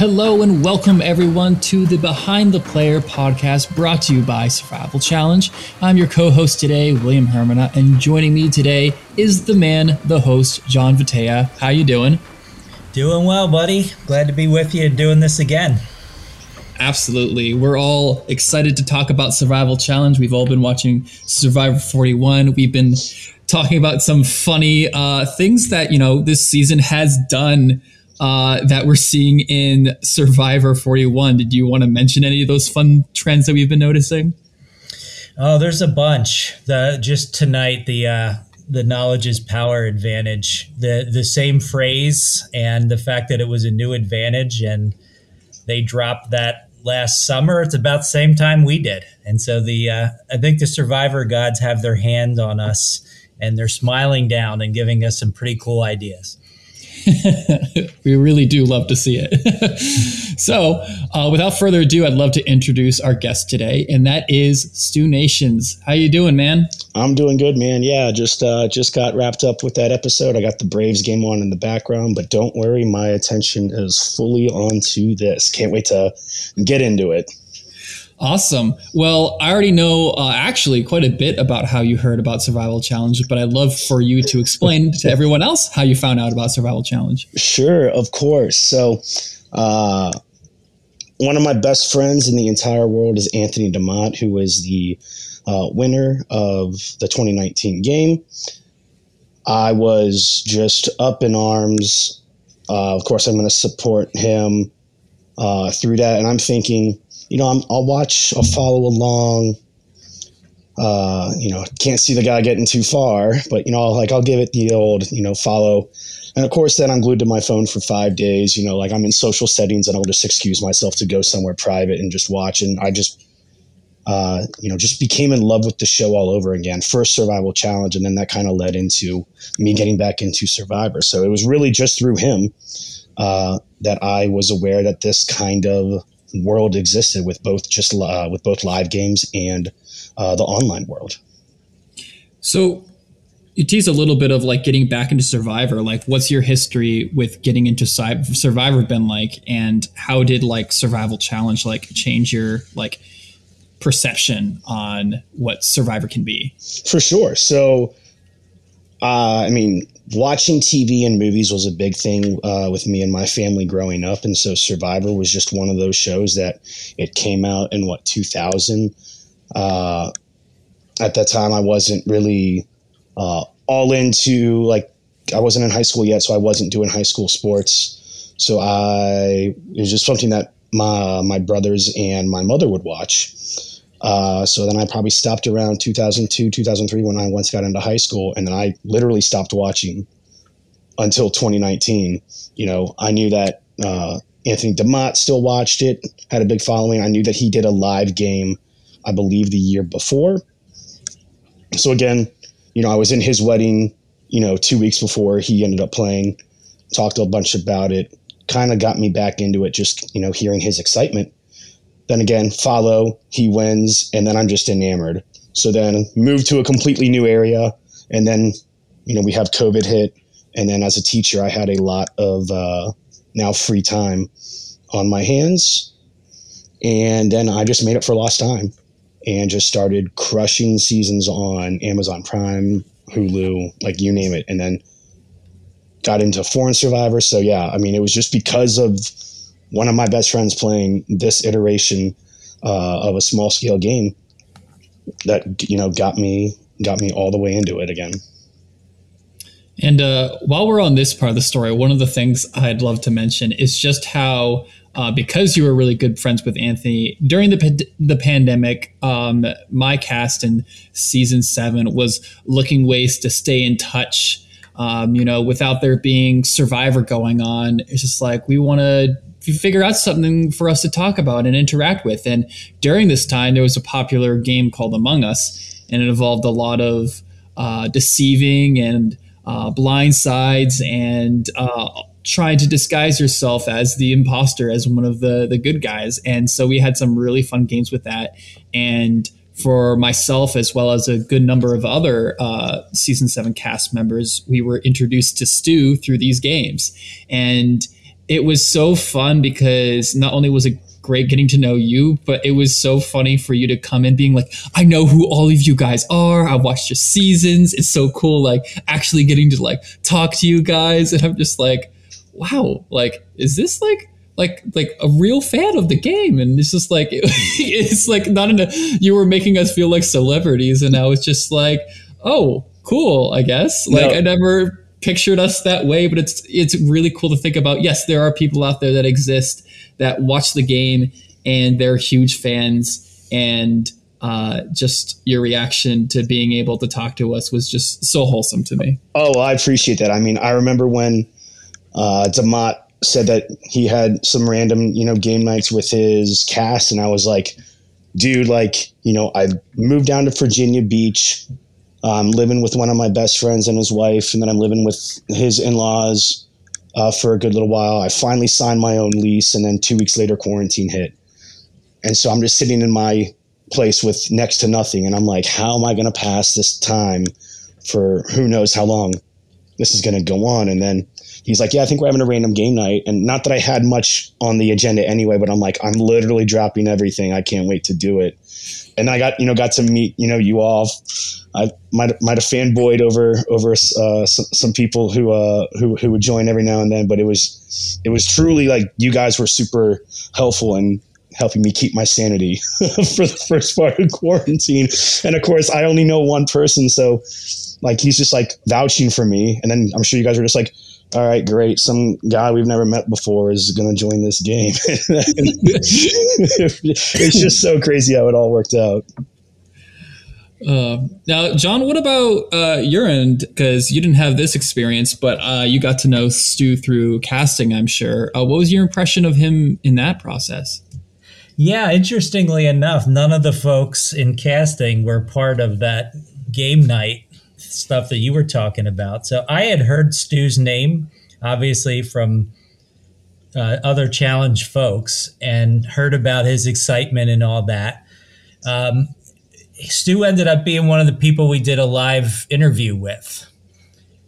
Hello and welcome everyone to the Behind the Player podcast brought to you by Survival Challenge. I'm your co-host today, William Hermana, and joining me today is the man, the host, John Vitea. How you doing? Doing well, buddy. Glad to be with you doing this again. Absolutely. We're all excited to talk about Survival Challenge. We've all been watching Survivor 41. We've been talking about some funny uh, things that, you know, this season has done uh, that we're seeing in Survivor 41. Did you want to mention any of those fun trends that we've been noticing? Oh, there's a bunch. The just tonight the uh, the knowledge is power advantage. The the same phrase and the fact that it was a new advantage and they dropped that last summer. It's about the same time we did, and so the uh, I think the Survivor gods have their hand on us and they're smiling down and giving us some pretty cool ideas. we really do love to see it. so, uh, without further ado, I'd love to introduce our guest today, and that is Stu Nations. How you doing, man? I'm doing good, man. Yeah, just uh, just got wrapped up with that episode. I got the Braves game on in the background, but don't worry, my attention is fully on to this. Can't wait to get into it. Awesome. Well, I already know uh, actually quite a bit about how you heard about Survival Challenge, but I'd love for you to explain to everyone else how you found out about Survival Challenge. Sure, of course. So, uh, one of my best friends in the entire world is Anthony DeMott, who is the uh, winner of the 2019 game. I was just up in arms. Uh, of course, I'm going to support him uh, through that, and I'm thinking you know, i will watch, I'll follow along. Uh, you know, can't see the guy getting too far, but you know, I'll, like I'll give it the old, you know, follow. And of course, then I'm glued to my phone for five days. You know, like I'm in social settings, and I'll just excuse myself to go somewhere private and just watch. And I just, uh, you know, just became in love with the show all over again. First survival challenge, and then that kind of led into me getting back into Survivor. So it was really just through him uh, that I was aware that this kind of world existed with both just uh, with both live games and uh, the online world. So you tease a little bit of like getting back into Survivor. Like, what's your history with getting into Survivor been like, and how did like Survival Challenge like change your like perception on what Survivor can be? For sure. So, uh, I mean, watching TV and movies was a big thing uh, with me and my family growing up, and so Survivor was just one of those shows that it came out in what 2000. Uh, at that time, I wasn't really uh, all into like I wasn't in high school yet, so I wasn't doing high school sports. So I it was just something that my my brothers and my mother would watch. Uh, so then I probably stopped around 2002, 2003 when I once got into high school, and then I literally stopped watching until 2019. You know, I knew that uh, Anthony DeMott still watched it, had a big following. I knew that he did a live game, I believe, the year before. So again, you know, I was in his wedding, you know, two weeks before he ended up playing, talked a bunch about it, kind of got me back into it, just, you know, hearing his excitement then again, follow, he wins, and then I'm just enamored. So then move to a completely new area, and then you know we have COVID hit, and then as a teacher, I had a lot of uh, now free time on my hands, and then I just made up for lost time, and just started crushing seasons on Amazon Prime, Hulu, like you name it, and then got into Foreign Survivor. So yeah, I mean, it was just because of one of my best friends playing this iteration uh, of a small scale game that you know got me got me all the way into it again. And uh, while we're on this part of the story, one of the things I'd love to mention is just how, uh, because you were really good friends with Anthony during the the pandemic, um, my cast in season seven was looking ways to stay in touch. Um, you know, without there being Survivor going on, it's just like we want to figure out something for us to talk about and interact with. And during this time, there was a popular game called Among Us, and it involved a lot of uh, deceiving and uh, blind sides and uh, trying to disguise yourself as the imposter, as one of the the good guys. And so we had some really fun games with that. And for myself as well as a good number of other uh, season seven cast members, we were introduced to Stu through these games, and it was so fun because not only was it great getting to know you, but it was so funny for you to come in being like, I know who all of you guys are. I've watched your seasons. It's so cool, like actually getting to like talk to you guys. And I'm just like, wow, like, is this like like like a real fan of the game and it's just like it, it's like not in a you were making us feel like celebrities and I was just like oh cool i guess like no. i never pictured us that way but it's it's really cool to think about yes there are people out there that exist that watch the game and they're huge fans and uh, just your reaction to being able to talk to us was just so wholesome to me. Oh, well, I appreciate that. I mean, I remember when uh, Demott said that he had some random, you know, game nights with his cast, and I was like, dude, like, you know, I moved down to Virginia Beach. I'm living with one of my best friends and his wife, and then I'm living with his in-laws uh, for a good little while. I finally signed my own lease, and then two weeks later, quarantine hit, and so I'm just sitting in my place with next to nothing, and I'm like, how am I going to pass this time for who knows how long this is going to go on? And then he's like, yeah, I think we're having a random game night. And not that I had much on the agenda anyway, but I'm like, I'm literally dropping everything. I can't wait to do it. And I got, you know, got to meet, you know, you all. I might might have fanboyed over over uh, some, some people who uh who who would join every now and then, but it was it was truly like you guys were super helpful and helping me keep my sanity for the first part of quarantine. And of course, I only know one person, so like he's just like vouching for me. And then I'm sure you guys were just like, all right, great. Some guy we've never met before is going to join this game. it's just so crazy how it all worked out. Uh, now, John, what about uh, your end? Because you didn't have this experience, but uh, you got to know Stu through casting, I'm sure. Uh, what was your impression of him in that process? Yeah, interestingly enough, none of the folks in casting were part of that game night stuff that you were talking about. So I had heard Stu's name, obviously, from uh, other challenge folks and heard about his excitement and all that. Um, Stu ended up being one of the people we did a live interview with.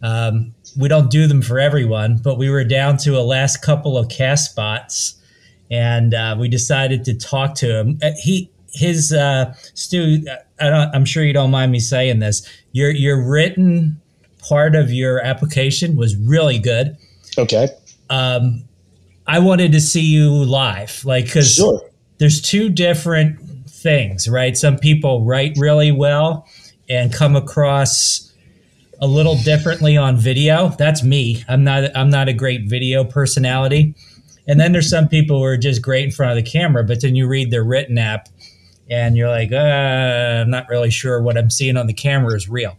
Um, we don't do them for everyone, but we were down to a last couple of cast spots, and uh, we decided to talk to him. Uh, he his uh, Stu, I am sure you don't mind me saying this. Your your written part of your application was really good. Okay. Um, I wanted to see you live, like because sure. there's two different things, right? Some people write really well and come across a little differently on video. That's me. I'm not. I'm not a great video personality. And then there's some people who are just great in front of the camera, but then you read their written app and you're like, uh, I'm not really sure what I'm seeing on the camera is real,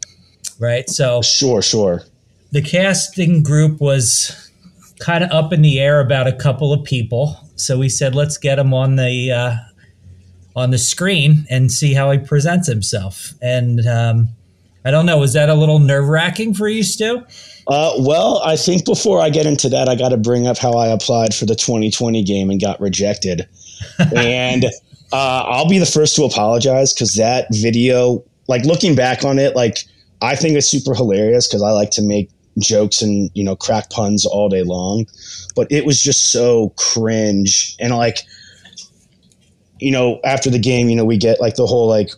right? So sure, sure. The casting group was kind of up in the air about a couple of people, so we said let's get him on the uh, on the screen and see how he presents himself. And um, I don't know, was that a little nerve wracking for you, Stu? Uh, well, I think before I get into that, I got to bring up how I applied for the 2020 game and got rejected. and uh, I'll be the first to apologize because that video, like looking back on it, like I think it's super hilarious because I like to make jokes and you know crack puns all day long, but it was just so cringe. And like you know after the game, you know we get like the whole like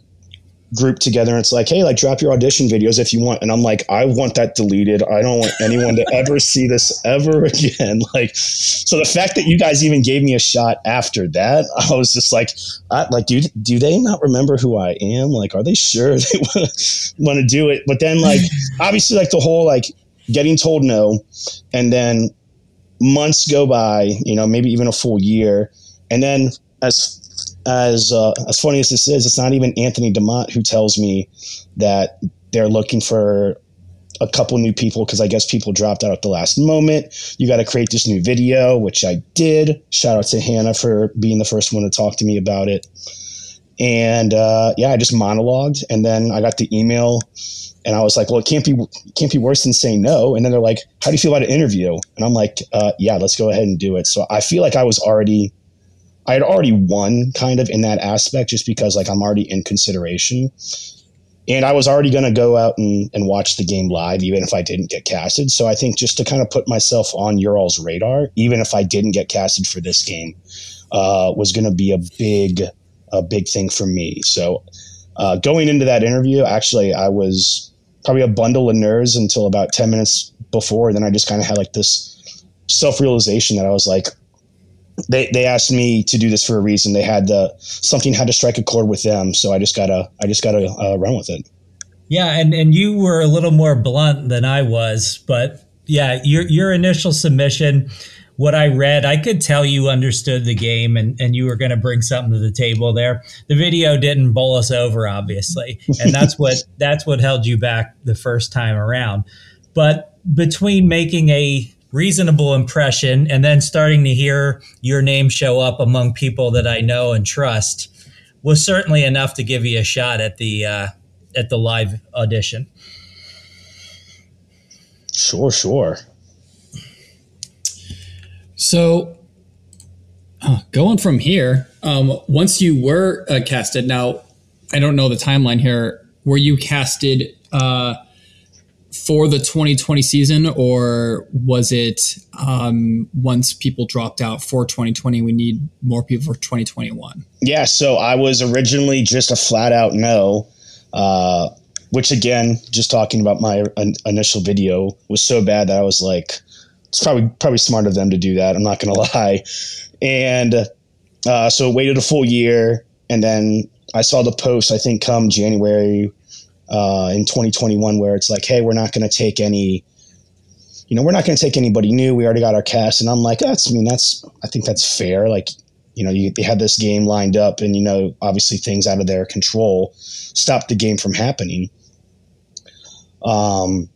group together and it's like, hey, like drop your audition videos if you want. And I'm like, I want that deleted. I don't want anyone to ever see this ever again. Like, so the fact that you guys even gave me a shot after that, I was just like, I, like, do do they not remember who I am? Like, are they sure they want to do it? But then, like, obviously, like the whole like getting told no, and then months go by, you know, maybe even a full year, and then as as uh, as funny as this is, it's not even Anthony Demott who tells me that they're looking for a couple new people because I guess people dropped out at the last moment. You got to create this new video, which I did. Shout out to Hannah for being the first one to talk to me about it. And uh, yeah, I just monologued, and then I got the email, and I was like, "Well, it can't be can't be worse than saying no." And then they're like, "How do you feel about an interview?" And I'm like, uh, "Yeah, let's go ahead and do it." So I feel like I was already I had already won kind of in that aspect just because like I'm already in consideration. and I was already going to go out and, and watch the game live, even if I didn't get casted. So I think just to kind of put myself on your all's radar, even if I didn't get casted for this game, uh, was going to be a big, a big thing for me. So uh, going into that interview, actually, I was probably a bundle of nerves until about 10 minutes before. Then I just kind of had like this self realization that I was like, they, they asked me to do this for a reason. They had the something had to strike a chord with them, so I just gotta I just gotta uh, run with it. Yeah, and and you were a little more blunt than I was, but yeah, your your initial submission, what I read, I could tell you understood the game and and you were going to bring something to the table there. The video didn't bowl us over, obviously, and that's what that's what held you back the first time around. But between making a reasonable impression and then starting to hear your name show up among people that I know and trust was certainly enough to give you a shot at the uh, at the live audition. Sure, sure. So, uh, going from here, um, once you were uh, casted, now I don't know the timeline here. Were you casted uh, for the 2020 season, or was it um, once people dropped out for 2020, we need more people for 2021? Yeah, so I was originally just a flat out no, uh, which again, just talking about my initial video was so bad that I was like, it's probably probably smart of them to do that. I'm not gonna lie, and uh, so waited a full year, and then I saw the post. I think come January uh, in 2021 where it's like, hey, we're not going to take any, you know, we're not going to take anybody new. We already got our cast, and I'm like, that's, I mean, that's, I think that's fair. Like, you know, you, they had this game lined up, and you know, obviously things out of their control stopped the game from happening. Um.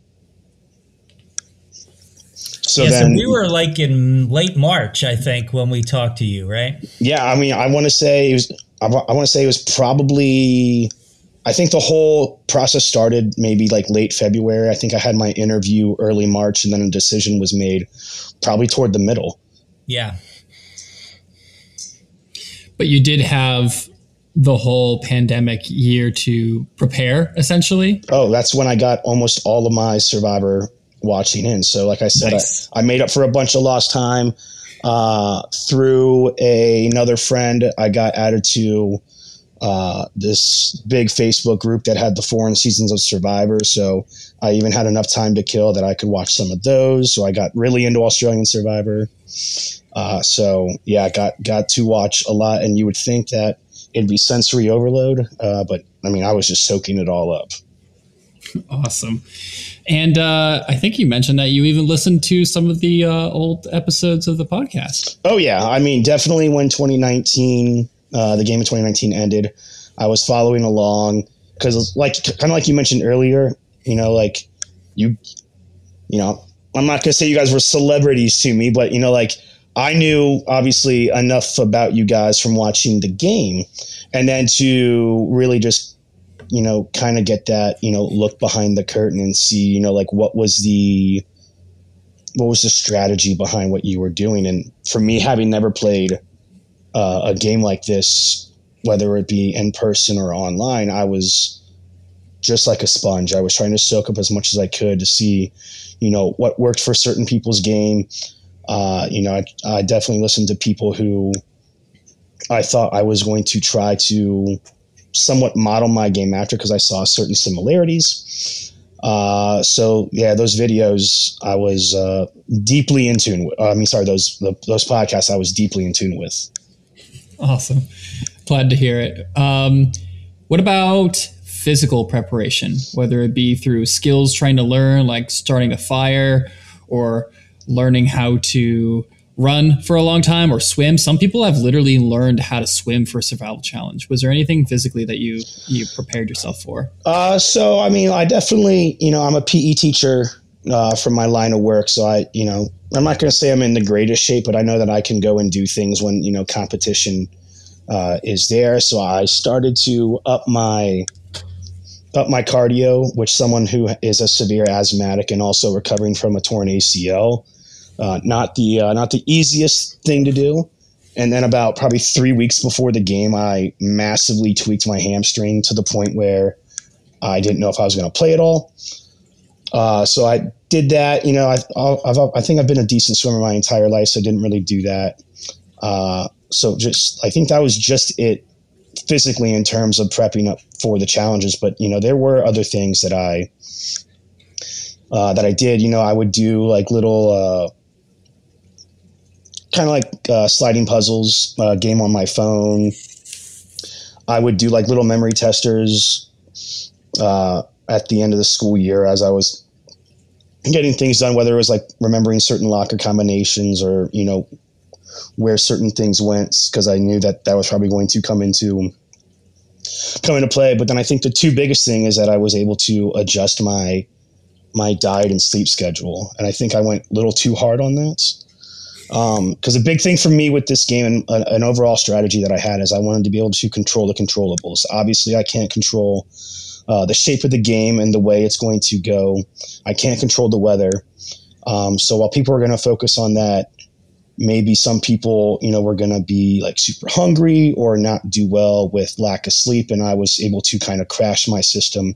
So yeah, then so we were like in late March, I think, when we talked to you, right? Yeah, I mean, I want to say it was. I, I want to say it was probably I think the whole process started maybe like late February. I think I had my interview early March, and then a decision was made probably toward the middle. Yeah. But you did have the whole pandemic year to prepare, essentially. Oh, that's when I got almost all of my Survivor watching in. So, like I said, nice. I, I, made up for a bunch of lost time uh, through a, another friend. I got added to uh, this big Facebook group that had the foreign seasons of Survivor. So I even had enough time to kill that I could watch some of those. So I got really into Australian Survivor. Uh, so yeah, I got got to watch a lot, and you would think that it'd be sensory overload, uh, but I mean, I was just soaking it all up. Awesome. And uh, I think you mentioned that you even listened to some of the uh, old episodes of the podcast. Oh yeah, I mean, definitely when 2019 uh, the game of 2019 ended, I was following along because, like, kind of like you mentioned earlier, you know, like you, you know, I'm not gonna say you guys were celebrities to me, but you know, like I knew obviously enough about you guys from watching the game, and then to really just you know kind of get that you know look behind the curtain and see you know like what was the what was the strategy behind what you were doing. And for me having never played uh, a game like this, whether it be in person or online, I was just like a sponge. I was trying to soak up as much as I could to see, you know, what worked for certain people's game. Uh, you know, I, I definitely listened to people who I thought I was going to try to somewhat model my game after because I saw certain similarities. Uh, so yeah, those videos I was uh, deeply in tune with. I mean, sorry, those the, those podcasts I was deeply in tune with. Awesome. Glad to hear it. Um, what about physical preparation, whether it be through skills trying to learn, like starting a fire or learning how to run for a long time or swim. Some people have literally learned how to swim for a survival challenge. Was there anything physically that you you prepared yourself for? Uh, so I mean, I definitely, you know, I'm a PE teacher uh, from my line of work, so I, you know, I'm not going to say I'm in the greatest shape, but I know that I can go and do things when you know competition uh, is there. So I started to up my up my cardio, which someone who is a severe asthmatic and also recovering from a torn ACL, uh, not the uh, not the easiest thing to do. And then about probably three weeks before the game, I massively tweaked my hamstring to the point where I didn't know if I was going to play at all. Uh, so I did that. You know, I, I've, I think I've been a decent swimmer my entire life, so I didn't really do that. Uh, so just, I think that was just it physically in terms of prepping up for the challenges. But you know, there were other things that I uh, that I did. You know, I would do like little. Uh, kind of like uh, sliding puzzles uh, game on my phone. I would do like little memory testers uh, at the end of the school year as I was getting things done, whether it was like remembering certain locker combinations or, you know, where certain things went, because I knew that that was probably going to come into come into play. But then I think the two biggest thing is that I was able to adjust my my diet and sleep schedule, and I think I went a little too hard on that. Because um, a big thing for me with this game and uh, an overall strategy that I had is I wanted to be able to control the controllables. Obviously, I can't control uh, the shape of the game and the way it's going to go. I can't control the weather. Um, so while people are going to focus on that, maybe some people, you know, were going to be like super hungry or not do well with lack of sleep. And I was able to kind of crash my system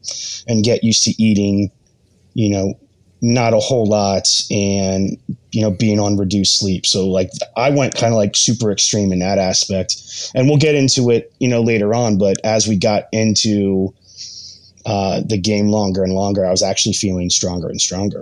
and get used to eating, you know, not a whole lot and you know being on reduced sleep so like i went kind of like super extreme in that aspect and we'll get into it you know later on but as we got into uh, the game longer and longer i was actually feeling stronger and stronger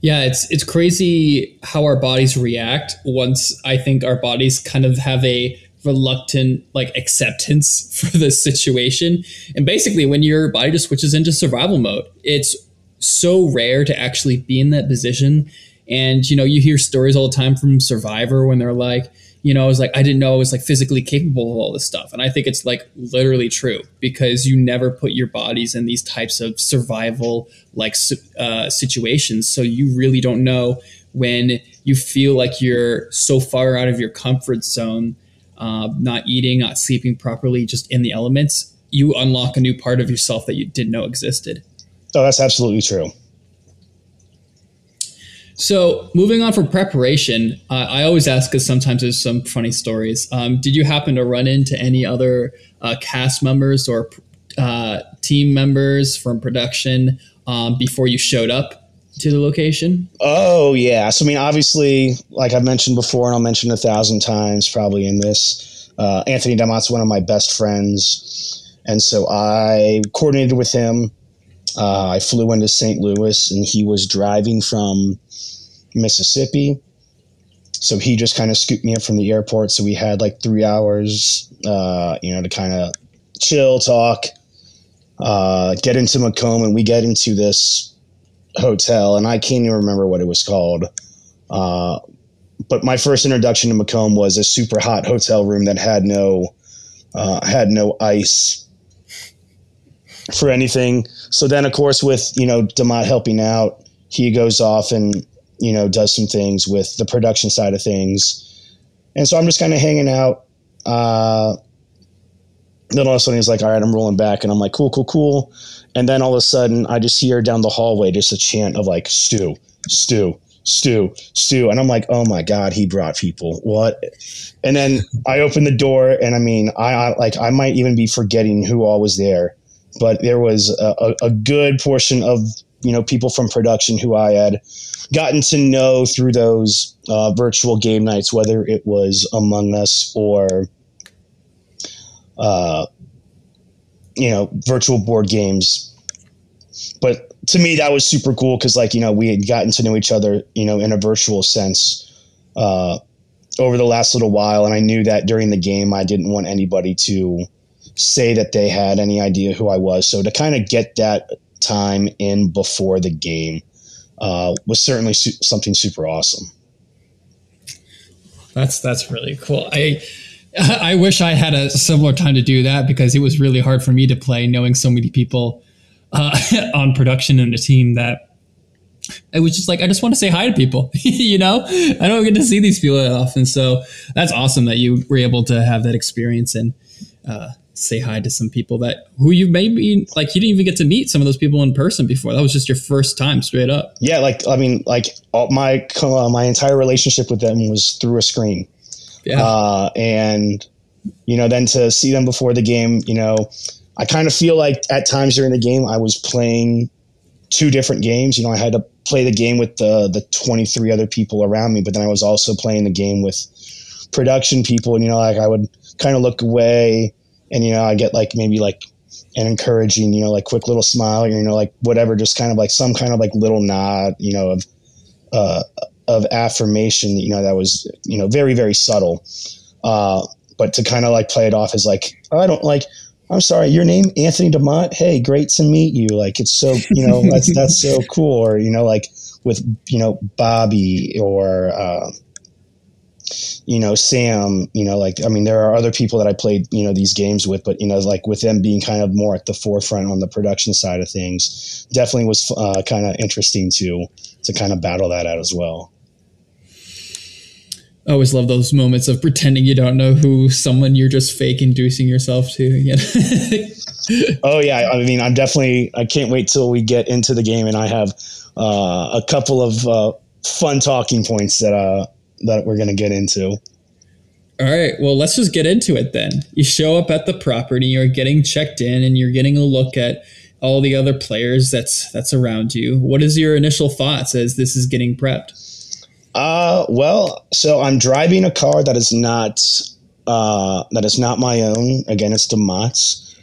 yeah it's it's crazy how our bodies react once i think our bodies kind of have a reluctant like acceptance for the situation. And basically, when your body just switches into survival mode, it's so rare to actually be in that position. And you know, you hear stories all the time from Survivor when they're like, you know, I was like, I didn't know I was like physically capable of all this stuff. And I think it's like literally true because you never put your bodies in these types of survival like uh, situations. So you really don't know when you feel like you're so far out of your comfort zone uh, not eating, not sleeping properly, just in the elements, you unlock a new part of yourself that you didn't know existed. Oh, that's absolutely true. So, moving on from preparation, uh, I always ask because sometimes there's some funny stories. Um, did you happen to run into any other uh, cast members or uh, team members from production um, before you showed up to the location? Oh yeah. So I mean, obviously, like I've mentioned before, and I'll mention a thousand times probably in this. Uh, Anthony DeMott's one of my best friends, and so I coordinated with him. Uh, I flew into St. Louis, and he was driving from Mississippi. So he just kind of scooped me up from the airport. So we had like three hours, uh, you know, to kind of chill, talk, uh, get into Macomb, and we get into this hotel, and I can't even remember what it was called. Uh, but my first introduction to Macomb was a super hot hotel room that had no uh, had no ice for anything. So then, of course, with you know DeMott helping out, he goes off and you know does some things with the production side of things, and so I'm just kind of hanging out. Uh, then all of a sudden he's like, "All right, I'm rolling back," and I'm like, "Cool, cool, cool." And then all of a sudden, I just hear down the hallway just a chant of like "Stu, Stu, Stu, Stu," and I'm like, "Oh my god, he brought people! What?" And then I open the door, and I mean, I, I like I might even be forgetting who all was there, but there was a, a, good portion of you know people from production who I had gotten to know through those uh, virtual game nights, whether it was Among Us or uh, you know, virtual board games. But to me, that was super cool because, like, you know, we had gotten to know each other, you know, in a virtual sense uh, over the last little while. And I knew that during the game, I didn't want anybody to say that they had any idea who I was. So to kind of get that time in before the game uh, was certainly su- something super awesome. That's that's really cool. I I wish I had a similar time to do that because it was really hard for me to play, knowing so many people uh, on production and a team that I was just like, I just want to say hi to people. you know, I don't get to see these people often, so that's awesome that you were able to have that experience and uh, say hi to some people that who you maybe like you didn't even get to meet some of those people in person before. That was just your first time, straight up. Yeah, like I mean, like all, my uh, my entire relationship with them was through a screen. Yeah. Uh, and, you know, then to see them before the game, you know, I kind of feel like at times during the game I was playing two different games. You know, I had to play the game with the the 23 other people around me, but then I was also playing the game with production people. And you know, like I would kind of look away, and you know, I get like maybe like an encouraging, you know, like quick little smile, or you know, like whatever, just kind of like some kind of like little nod, you know, of uh, of affirmation, you know, that was you know very very subtle. Uh, but to kind of like play it off as like oh, I don't like I'm sorry, your name Anthony Demott. Hey, great to meet you. Like it's so you know that's that's so cool. Or you know like with you know Bobby or uh, you know Sam. You know like I mean there are other people that I played you know these games with, but you know like with them being kind of more at the forefront on the production side of things, definitely was uh, kind of interesting to to kind of battle that out as well. I always love those moments of pretending you don't know who someone you're just fake inducing yourself to. oh yeah, I mean, I'm definitely. I can't wait till we get into the game, and I have uh, a couple of uh, fun talking points that uh, that we're gonna get into. All right, well, let's just get into it then. You show up at the property, you're getting checked in, and you're getting a look at all the other players that's that's around you. What is your initial thoughts as this is getting prepped? Uh, well, so I'm driving a car that is not uh, that is not my own. Again, it's the Demott's,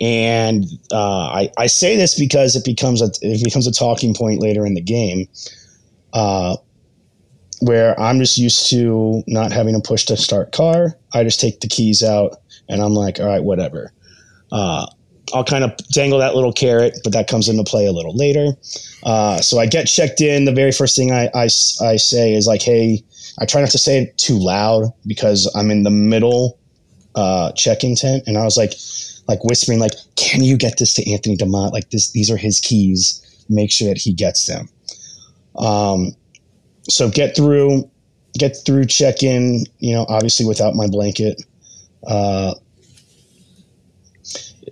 and uh, I I say this because it becomes a it becomes a talking point later in the game, uh, where I'm just used to not having to push to start car. I just take the keys out, and I'm like, all right, whatever. Uh, I'll kind of dangle that little carrot, but that comes into play a little later. Uh, so I get checked in. The very first thing I, I, I say is like, hey, I try not to say it too loud because I'm in the middle uh, checking tent. And I was like, like whispering, like, can you get this to Anthony Demott? Like this, these are his keys. Make sure that he gets them. Um, so get through, get through check in, you know, obviously without my blanket. Uh,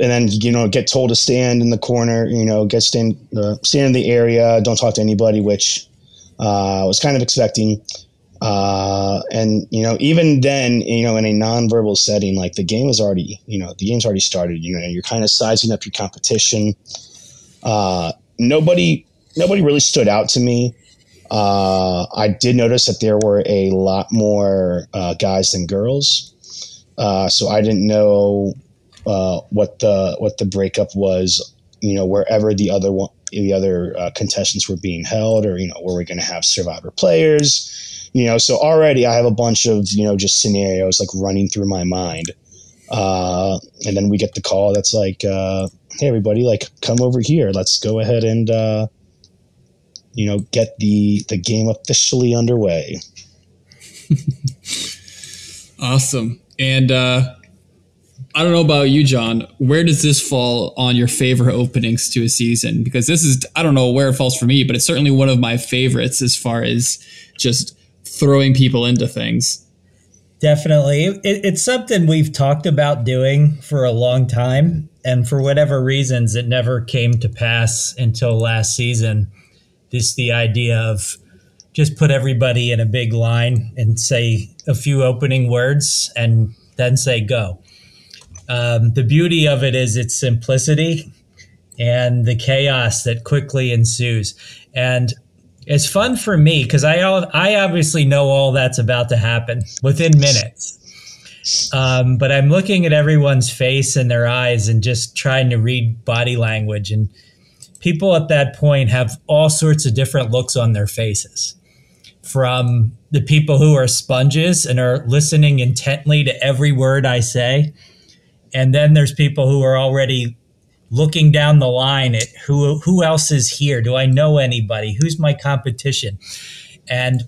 and then you know get told to stand in the corner you know get stand uh, stand in the area don't talk to anybody which uh, I was kind of expecting. Uh, and you know even then you know in a non-verbal setting like the game is already you know the game's already started you know you're kind of sizing up your competition. Uh, nobody nobody really stood out to me uh, I did notice that there were a lot more uh, guys than girls so I didn't know uh, what the what the breakup was. You know, wherever the other one, the other uh, contestants were being held, or you know, were we going to have survivor players? You know, so already I have a bunch of you know just scenarios like running through my mind. Uh, and then we get the call that's like, uh, "Hey, everybody! Like, come over here. Let's go ahead and uh, you know get the the game officially underway." awesome. And uh, I don't know about you, John. Where does this fall on your favorite openings to a season? Because this is, I don't know where it falls for me, but it's certainly one of my favorites as far as just throwing people into things. Definitely. It, it's something we've talked about doing for a long time. And for whatever reasons, it never came to pass until last season. This the idea of just put everybody in a big line and say a few opening words and then say go um, the beauty of it is its simplicity and the chaos that quickly ensues. And it's fun for me because I I obviously know all that's about to happen within minutes. Um, but I'm looking at everyone's face and their eyes and just trying to read body language. And people at that point have all sorts of different looks on their faces. From the people who are sponges and are listening intently to every word I say, and then there's people who are already looking down the line at who who else is here? Do i know anybody? Who's my competition? And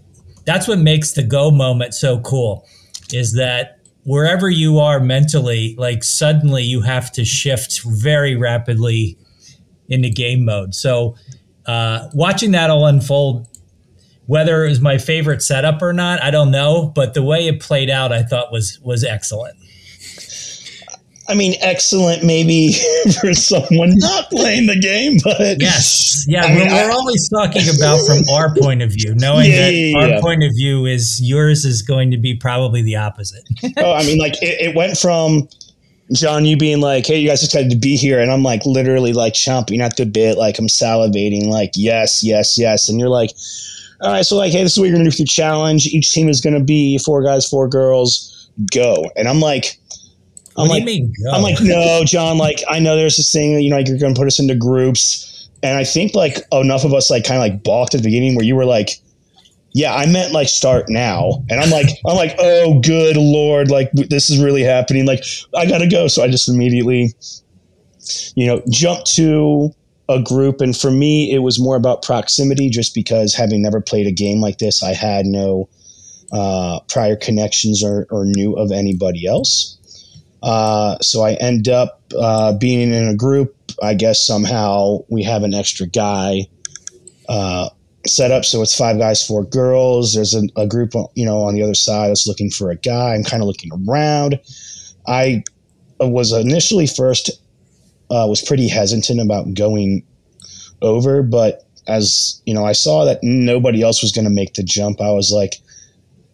that's what makes the go moment so cool is that wherever you are mentally like suddenly you have to shift very rapidly into game mode so uh, watching that all unfold whether it was my favorite setup or not i don't know but the way it played out i thought was was excellent I mean, excellent maybe for someone not playing the game, but yes, yeah, I mean, we're, we're, always talking about from our point of view, knowing yeah, that yeah, our yeah. point of view is yours is going to be probably the opposite. oh, I mean, like it, it went from John, you being like, "Hey, you guys excited to be here?" and I'm like, literally like chomping at the bit, like I'm salivating, like yes, yes, yes, and you're like, "All right, so like, hey, this is what you're gonna do for the challenge. Each team is gonna be four guys, four girls. Go!" And I'm like. I'm what like, mean? I'm like, no, John. Like, I know there's this thing, you know, like you're going to put us into groups, and I think like enough of us like kind of like balked at the beginning where you were like, yeah, I meant like start now, and I'm like, I'm like, oh, good lord, like this is really happening. Like, I gotta go, so I just immediately, you know, jumped to a group, and for me, it was more about proximity, just because having never played a game like this, I had no uh, prior connections or, or knew of anybody else. Uh, so I end up uh, being in a group. I guess somehow we have an extra guy uh, set up. So it's five guys, four girls. There's a, a, group, you know, on the other side that's looking for a guy. I'm kind of looking around. I was initially first uh, was pretty hesitant about going over, but as you know, I saw that nobody else was going to make the jump. I was like,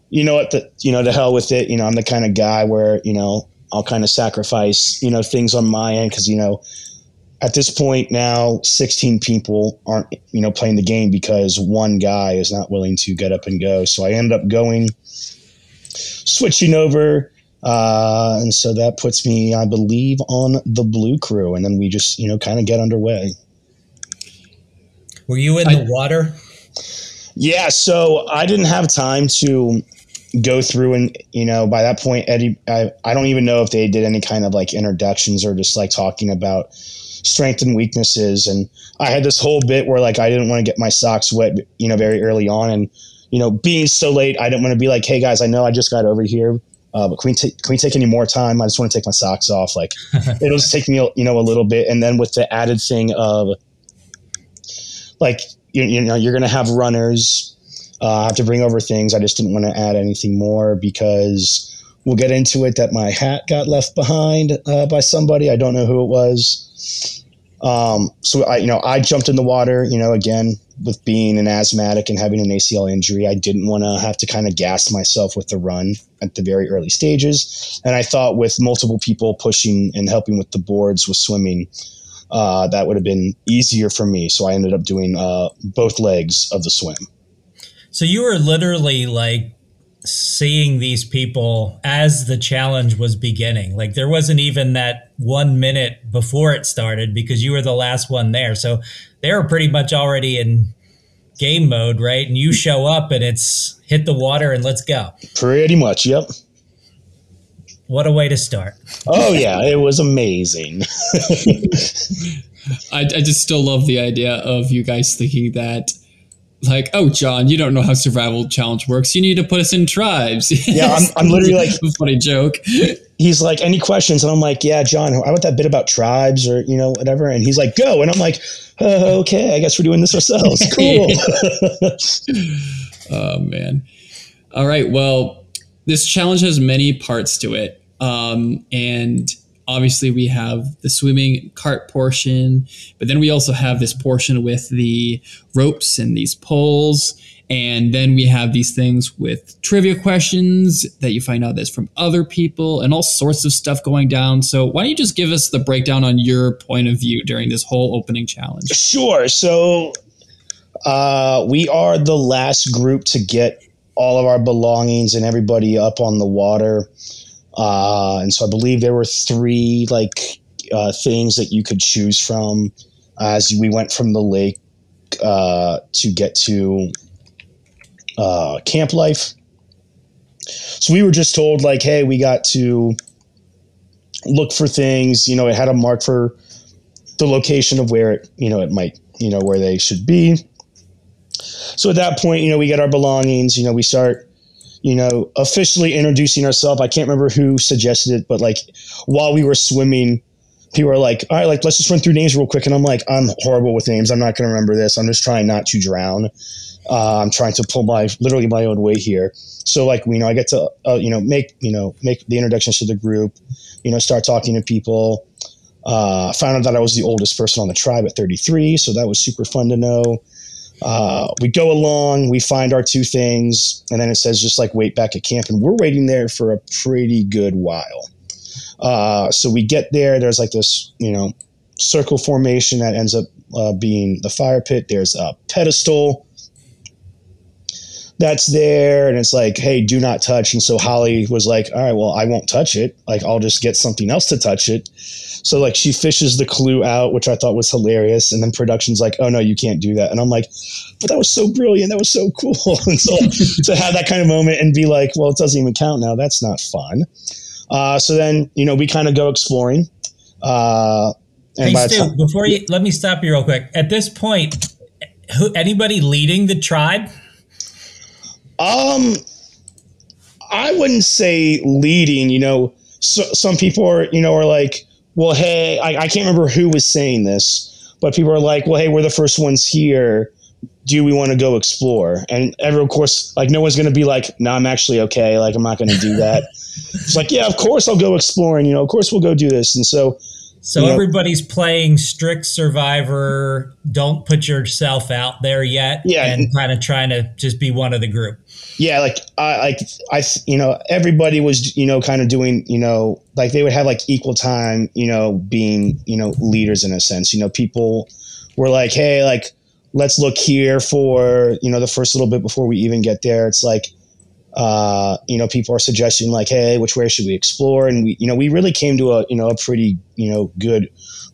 you know what, the you know, the hell with it. You know, I'm the kind of guy where you know I'll kind of sacrifice, you know, things on my end because, you know, at this point now, 16 people aren't, you know, playing the game because one guy is not willing to get up and go. So I end up going, switching over. Uh, and so that puts me, I believe, on the blue crew. And then we just, you know, kind of get underway. Were you in I, the water? Yeah. So I didn't have time to go through and you know by that point eddie I, I don't even know if they did any kind of like introductions or just like talking about strength and weaknesses and i had this whole bit where like i didn't want to get my socks wet you know very early on and you know being so late i didn't want to be like hey guys i know i just got over here uh, but can we, take, can we take any more time? I just want to take my socks off. Like it'll just take me, you know, a little bit. And then with the added thing of like, you, you know, you're going to have runners, uh, I have to bring over things. I just didn't want to add anything more because we'll get into it that my hat got left behind uh, by somebody. I don't know who it was. Um, so I, you know, I jumped in the water. You know, again with being an asthmatic and having an ACL injury, I didn't want to have to kind of gas myself with the run at the very early stages. And I thought with multiple people pushing and helping with the boards with swimming, uh, that would have been easier for me. So I ended up doing uh, both legs of the swim. So you were literally like seeing these people as the challenge was beginning. Like there wasn't even that one minute before it started because you were the last one there. So they were pretty much already in game mode, right? And you show up and it's hit the water and let's go. Pretty much, yep. What a way to start. Oh, yeah, it was amazing. I, I just still love the idea of you guys thinking that like, oh, John, you don't know how survival challenge works. You need to put us in tribes. Yeah, I'm, I'm literally like funny joke. He's like, any questions? And I'm like, yeah, John, I want that bit about tribes or you know whatever. And he's like, go. And I'm like, oh, okay, I guess we're doing this ourselves. Cool. oh man. All right. Well, this challenge has many parts to it, um, and obviously we have the swimming cart portion, but then we also have this portion with the ropes and these poles. And then we have these things with trivia questions that you find out that's from other people and all sorts of stuff going down. So why don't you just give us the breakdown on your point of view during this whole opening challenge? Sure. So uh, we are the last group to get all of our belongings and everybody up on the water. Uh, and so I believe there were three like uh, things that you could choose from as we went from the lake uh, to get to uh, camp life. So we were just told like, hey, we got to look for things. You know, it had a mark for the location of where it, you know, it might, you know, where they should be. So at that point, you know, we get our belongings. You know, we start you know, officially introducing ourselves. I can't remember who suggested it, but like while we were swimming, people were like, all right, like let's just run through names real quick. And I'm like, I'm horrible with names. I'm not going to remember this. I'm just trying not to drown. Uh, I'm trying to pull my literally my own weight here. So like, you know, I get to, uh, you know, make, you know, make the introductions to the group, you know, start talking to people. Uh, found out that I was the oldest person on the tribe at 33. So that was super fun to know. Uh, we go along, we find our two things, and then it says just like wait back at camp, and we're waiting there for a pretty good while. Uh, so we get there. There's like this, you know, circle formation that ends up uh, being the fire pit. There's a pedestal that's there, and it's like, hey, do not touch. And so Holly was like, all right, well, I won't touch it. Like, I'll just get something else to touch it. So like she fishes the clue out, which I thought was hilarious, and then production's like, oh no, you can't do that. And I'm like, but that was so brilliant, that was so cool. and so to have that kind of moment and be like, well, it doesn't even count now. That's not fun. Uh, so then you know we kind of go exploring. Uh, and hey, Stu, time- before you let me stop you real quick. At this point, who anybody leading the tribe? Um, I wouldn't say leading. You know, so, some people are you know are like, well, hey, I, I can't remember who was saying this, but people are like, well, hey, we're the first ones here. Do we want to go explore? And every, of course, like no one's going to be like, no, I'm actually okay. Like I'm not going to do that. it's like, yeah, of course I'll go exploring. You know, of course we'll go do this. And so so you everybody's playing strict survivor. Don't put yourself out there yet. Yeah, and kind of trying to just be one of the group. Yeah, like I like I you know everybody was you know kind of doing you know like they would have like equal time you know being you know leaders in a sense. You know people were like, hey, like let's look here for you know the first little bit before we even get there. It's like uh, you know, people are suggesting like, hey, which way should we explore? And we, you know, we really came to a, you know, a pretty, you know, good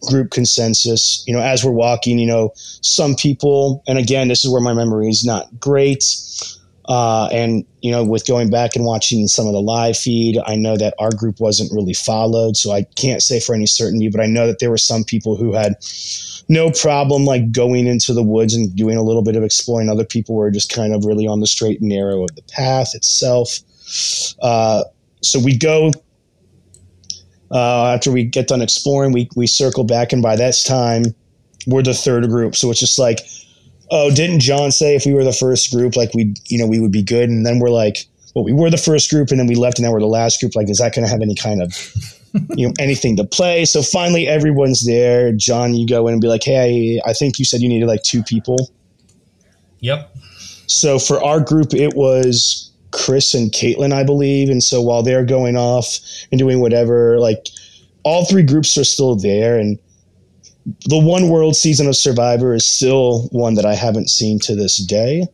group consensus. You know, as we're walking, you know, some people, and again, this is where my memory is not great. Uh, and you know, with going back and watching some of the live feed, I know that our group wasn't really followed, so I can't say for any certainty. But I know that there were some people who had no problem like going into the woods and doing a little bit of exploring. Other people were just kind of really on the straight and narrow of the path itself. Uh, so we go uh, after we get done exploring, we we circle back, and by that time, we're the third group. So it's just like, oh, didn't John say if we were the first group, like we, you know, we would be good? And then we're like, well, we were the first group, and then we left, and now we're the last group. Like, is that going to have any kind of you know anything to play. So finally, everyone's there. John, you go in and be like, "Hey, I think you said you needed like two people." Yep. So for our group, it was Chris and Caitlin, I believe. And so while they're going off and doing whatever, like all three groups are still there. And the one world season of Survivor is still one that I haven't seen to this day.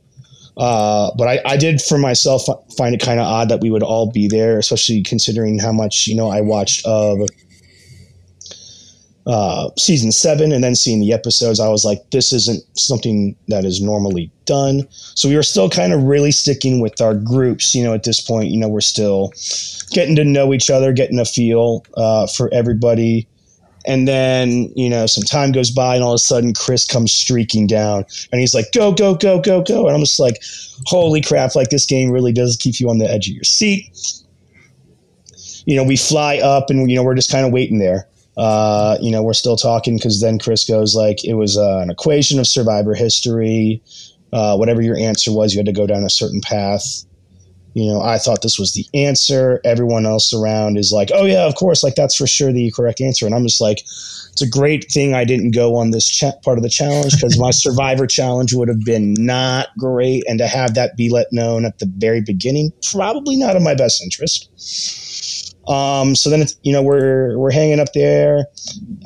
Uh, but I, I did for myself find it kind of odd that we would all be there, especially considering how much you know I watched of uh, season seven and then seeing the episodes. I was like, this isn't something that is normally done. So we were still kind of really sticking with our groups. You know, at this point, you know, we're still getting to know each other, getting a feel uh, for everybody. And then, you know, some time goes by and all of a sudden Chris comes streaking down and he's like, go, go, go, go, go. And I'm just like, holy crap, like this game really does keep you on the edge of your seat. You know, we fly up and, you know, we're just kind of waiting there. Uh, you know, we're still talking because then Chris goes like, it was uh, an equation of survivor history. Uh, whatever your answer was, you had to go down a certain path you know, I thought this was the answer. Everyone else around is like, oh, yeah, of course, like that's for sure the correct answer. And I'm just like, it's a great thing I didn't go on this cha- part of the challenge because my survivor challenge would have been not great. And to have that be let known at the very beginning, probably not in my best interest. Um, so then, it's, you know, we're, we're hanging up there.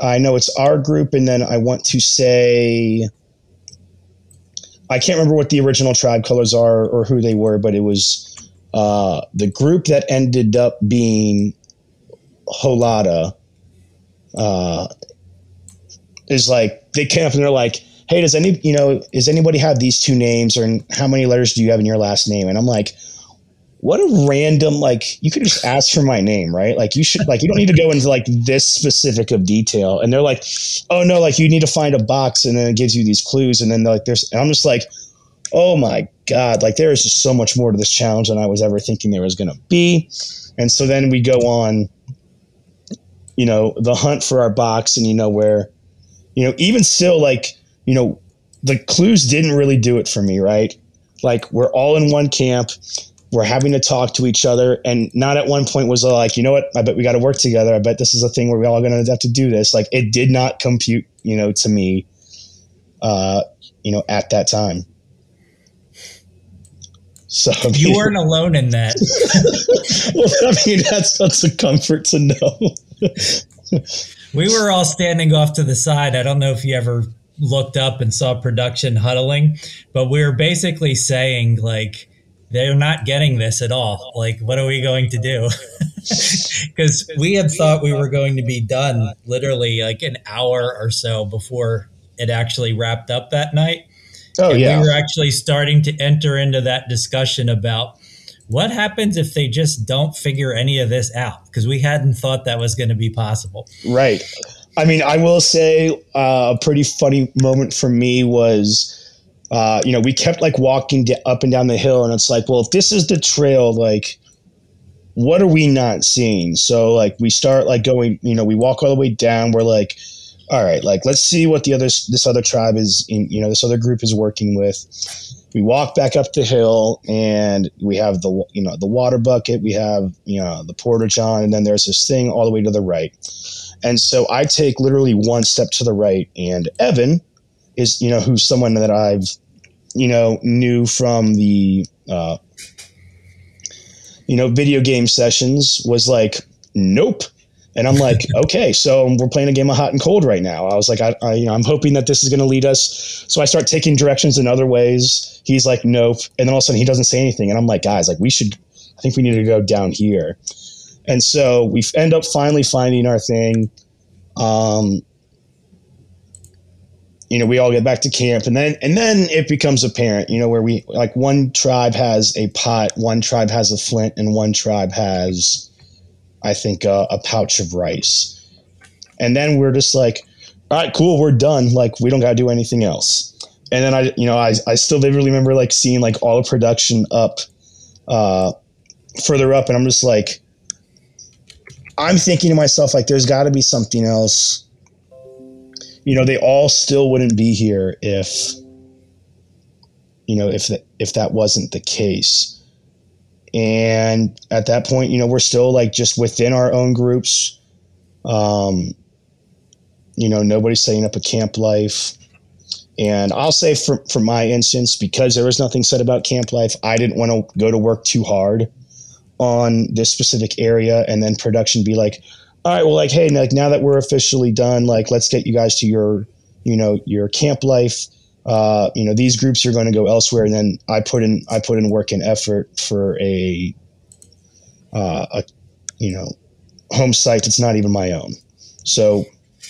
I know it's our group. And then I want to say, I can't remember what the original tribe colors are or who they were, but it was uh, the group that ended up being Holada uh, is like they came up and they're like, "Hey, does any you know does anybody have these two names or how many letters do you have in your last name?" And I'm like, "What a random like you could just ask for my name, right? Like you should like you don't need to go into like this specific of detail." And they're like, "Oh no, like you need to find a box and then it gives you these clues and then like there's and I'm just like." Oh my God, like there is just so much more to this challenge than I was ever thinking there was going to be. And so then we go on, you know, the hunt for our box, and you know, where, you know, even still, like, you know, the clues didn't really do it for me, right? Like, we're all in one camp. We're having to talk to each other. And not at one point was like, you know what? I bet we got to work together. I bet this is a thing where we're all going to have to do this. Like, it did not compute, you know, to me, uh, you know, at that time. So I mean, you weren't alone in that. well, I mean, that's that's a comfort to know. we were all standing off to the side. I don't know if you ever looked up and saw production huddling, but we were basically saying like they're not getting this at all. Like, what are we going to do? Because we had thought we were going to be done literally like an hour or so before it actually wrapped up that night. Oh and yeah, we were actually starting to enter into that discussion about what happens if they just don't figure any of this out because we hadn't thought that was going to be possible. right. I mean, I will say uh, a pretty funny moment for me was. Uh, you know, we kept like walking d- up and down the hill, and it's like, well, if this is the trail, like, what are we not seeing? So, like, we start like going, you know, we walk all the way down. We're like, all right, like, let's see what the other this other tribe is, in, you know, this other group is working with. We walk back up the hill, and we have the, you know, the water bucket. We have, you know, the porta john, and then there's this thing all the way to the right. And so I take literally one step to the right, and Evan is, you know, who's someone that I've you know, knew from the, uh, you know, video game sessions was like, nope. And I'm like, okay, so we're playing a game of hot and cold right now. I was like, I, I you know, I'm hoping that this is going to lead us. So I start taking directions in other ways. He's like, nope. And then all of a sudden he doesn't say anything. And I'm like, guys, like we should, I think we need to go down here. And so we end up finally finding our thing. Um, you know, we all get back to camp, and then and then it becomes apparent, you know, where we like one tribe has a pot, one tribe has a flint, and one tribe has, I think, uh, a pouch of rice. And then we're just like, all right, cool, we're done. Like we don't got to do anything else. And then I, you know, I I still vividly remember like seeing like all the production up, uh, further up, and I'm just like, I'm thinking to myself like, there's got to be something else you know, they all still wouldn't be here if, you know, if that if that wasn't the case. And at that point, you know, we're still like just within our own groups. Um, you know, nobody's setting up a camp life. And I'll say for, for my instance, because there was nothing said about camp life, I didn't want to go to work too hard on this specific area and then production be like, all right, well, like, hey, like now that we're officially done, like, let's get you guys to your, you know, your camp life. Uh, you know, these groups are going to go elsewhere, and then I put in, I put in work and effort for a, uh, a, you know, home site that's not even my own. So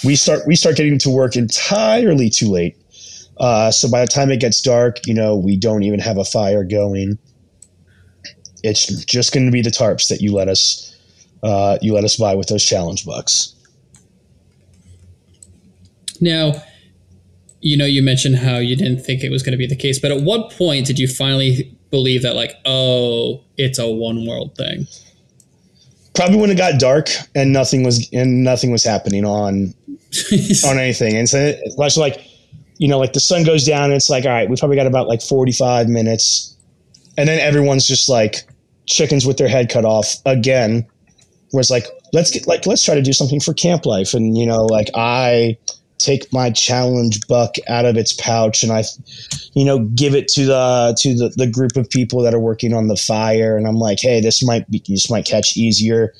we start, we start getting to work entirely too late. Uh, so by the time it gets dark, you know, we don't even have a fire going. It's just going to be the tarps that you let us uh, you let us buy with those challenge bucks. Now, you know, you mentioned how you didn't think it was going to be the case, but at what point did you finally believe that, like, oh, it's a one world thing? Probably when it got dark and nothing was and nothing was happening on on anything, and so it's like, you know, like the sun goes down, and it's like, all right, we probably got about like forty five minutes, and then everyone's just like chickens with their head cut off again. Was like let's get like let's try to do something for camp life. And you know like i take my challenge buck out of its pouch and i you know give it to the to the, the group of people that are working on the fire. And i'm like hey this might be this might catch easier.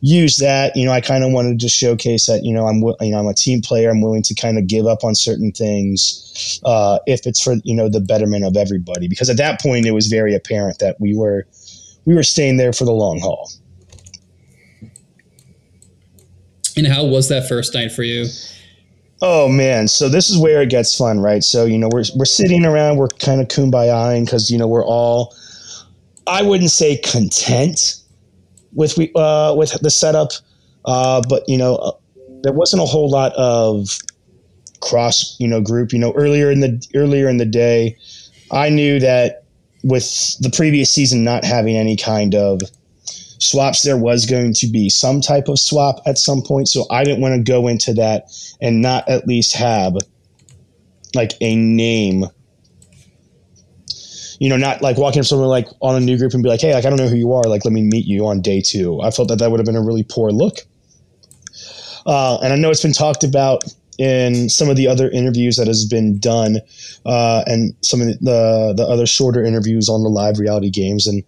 Use that. You know i kind of wanted to showcase that you know i'm you know i'm a team player. I'm willing to kind of give up on certain things uh, if it's for you know the betterment of everybody. Because at that point it was very apparent that we were we were staying there for the long haul. And how was that first night for you? Oh man, so this is where it gets fun, right? So you know we're we're sitting around, we're kind of kumbayaing because you know we're all, I wouldn't say content with we uh, with the setup, uh, but you know uh, there wasn't a whole lot of cross you know group. You know earlier in the earlier in the day, I knew that with the previous season not having any kind of swaps, there was going to be some type of swap at some point. So I didn't want to go into that and not at least have like a name. You know, not like walking up someone like on a new group and be like, "Hey, like I don't know who you are. Like, let me meet you on day two. I felt that that would have been a really poor look. Uh, and I know it's been talked about in some of the other interviews that has been done, uh, and some of the the other shorter interviews on the live reality games. And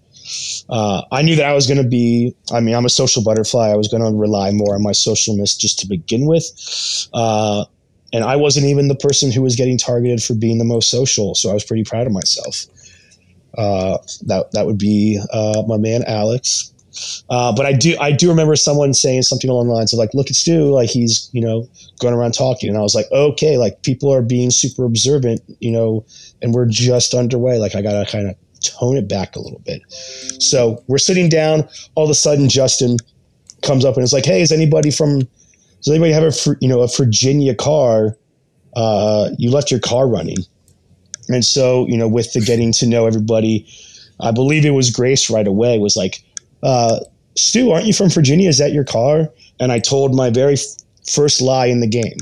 uh, I knew that I was going to be. I mean, I'm a social butterfly. I was going to rely more on my socialness just to begin with. Uh, and I wasn't even the person who was getting targeted for being the most social. So I was pretty proud of myself. Uh, that that would be uh, my man Alex. Uh, but I do I do remember someone saying something along the lines of like, "Look at Stu, like he's you know going around talking," and I was like, "Okay, like people are being super observant, you know, and we're just underway. Like I gotta kind of tone it back a little bit." So we're sitting down. All of a sudden, Justin comes up and is like, "Hey, is anybody from? Does anybody have a you know a Virginia car? Uh, you left your car running." And so you know, with the getting to know everybody, I believe it was Grace right away was like uh, Stu, aren't you from Virginia? Is that your car? And I told my very f- first lie in the game,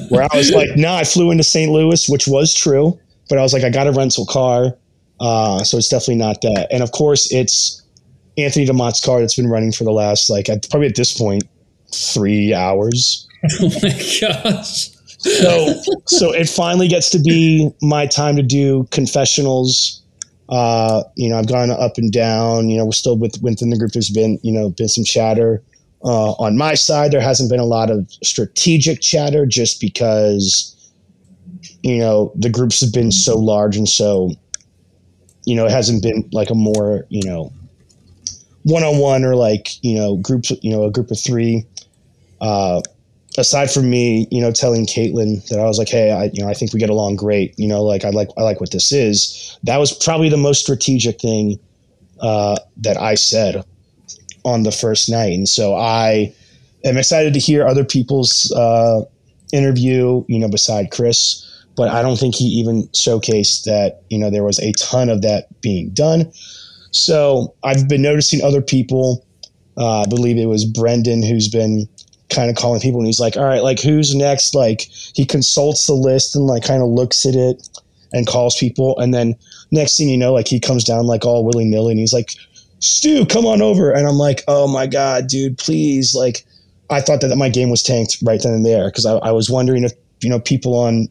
where I was like, "No, nah, I flew into St. Louis," which was true, but I was like, "I got a rental car, uh, so it's definitely not that." And of course, it's Anthony DeMott's car that's been running for the last like probably at this point three hours. Oh my gosh! so so it finally gets to be my time to do confessionals uh, you know, I've gone up and down. You know, we're still with, within the group. There's been, you know, been some chatter. Uh, on my side, there hasn't been a lot of strategic chatter just because, you know, the groups have been so large and so, you know, it hasn't been like a more, you know, one on one or like, you know, groups, you know, a group of three. Uh, aside from me, you know, telling Caitlin that I was like, hey, I, you know, I think we get along great. You know, like I like I like what this is. That was probably the most strategic thing uh, that I said on the first night, and so I am excited to hear other people's uh, interview. You know, beside Chris. But I don't think he even showcased that, you know, there was a ton of that being done. So I've been noticing other people. Uh, I believe it was Brendan who's been kind of calling people and he's like, all right, like who's next? Like he consults the list and like kind of looks at it and calls people. And then next thing you know, like he comes down like all willy nilly and he's like, Stu, come on over. And I'm like, oh my God, dude, please. Like I thought that my game was tanked right then and there because I, I, was wondering if, you know, people on,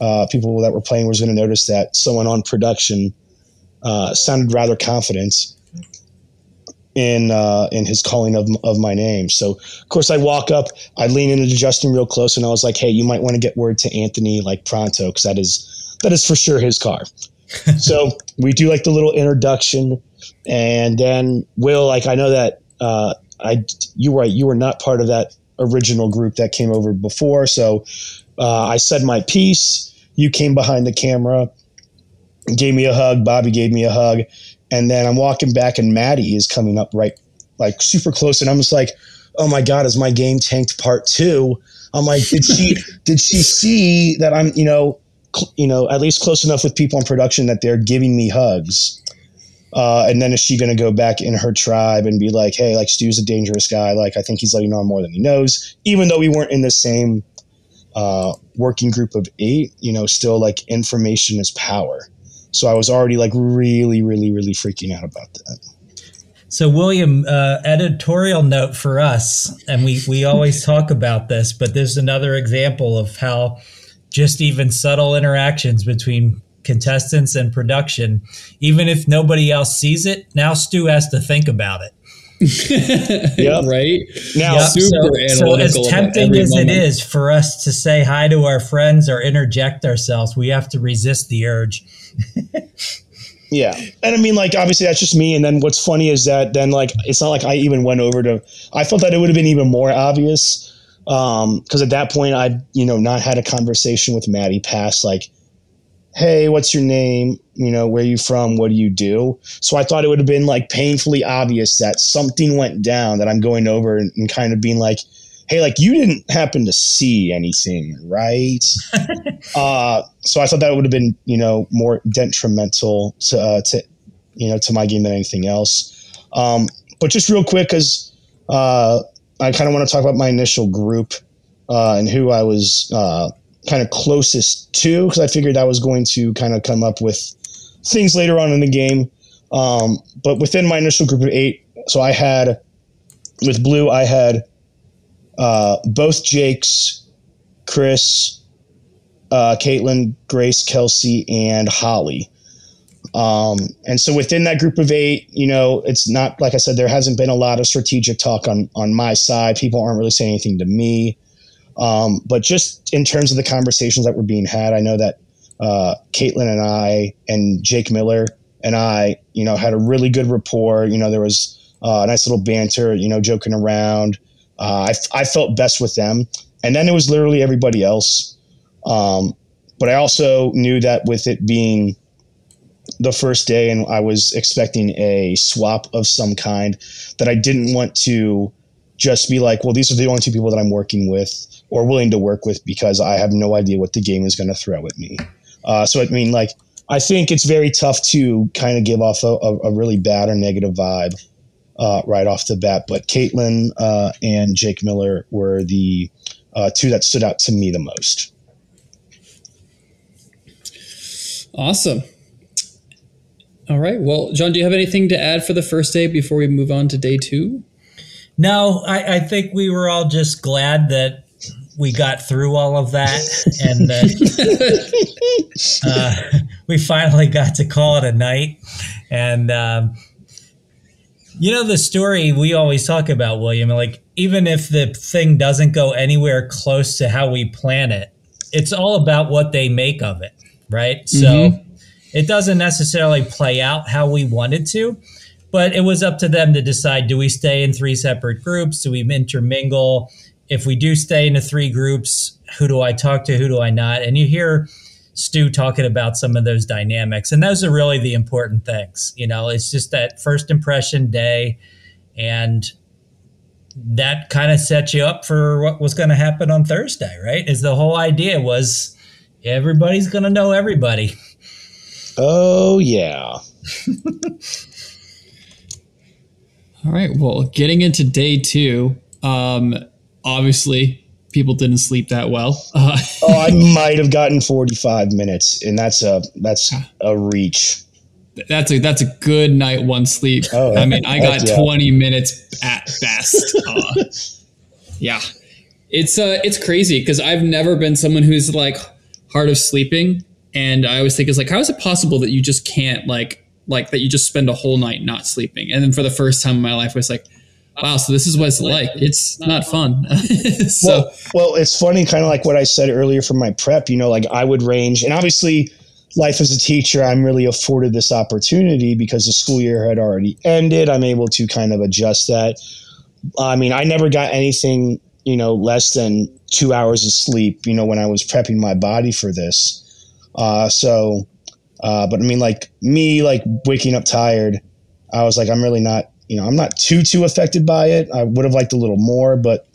uh, people that were playing was going to notice that someone on production uh, sounded rather confident in uh, in his calling of, of my name. So of course I walk up, I lean into Justin real close, and I was like, "Hey, you might want to get word to Anthony like pronto, because that is that is for sure his car." so we do like the little introduction, and then Will, like I know that uh, I you were you were not part of that original group that came over before, so uh, I said my piece. You came behind the camera, gave me a hug. Bobby gave me a hug and then I'm walking back, and Maddie is coming up right, like super close, and I'm just like, oh my god, is my game tanked part two? I'm like, did she did she see that I'm you know cl- you know at least close enough with people in production that they're giving me hugs? Uh, and then is she going to go back in her tribe and be like, hey, like Stu's a dangerous guy. Like I think he's letting on more than he knows, even though we weren't in the same uh, working group of eight. You know, still like information is power. So I was already like really, really, really freaking out about that. So William, uh, editorial note for us, and we we always talk about this, but there's another example of how just even subtle interactions between contestants and production, even if nobody else sees it, now Stu has to think about it. yeah, right. Now, yep. so, so, as tempting as moment. it is for us to say hi to our friends or interject ourselves, we have to resist the urge. yeah, and I mean, like, obviously, that's just me. And then what's funny is that then, like, it's not like I even went over to. I felt that it would have been even more obvious Um because um, at that point, I, you know, not had a conversation with Maddie past like hey, what's your name? You know, where you from? What do you do? So I thought it would have been like painfully obvious that something went down that I'm going over and, and kind of being like, hey, like you didn't happen to see anything, right? uh, so I thought that would have been, you know, more detrimental to, uh, to you know, to my game than anything else. Um, but just real quick, because uh, I kind of want to talk about my initial group uh, and who I was uh, kind of closest to because I figured I was going to kind of come up with things later on in the game. Um, but within my initial group of eight, so I had with Blue, I had uh, both Jakes, Chris, uh, Caitlin, Grace, Kelsey, and Holly. Um, and so within that group of eight, you know, it's not like I said, there hasn't been a lot of strategic talk on on my side. People aren't really saying anything to me. Um, but just in terms of the conversations that were being had, I know that uh, Caitlin and I and Jake Miller and I, you know, had a really good rapport. You know, there was uh, a nice little banter, you know, joking around. Uh, I, I felt best with them. And then it was literally everybody else. Um, but I also knew that with it being the first day and I was expecting a swap of some kind, that I didn't want to just be like, well, these are the only two people that I'm working with or willing to work with because I have no idea what the game is going to throw at me. Uh, so, I mean, like, I think it's very tough to kind of give off a, a, really bad or negative vibe uh, right off the bat. But Caitlin uh, and Jake Miller were the uh, two that stood out to me the most. Awesome. All right. Well, John, do you have anything to add for the first day before we move on to day two? No, I, I think we were all just glad that we got through all of that and that uh, we finally got to call it a night. And, um, you know, the story we always talk about, William, like, even if the thing doesn't go anywhere close to how we plan it, it's all about what they make of it, right? Mm-hmm. So it doesn't necessarily play out how we wanted to, but it was up to them to decide do we stay in three separate groups? Do we intermingle? If we do stay into three groups, who do I talk to? Who do I not? And you hear Stu talking about some of those dynamics, and those are really the important things. You know, it's just that first impression day, and that kind of sets you up for what was going to happen on Thursday, right? Is the whole idea was everybody's going to know everybody. Oh, yeah. All right. Well, getting into day two, um, obviously people didn't sleep that well. Uh, oh, I might have gotten 45 minutes, and that's a that's a reach. That's a that's a good night one sleep. Oh, I mean, I got yeah. 20 minutes at best. Uh, yeah, it's uh it's crazy because I've never been someone who's like hard of sleeping and I always think it's like, how is it possible that you just can't like like that you just spend a whole night not sleeping? And then for the first time in my life, I was like, wow, so this is what it's like. It's not fun. so well, well, it's funny, kind of like what I said earlier from my prep. You know, like I would range, and obviously, life as a teacher, I'm really afforded this opportunity because the school year had already ended. I'm able to kind of adjust that. I mean, I never got anything, you know, less than two hours of sleep. You know, when I was prepping my body for this. Uh, so, uh, but I mean, like me, like waking up tired, I was like, I'm really not, you know, I'm not too too affected by it. I would have liked a little more, but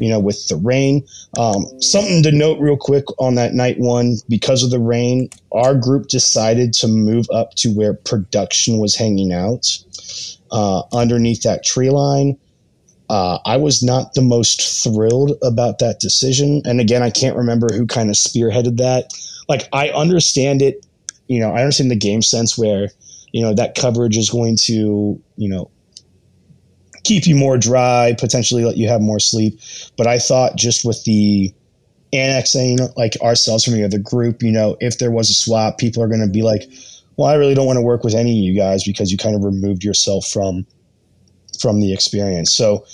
you know, with the rain. Um, something to note real quick on that night one, because of the rain, our group decided to move up to where production was hanging out uh, underneath that tree line. Uh, I was not the most thrilled about that decision. And again, I can't remember who kind of spearheaded that like I understand it, you know, I understand the game sense where, you know, that coverage is going to, you know, keep you more dry, potentially let you have more sleep. But I thought just with the annexing like ourselves from the other group, you know, if there was a swap, people are going to be like, well, I really don't want to work with any of you guys because you kind of removed yourself from from the experience. So,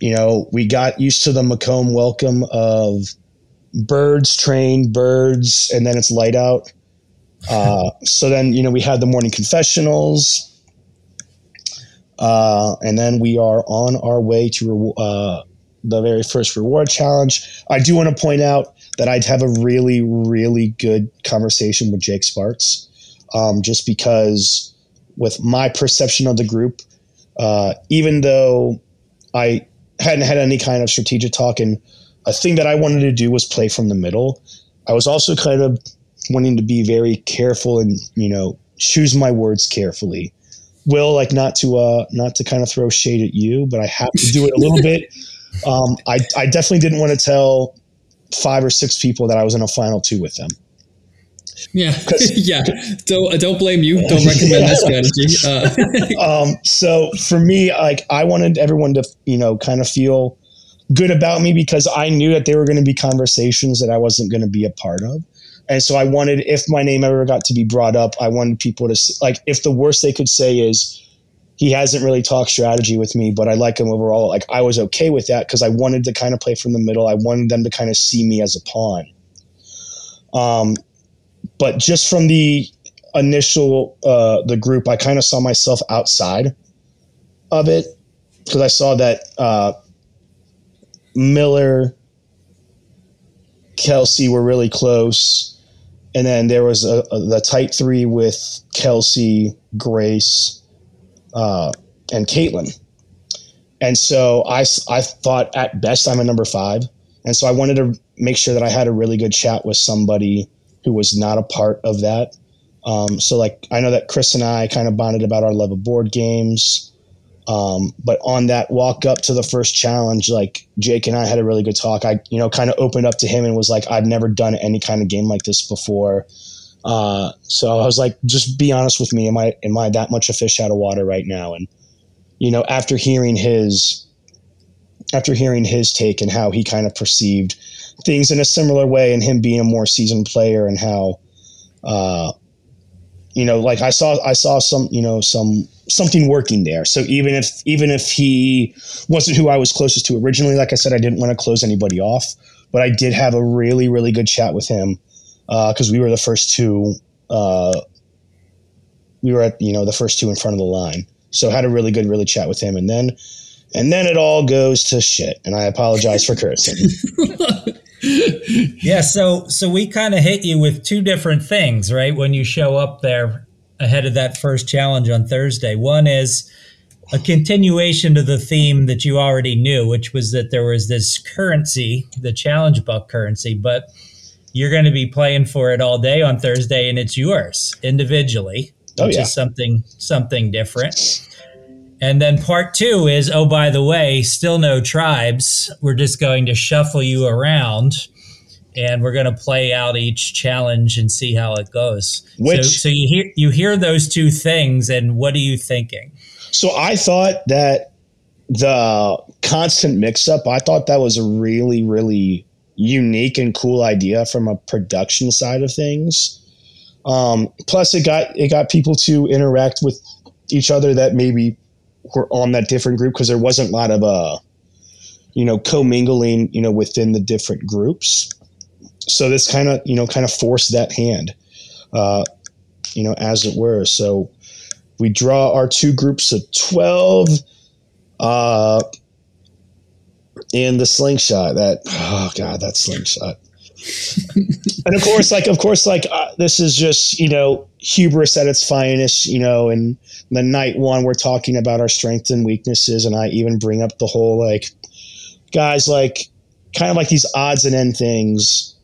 you know, we got used to the Macomb welcome of birds train birds and then it's light out uh, so then you know we had the morning confessionals uh, and then we are on our way to uh, the very first reward challenge i do want to point out that i'd have a really really good conversation with jake sparks um, just because with my perception of the group uh, even though i hadn't had any kind of strategic talk and a thing that I wanted to do was play from the middle. I was also kind of wanting to be very careful and you know choose my words carefully. Will like not to uh not to kind of throw shade at you, but I have to do it a little bit. Um, I I definitely didn't want to tell five or six people that I was in a final two with them. Yeah, yeah. Don't don't blame you. Don't recommend yeah. that strategy. Uh. um, so for me, like I wanted everyone to you know kind of feel good about me because I knew that there were going to be conversations that I wasn't going to be a part of. And so I wanted, if my name ever got to be brought up, I wanted people to like, if the worst they could say is he hasn't really talked strategy with me, but I like him overall. Like I was okay with that because I wanted to kind of play from the middle. I wanted them to kind of see me as a pawn. Um, but just from the initial uh, the group, I kind of saw myself outside of it because I saw that uh, Miller, Kelsey were really close, and then there was a, a, the tight three with Kelsey, Grace, uh, and Caitlin. And so I, I thought at best I'm a number five. And so I wanted to make sure that I had a really good chat with somebody who was not a part of that. Um, so like I know that Chris and I kind of bonded about our love of board games. Um, but on that walk up to the first challenge, like Jake and I had a really good talk. I, you know, kind of opened up to him and was like, I've never done any kind of game like this before. Uh, so I was like, just be honest with me. Am I, am I that much a fish out of water right now? And, you know, after hearing his, after hearing his take and how he kind of perceived things in a similar way and him being a more seasoned player and how, uh, you know, like I saw, I saw some, you know, some something working there. So even if even if he wasn't who I was closest to originally, like I said, I didn't want to close anybody off, but I did have a really really good chat with him because uh, we were the first two. Uh, we were at you know the first two in front of the line, so had a really good really chat with him, and then and then it all goes to shit, and I apologize for cursing. yeah, so so we kind of hit you with two different things, right? When you show up there ahead of that first challenge on Thursday. One is a continuation to the theme that you already knew, which was that there was this currency, the challenge buck currency, but you're going to be playing for it all day on Thursday and it's yours individually, oh, which yeah. is something something different. And then part two is, oh, by the way, still no tribes. We're just going to shuffle you around and we're going to play out each challenge and see how it goes. Which, so, so you hear you hear those two things, and what are you thinking? So I thought that the constant mix-up. I thought that was a really, really unique and cool idea from a production side of things. Um, plus, it got it got people to interact with each other that maybe were on that different group because there wasn't a lot of uh, you know commingling you know within the different groups so this kind of you know kind of forced that hand, uh, you know, as it were. So we draw our two groups of twelve. Uh, and the slingshot that oh god that slingshot and of course like of course like uh, this is just you know hubris at its finest you know and the night one we're talking about our strengths and weaknesses and i even bring up the whole like guys like kind of like these odds and end things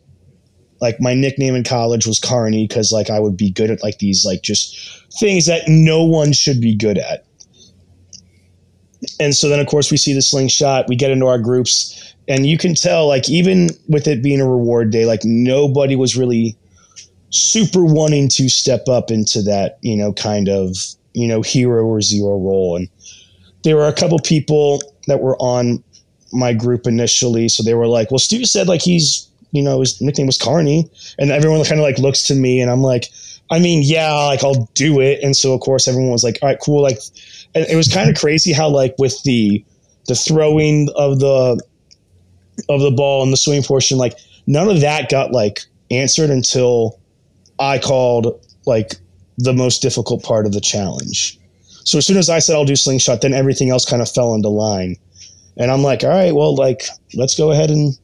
like my nickname in college was Carney because like I would be good at like these like just things that no one should be good at. And so then of course we see the slingshot, we get into our groups, and you can tell like even with it being a reward day, like nobody was really super wanting to step up into that, you know, kind of, you know, hero or zero role. And there were a couple people that were on my group initially. So they were like, well, Stu said like he's you know, his nickname was Carney. And everyone kind of like looks to me and I'm like, I mean, yeah, like I'll do it. And so of course everyone was like, all right, cool. Like, it was kind of crazy how like with the, the throwing of the, of the ball and the swimming portion, like none of that got like answered until I called like the most difficult part of the challenge. So as soon as I said I'll do slingshot, then everything else kind of fell into line. And I'm like, all right, well, like, let's go ahead and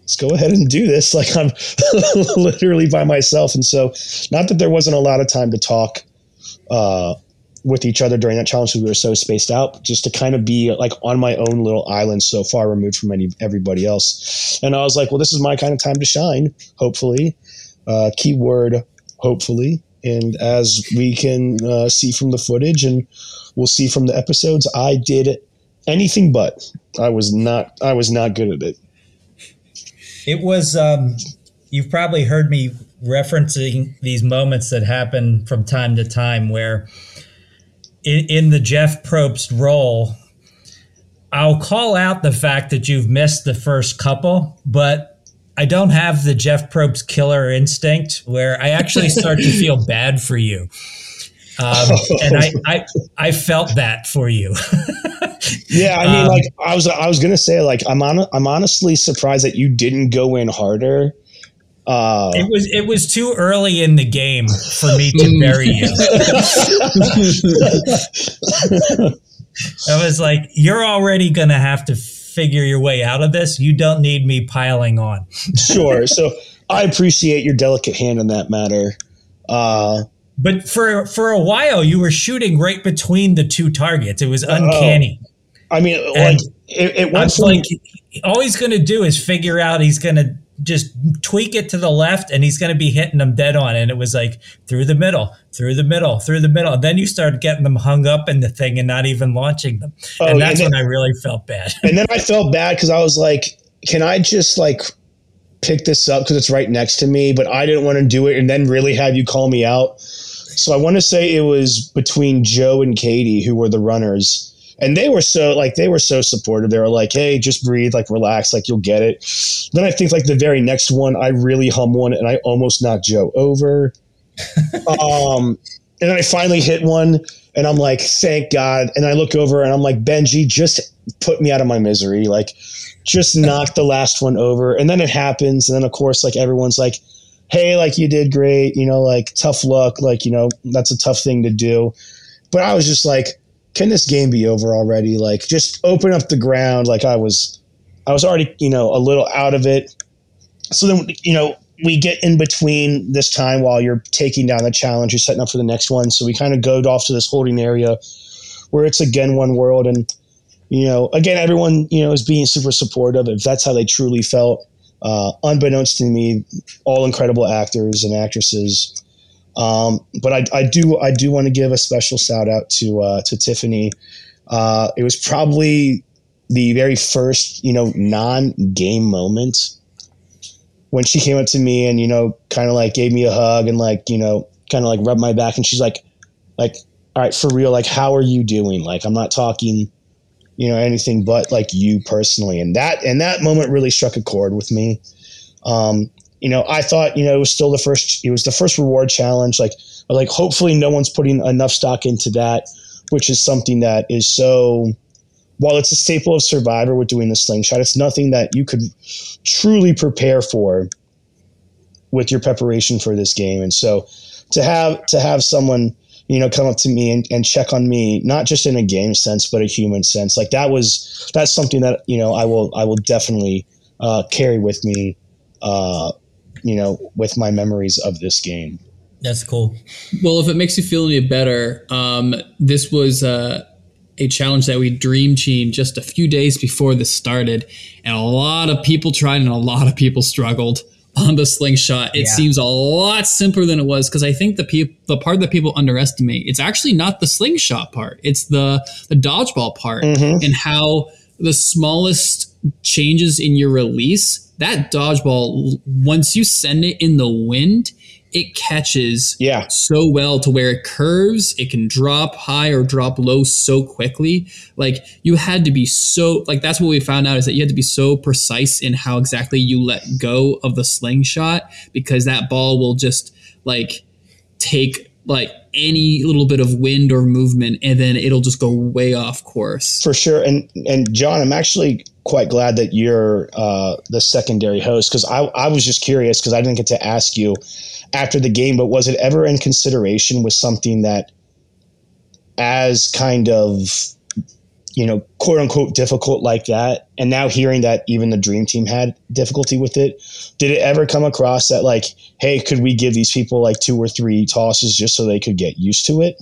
let's go ahead and do this. Like I'm literally by myself. And so, not that there wasn't a lot of time to talk uh, with each other during that challenge because we were so spaced out, just to kind of be like on my own little island, so far removed from any everybody else. And I was like, well, this is my kind of time to shine. Hopefully, uh, keyword hopefully. And as we can uh, see from the footage, and we'll see from the episodes, I did anything but. I was not. I was not good at it. It was. Um, you've probably heard me referencing these moments that happen from time to time where, in, in the Jeff Probst role, I'll call out the fact that you've missed the first couple, but I don't have the Jeff Probst killer instinct where I actually start to feel bad for you. Um, and I, I, I felt that for you. yeah, I mean, um, like I was, I was gonna say, like I'm on, I'm honestly surprised that you didn't go in harder. Uh, it was it was too early in the game for me to bury you. I was like, you're already gonna have to figure your way out of this. You don't need me piling on. sure. So I appreciate your delicate hand in that matter. Uh, but for for a while, you were shooting right between the two targets. It was uncanny. I mean, and like it, it went from, like all he's going to do is figure out he's going to just tweak it to the left and he's going to be hitting them dead on. And it was like through the middle, through the middle, through the middle. And then you started getting them hung up in the thing and not even launching them. Oh, and that's and then, when I really felt bad. and then I felt bad because I was like, can I just like pick this up because it's right next to me? But I didn't want to do it and then really have you call me out. So I want to say it was between Joe and Katie who were the runners and they were so like they were so supportive. They were like hey just breathe like relax like you'll get it. Then i think like the very next one i really hum one and i almost knocked joe over. Um and then i finally hit one and i'm like thank god. And i look over and i'm like benji just put me out of my misery. Like just knock the last one over. And then it happens. And then of course like everyone's like hey like you did great. You know like tough luck. Like you know that's a tough thing to do. But i was just like can this game be over already? Like, just open up the ground. Like I was, I was already, you know, a little out of it. So then, you know, we get in between this time while you're taking down the challenge, you're setting up for the next one. So we kind of go off to this holding area where it's again one world, and you know, again, everyone, you know, is being super supportive. If that's how they truly felt, uh, unbeknownst to me, all incredible actors and actresses um, but I, I, do I do want to give a special shout out to uh, to Tiffany. Uh, it was probably the very first you know non game moment when she came up to me and you know kind of like gave me a hug and like you know kind of like rubbed my back and she's like like all right for real like how are you doing? Like I'm not talking you know anything but like you personally. And that and that moment really struck a chord with me. Um, you know, I thought, you know, it was still the first, it was the first reward challenge. Like, like hopefully no one's putting enough stock into that, which is something that is so, while it's a staple of Survivor with doing the slingshot, it's nothing that you could truly prepare for with your preparation for this game. And so to have, to have someone, you know, come up to me and, and check on me, not just in a game sense, but a human sense, like that was, that's something that, you know, I will, I will definitely uh, carry with me uh, you know, with my memories of this game. That's cool. Well, if it makes you feel any better, um, this was uh, a challenge that we dream team just a few days before this started, and a lot of people tried and a lot of people struggled on the slingshot. It yeah. seems a lot simpler than it was because I think the pe- the part that people underestimate it's actually not the slingshot part; it's the the dodgeball part mm-hmm. and how the smallest changes in your release that dodgeball, once you send it in the wind, it catches yeah. so well to where it curves, it can drop high or drop low so quickly. Like you had to be so like that's what we found out is that you had to be so precise in how exactly you let go of the slingshot because that ball will just like take like any little bit of wind or movement and then it'll just go way off course. For sure. And and John, I'm actually quite glad that you're uh, the secondary host because I, I was just curious because I didn't get to ask you after the game, but was it ever in consideration with something that as kind of you know quote unquote difficult like that and now hearing that even the dream team had difficulty with it did it ever come across that like hey could we give these people like two or three tosses just so they could get used to it?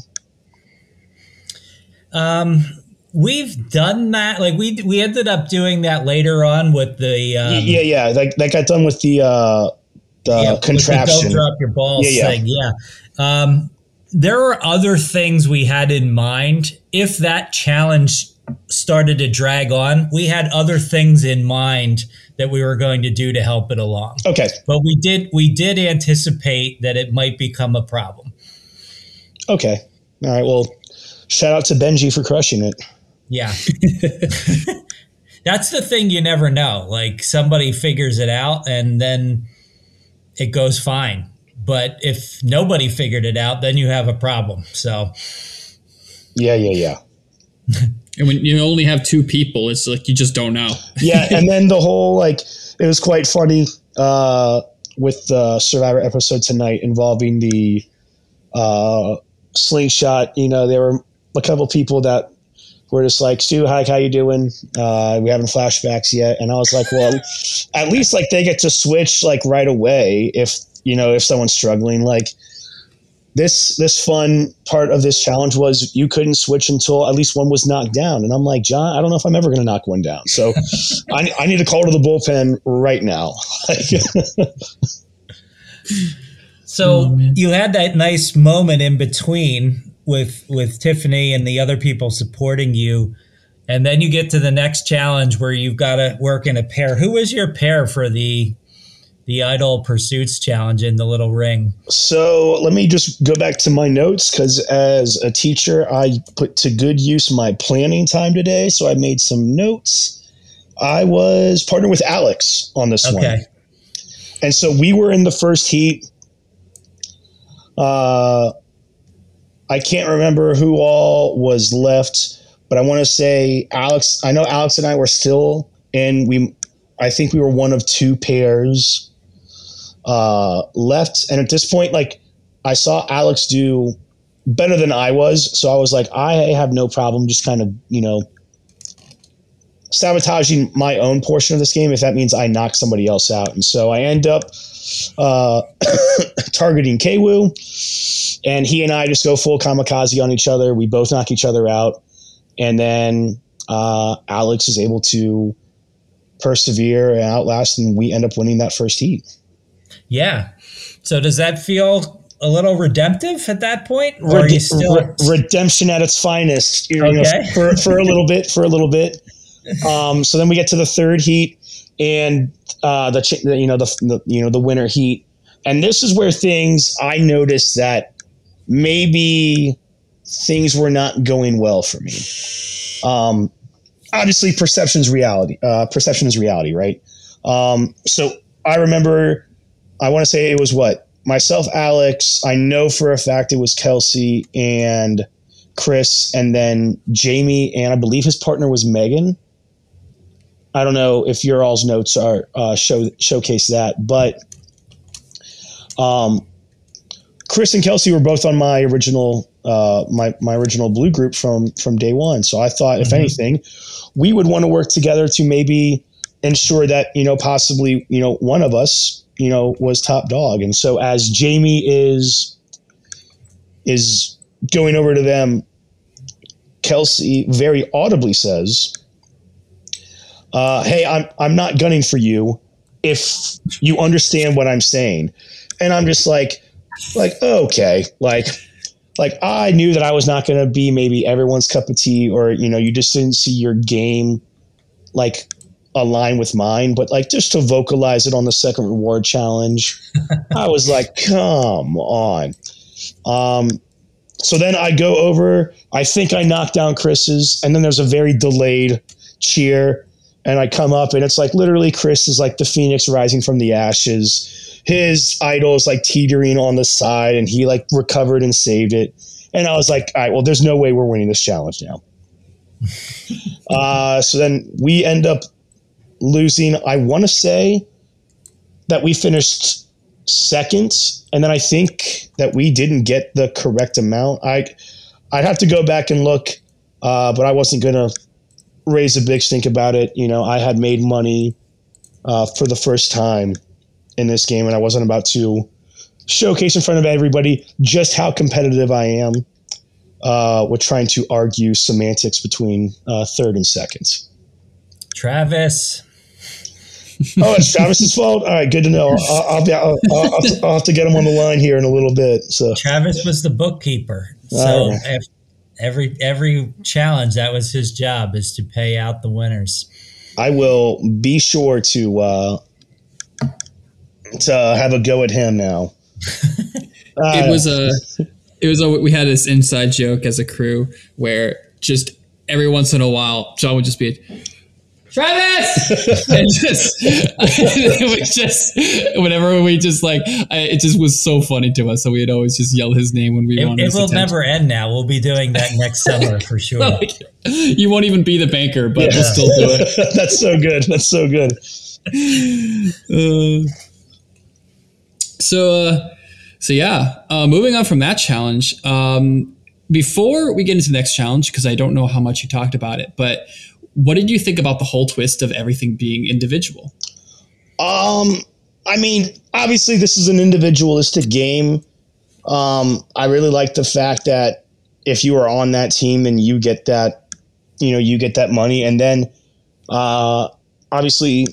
Um We've done that. Like we we ended up doing that later on with the um, yeah yeah like that got done with the uh the yeah, contraption. The drop your balls yeah, yeah. thing. Yeah. Um, there are other things we had in mind. If that challenge started to drag on, we had other things in mind that we were going to do to help it along. Okay. But we did we did anticipate that it might become a problem. Okay. All right. Well, shout out to Benji for crushing it. Yeah. that's the thing you never know. Like somebody figures it out and then it goes fine. But if nobody figured it out, then you have a problem. So yeah, yeah, yeah. and when you only have two people, it's like you just don't know. yeah, and then the whole like it was quite funny uh, with the Survivor episode tonight involving the uh, slingshot. You know, there were a couple people that were just like, Stu, hi, how you doing? Uh, we having flashbacks yet? And I was like, well, at least like they get to switch like right away if you know if someone's struggling. Like this this fun part of this challenge was you couldn't switch until at least one was knocked down. And I'm like, John, I don't know if I'm ever going to knock one down. So I, I need to call to the bullpen right now. so oh, you had that nice moment in between with with Tiffany and the other people supporting you. And then you get to the next challenge where you've got to work in a pair. Who was your pair for the the idle pursuits challenge in the little ring so let me just go back to my notes because as a teacher i put to good use my planning time today so i made some notes i was partnered with alex on this okay. one and so we were in the first heat uh, i can't remember who all was left but i want to say alex i know alex and i were still in we I think we were one of two pairs uh, left. And at this point, like I saw Alex do better than I was. So I was like, I have no problem just kind of, you know, sabotaging my own portion of this game if that means I knock somebody else out. And so I end up uh, targeting Kwu, and he and I just go full kamikaze on each other. We both knock each other out. And then uh, Alex is able to persevere and outlast, and we end up winning that first heat. Yeah. So does that feel a little redemptive at that point, or Red- still re- redemption at its finest? You okay. for for a little bit, for a little bit. Um, so then we get to the third heat, and uh, the, the you know the, the you know the winter heat, and this is where things I noticed that maybe things were not going well for me. Um, obviously, perception is reality. Uh, perception is reality, right? Um, so I remember I want to say it was what myself, Alex. I know for a fact it was Kelsey and Chris, and then Jamie, and I believe his partner was Megan. I don't know if your all's notes are uh, show showcase that, but um, Chris and Kelsey were both on my original uh, my my original blue group from from day one. So I thought, if mm-hmm. anything, we would want to work together to maybe ensure that you know possibly you know one of us you know, was top dog. And so as Jamie is is going over to them, Kelsey very audibly says, uh, "Hey, I'm I'm not gunning for you if you understand what I'm saying." And I'm just like, like okay, like like I knew that I was not going to be maybe everyone's cup of tea, or you know, you just didn't see your game like align with mine, but like just to vocalize it on the second reward challenge, I was like, come on. Um, so then I go over, I think I knock down Chris's, and then there's a very delayed cheer. And I come up, and it's like literally Chris is like the phoenix rising from the ashes. His idol is like teetering on the side, and he like recovered and saved it. And I was like, all right, well, there's no way we're winning this challenge now. uh, so then we end up losing. I want to say that we finished second, and then I think that we didn't get the correct amount. I I'd have to go back and look, uh, but I wasn't gonna raise a big stink about it. You know, I had made money uh, for the first time in this game, and I wasn't about to showcase in front of everybody just how competitive I am. Uh, with trying to argue semantics between uh, third and second. Travis, oh, it's Travis's fault. All right, good to know. I'll, I'll, be, I'll, I'll, have to get him on the line here in a little bit. So Travis was the bookkeeper. So right. Every every challenge that was his job is to pay out the winners. I will be sure to uh, to have a go at him now. uh, it was a it was a we had this inside joke as a crew where just every once in a while John would just be Travis, and just it was just whenever we just like I, it just was so funny to us. So we'd always just yell his name when we It, wanted. it will attention. never end now. We'll be doing that next summer for sure. Like, you won't even be the banker, but we'll still do it. That's so good. That's so good. Uh, so, uh, so yeah. Uh, moving on from that challenge. Um, before we get into the next challenge, because I don't know how much you talked about it, but what did you think about the whole twist of everything being individual? Um, I mean, obviously, this is an individualistic game. Um, I really like the fact that if you are on that team and you get that, you know, you get that money, and then, uh, obviously,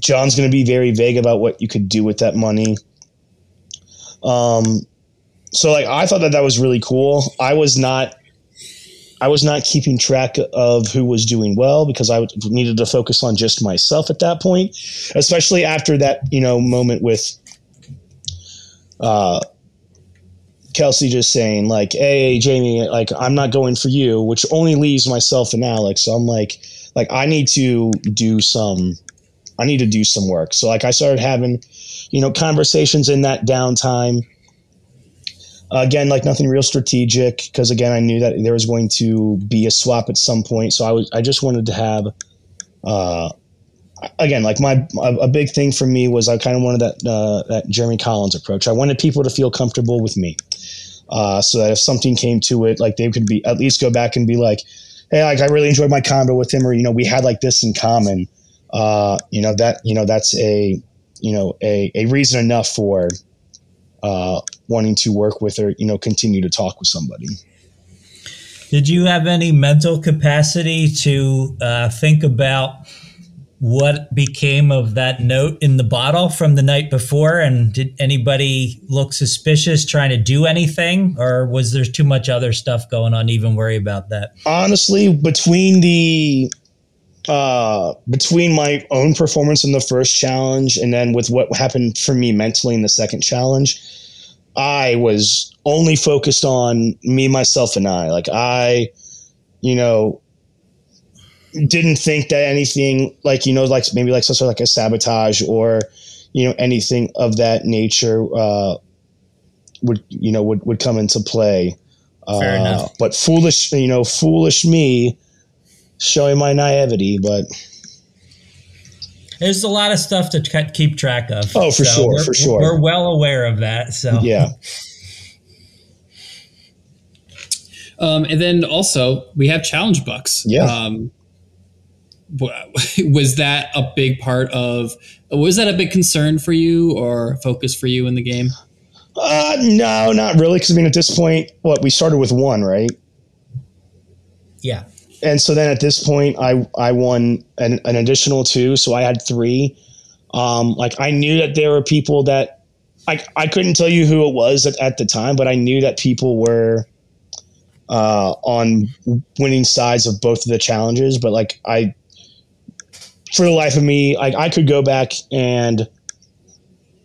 John's going to be very vague about what you could do with that money. Um, so like I thought that that was really cool. I was not I was not keeping track of who was doing well because I needed to focus on just myself at that point, especially after that, you know, moment with uh Kelsey just saying like, "Hey, Jamie, like I'm not going for you," which only leaves myself and Alex. So I'm like, like I need to do some, I need to do some work. So like I started having, you know, conversations in that downtime. Again, like nothing real strategic because again, I knew that there was going to be a swap at some point. So I was, I just wanted to have, uh, again, like my a, big thing for me was I kind of wanted that uh, that Jeremy Collins approach. I wanted people to feel comfortable with me, uh, so that if something came to it, like they could be at least go back and be like, "Hey, like I really enjoyed my combo with him," or you know, we had like this in common. Uh, you know that you know that's a you know a a reason enough for uh, wanting to work with or you know continue to talk with somebody. Did you have any mental capacity to uh, think about what became of that note in the bottle from the night before? And did anybody look suspicious trying to do anything? Or was there too much other stuff going on to even worry about that? honestly between the uh between my own performance in the first challenge and then with what happened for me mentally in the second challenge i was only focused on me myself and i like i you know didn't think that anything like you know like maybe like some sort of like a sabotage or you know anything of that nature uh would you know would, would come into play Fair uh, enough. But foolish, you know, foolish me showing my naivety. But There's a lot of stuff to cut, keep track of. Oh, for sure, we're- for sure. We're well aware of that. So yeah, Um, and then also we have challenge bucks. Yeah. Um, was that a big part of? Was that a big concern for you or focus for you in the game? uh, no, not really. Because I mean, at this point, what we started with one, right? yeah. And so then at this point, I I won an, an additional two, so I had three. Um, like I knew that there were people that I I couldn't tell you who it was at, at the time, but I knew that people were uh, on winning sides of both of the challenges. But like I, for the life of me, like I could go back and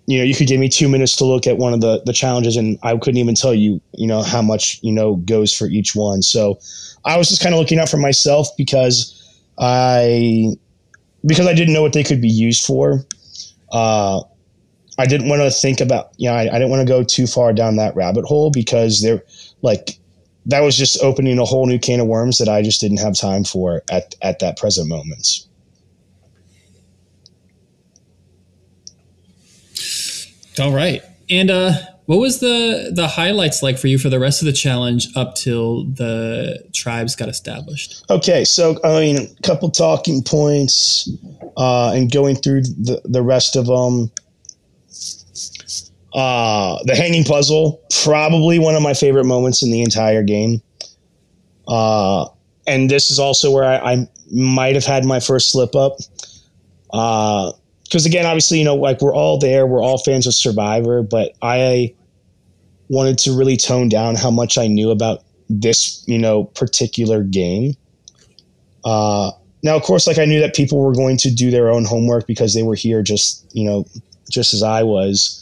you know you could give me two minutes to look at one of the the challenges, and I couldn't even tell you you know how much you know goes for each one. So I was just kind of looking out for myself because I because I didn't know what they could be used for. Uh, I didn't want to think about you know I, I didn't want to go too far down that rabbit hole because they're like that was just opening a whole new can of worms that I just didn't have time for at at that present moment. All right. And uh, what was the the highlights like for you for the rest of the challenge up till the tribes got established? Okay, so I mean, a couple talking points, uh, and going through the the rest of them. Uh, the hanging puzzle, probably one of my favorite moments in the entire game. Uh, and this is also where I, I might have had my first slip up. Because again, obviously, you know, like we're all there, we're all fans of Survivor, but I wanted to really tone down how much I knew about this, you know, particular game. Uh, now, of course, like I knew that people were going to do their own homework because they were here just, you know, just as I was.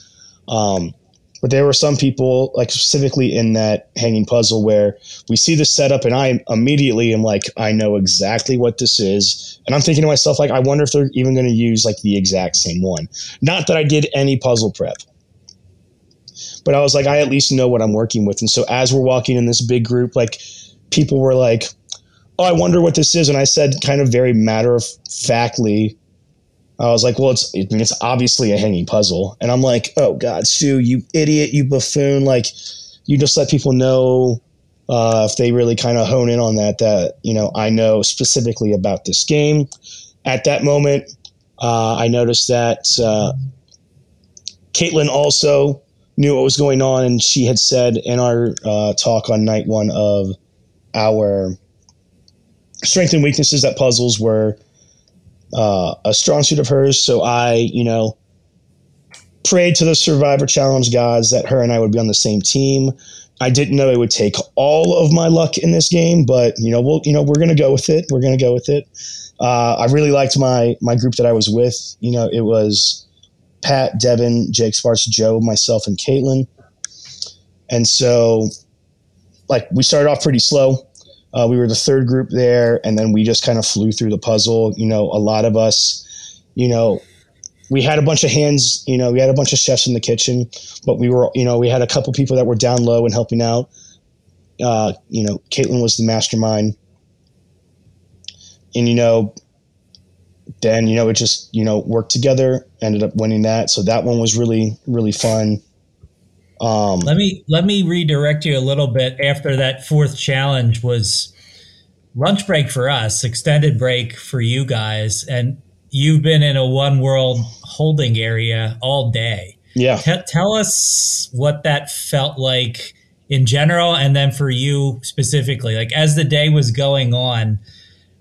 Um, but there were some people, like specifically in that hanging puzzle, where we see the setup, and I immediately am like, I know exactly what this is, and I'm thinking to myself, like, I wonder if they're even going to use like the exact same one. Not that I did any puzzle prep, but I was like, I at least know what I'm working with. And so as we're walking in this big group, like people were like, "Oh, I wonder what this is," and I said, kind of very matter of factly, I was like, well, it's I mean, it's obviously a hanging puzzle, and I'm like, oh God, Stu, you idiot, you buffoon! Like, you just let people know uh, if they really kind of hone in on that that you know I know specifically about this game. At that moment, uh, I noticed that uh, Caitlin also knew what was going on, and she had said in our uh, talk on night one of our strength and weaknesses that puzzles were uh, a strong suit of hers. So I, you know, prayed to the Survivor Challenge gods that her and I would be on the same team. I didn't know it would take all of my luck in this game, but you know, we'll, you know, we're gonna go with it. We're gonna go with it. Uh, I really liked my my group that I was with. You know, it was Pat, Devin, Jake Sparks, Joe, myself, and Caitlin. And so, like, we started off pretty slow. Uh, we were the third group there, and then we just kind of flew through the puzzle. You know, a lot of us, you know, we had a bunch of hands. You know, we had a bunch of chefs in the kitchen, but we were, you know, we had a couple people that were down low and helping out. Uh, you know, Caitlin was the mastermind, and you know, then you know it just you know worked together. Ended up winning that, so that one was really really fun. Um, let me let me redirect you a little bit. After that fourth challenge was lunch break for us, extended break for you guys, and you've been in a one world holding area all day. Yeah, T- tell us what that felt like in general, and then for you specifically. Like as the day was going on,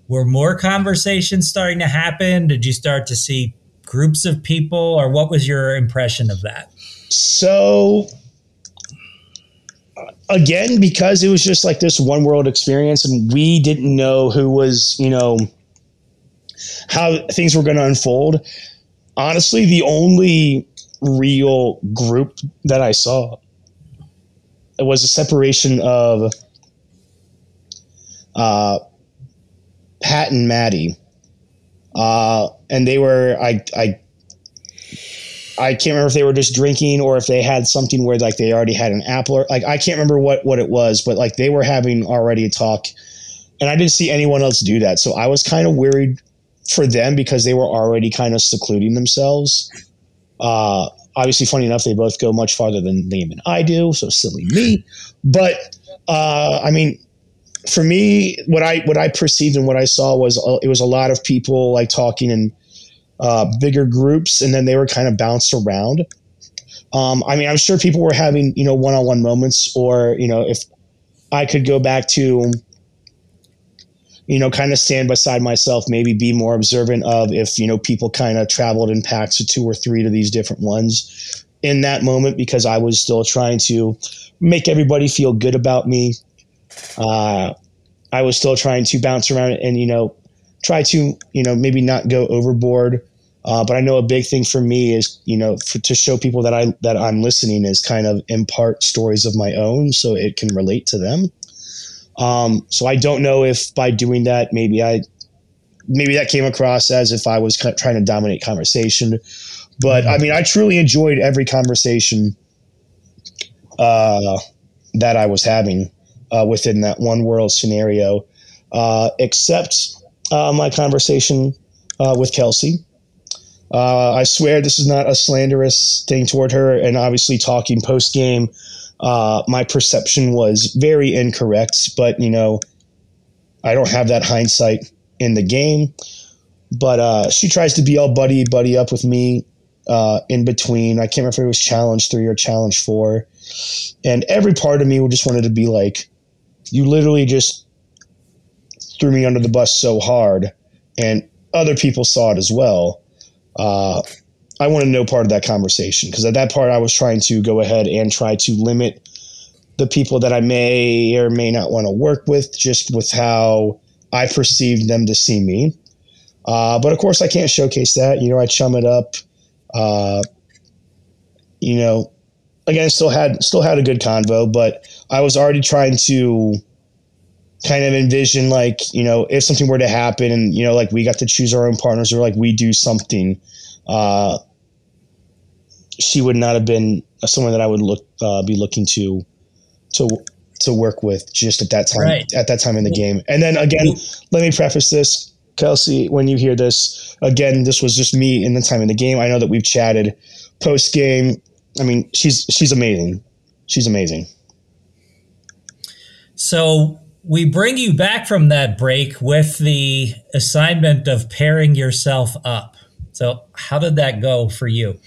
were more conversations starting to happen? Did you start to see groups of people, or what was your impression of that? So again because it was just like this one world experience and we didn't know who was you know how things were going to unfold. Honestly the only real group that i saw it was a separation of uh, pat and maddie. Uh, and they were i i I can't remember if they were just drinking or if they had something where like they already had an apple or like I can't remember what what it was, but like they were having already a talk, and I didn't see anyone else do that. So I was kind of worried for them because they were already kind of secluding themselves. Uh, obviously, funny enough, they both go much farther than Liam and I do, so silly me. But uh, I mean, for me, what I what I perceived and what I saw was uh, it was a lot of people like talking and uh, bigger groups, and then they were kind of bounced around. Um, I mean, I'm sure people were having you know one-on-one moments, or you know, if I could go back to you know, kind of stand beside myself, maybe be more observant of if, you know, people kind of traveled in packs of two or three to these different ones in that moment because I was still trying to make everybody feel good about me. Uh, I was still trying to bounce around and, you know, try to, you know, maybe not go overboard uh, but I know a big thing for me is, you know, for, to show people that I that I'm listening is kind of impart stories of my own, so it can relate to them. Um, so I don't know if by doing that, maybe I, maybe that came across as if I was trying to dominate conversation. But I mean, I truly enjoyed every conversation uh, that I was having uh, within that one world scenario, uh, except uh, my conversation uh, with Kelsey. Uh, I swear this is not a slanderous thing toward her. And obviously, talking post game, uh, my perception was very incorrect. But, you know, I don't have that hindsight in the game. But uh, she tries to be all buddy buddy up with me uh, in between. I can't remember if it was challenge three or challenge four. And every part of me just wanted to be like, you literally just threw me under the bus so hard. And other people saw it as well uh, I wanted no part of that conversation because at that part I was trying to go ahead and try to limit the people that I may or may not want to work with just with how I perceived them to see me. Uh, but of course, I can't showcase that. You know, I chum it up. Uh, you know, again, still had still had a good convo, but I was already trying to kind of envision like you know if something were to happen and you know like we got to choose our own partners or like we do something uh she would not have been someone that i would look uh, be looking to to to work with just at that time right. at that time in the game. And then again let me preface this kelsey when you hear this again this was just me in the time in the game. I know that we've chatted post game i mean she's she's amazing. She's amazing. So we bring you back from that break with the assignment of pairing yourself up. So, how did that go for you?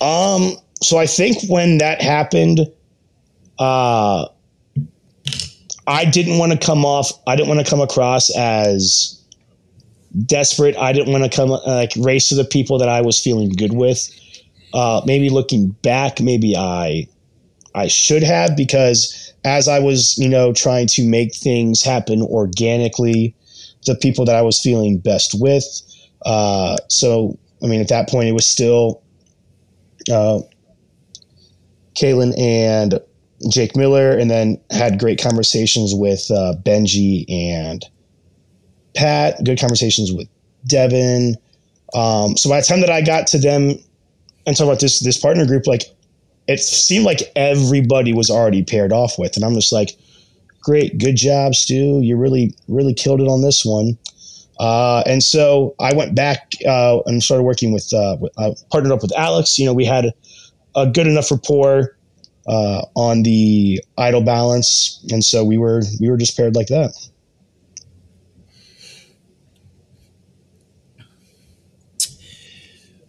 Um, so I think when that happened, uh, I didn't want to come off. I didn't want to come across as desperate. I didn't want to come uh, like race to the people that I was feeling good with. Uh, maybe looking back, maybe I I should have because as I was, you know, trying to make things happen organically, the people that I was feeling best with. Uh, so, I mean, at that point, it was still uh, and Jake Miller, and then had great conversations with uh, Benji and Pat. Good conversations with Devin. Um, so by the time that I got to them and talk about this this partner group, like it seemed like everybody was already paired off with. And I'm just like, great, good job, Stu. You really, really killed it on this one. Uh, and so I went back uh, and started working with, uh, I partnered up with Alex. You know, we had a good enough rapport uh, on the idol balance, and so we were we were just paired like that.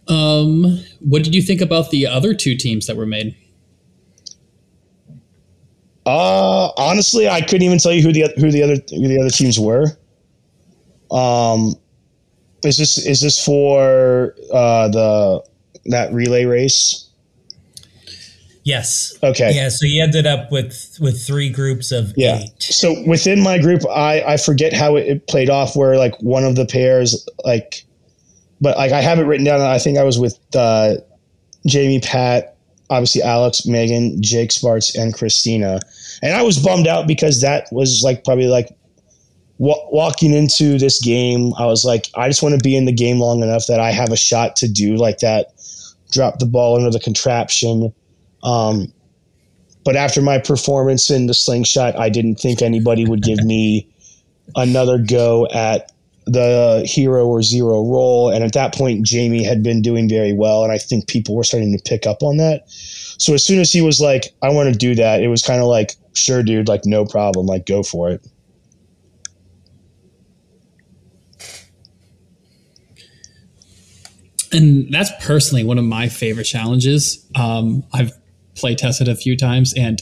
Um, what did you think about the other two teams that were made? Uh, honestly, I couldn't even tell you who the who the other who the other teams were. Um, is this is this for uh, the that relay race? Yes. Okay. Yeah. So you ended up with with three groups of yeah. eight. So within my group, I I forget how it, it played off. Where like one of the pairs like but like I have it written down. I think I was with uh, Jamie, Pat, obviously Alex, Megan, Jake Sparks, and Christina, and I was bummed out because that was like probably like w- walking into this game. I was like, I just want to be in the game long enough that I have a shot to do like that, drop the ball under the contraption. Um, but after my performance in the slingshot, I didn't think anybody would give me another go at the hero or zero role. And at that point, Jamie had been doing very well. And I think people were starting to pick up on that. So as soon as he was like, I want to do that, it was kind of like, sure, dude, like, no problem. Like, go for it. And that's personally one of my favorite challenges. Um, I've play tested a few times, and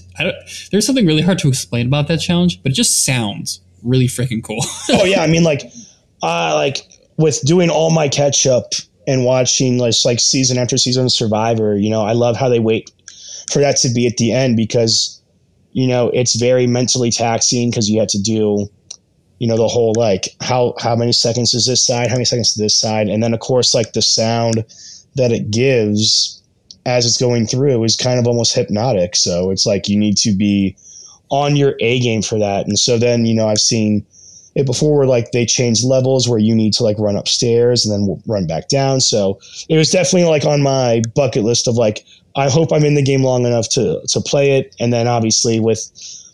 there's something really hard to explain about that challenge, but it just sounds really freaking cool. oh yeah, I mean, like uh, like with doing all my catch up and watching like, like season after season Survivor, you know, I love how they wait for that to be at the end because, you know, it's very mentally taxing because you have to do, you know, the whole like how how many seconds is this side, how many seconds is this side, and then of course like the sound that it gives as it's going through is kind of almost hypnotic. So it's like you need to be on your A game for that. And so then, you know, I've seen it before where like they changed levels where you need to like run upstairs and then run back down. So it was definitely like on my bucket list of like I hope I'm in the game long enough to to play it. And then obviously with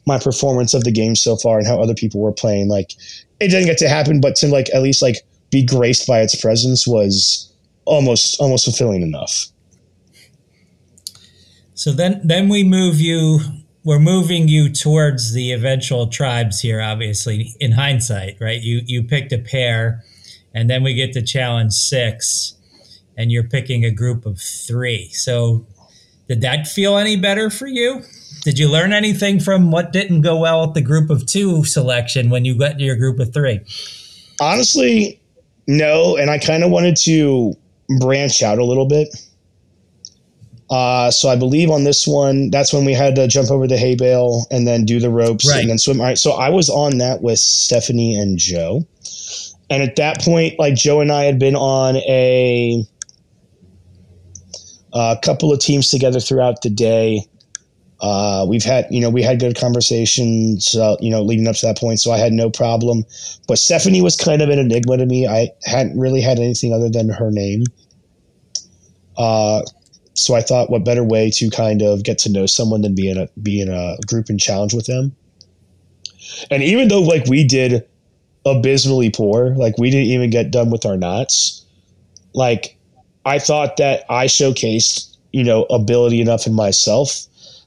my performance of the game so far and how other people were playing, like it didn't get to happen, but to like at least like be graced by its presence was almost almost fulfilling enough. So then then we move you we're moving you towards the eventual tribes here obviously in hindsight right? You you picked a pair and then we get to challenge six and you're picking a group of three. So did that feel any better for you? Did you learn anything from what didn't go well with the group of two selection when you got to your group of three? Honestly no and i kind of wanted to branch out a little bit uh, so I believe on this one, that's when we had to jump over the hay bale and then do the ropes right. and then swim. All right. So I was on that with Stephanie and Joe. And at that point, like Joe and I had been on a a couple of teams together throughout the day. Uh, we've had, you know, we had good conversations, uh, you know, leading up to that point, so I had no problem. But Stephanie was kind of an enigma to me. I hadn't really had anything other than her name. Uh, so I thought, what better way to kind of get to know someone than be in a be in a group and challenge with them? And even though like we did abysmally poor, like we didn't even get done with our knots, like I thought that I showcased, you know, ability enough in myself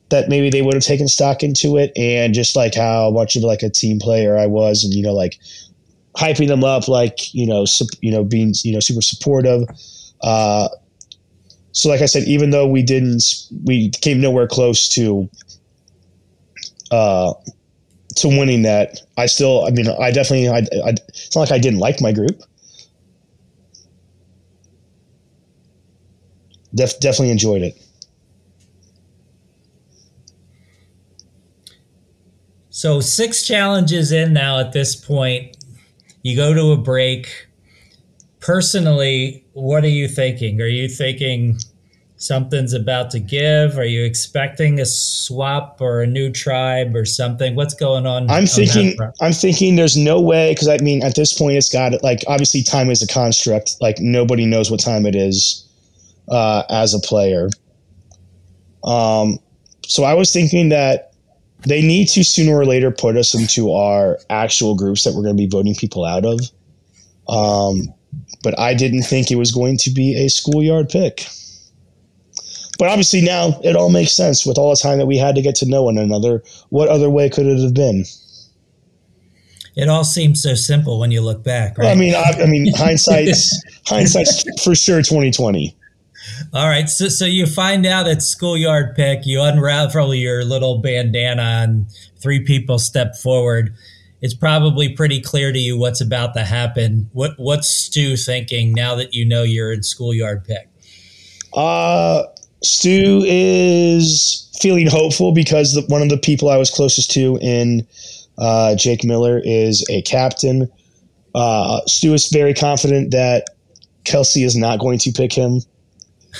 that maybe they would have taken stock into it and just like how much of like a team player I was and you know like hyping them up like you know su- you know being you know super supportive uh so like I said even though we didn't we came nowhere close to uh to winning that I still I mean I definitely I, I it's not like I didn't like my group Def, definitely enjoyed it So six challenges in now at this point. You go to a break. Personally, what are you thinking? Are you thinking something's about to give? Are you expecting a swap or a new tribe or something? What's going on? I'm thinking. I'm thinking. There's no way because I mean, at this point, it's got like obviously time is a construct. Like nobody knows what time it is uh, as a player. Um, so I was thinking that they need to sooner or later put us into our actual groups that we're going to be voting people out of. Um, but I didn't think it was going to be a schoolyard pick. But obviously now it all makes sense with all the time that we had to get to know one another. What other way could it have been? It all seems so simple when you look back, right? Well, I mean, I, I mean, hindsight's hindsight's for sure twenty twenty. All right, so so you find out it's schoolyard pick. You unravel your little bandana, and three people step forward. It's probably pretty clear to you what's about to happen. What what's Stu thinking now that you know you're in schoolyard pick? Uh, Stu is feeling hopeful because the, one of the people I was closest to in uh, Jake Miller is a captain. Uh, Stu is very confident that Kelsey is not going to pick him.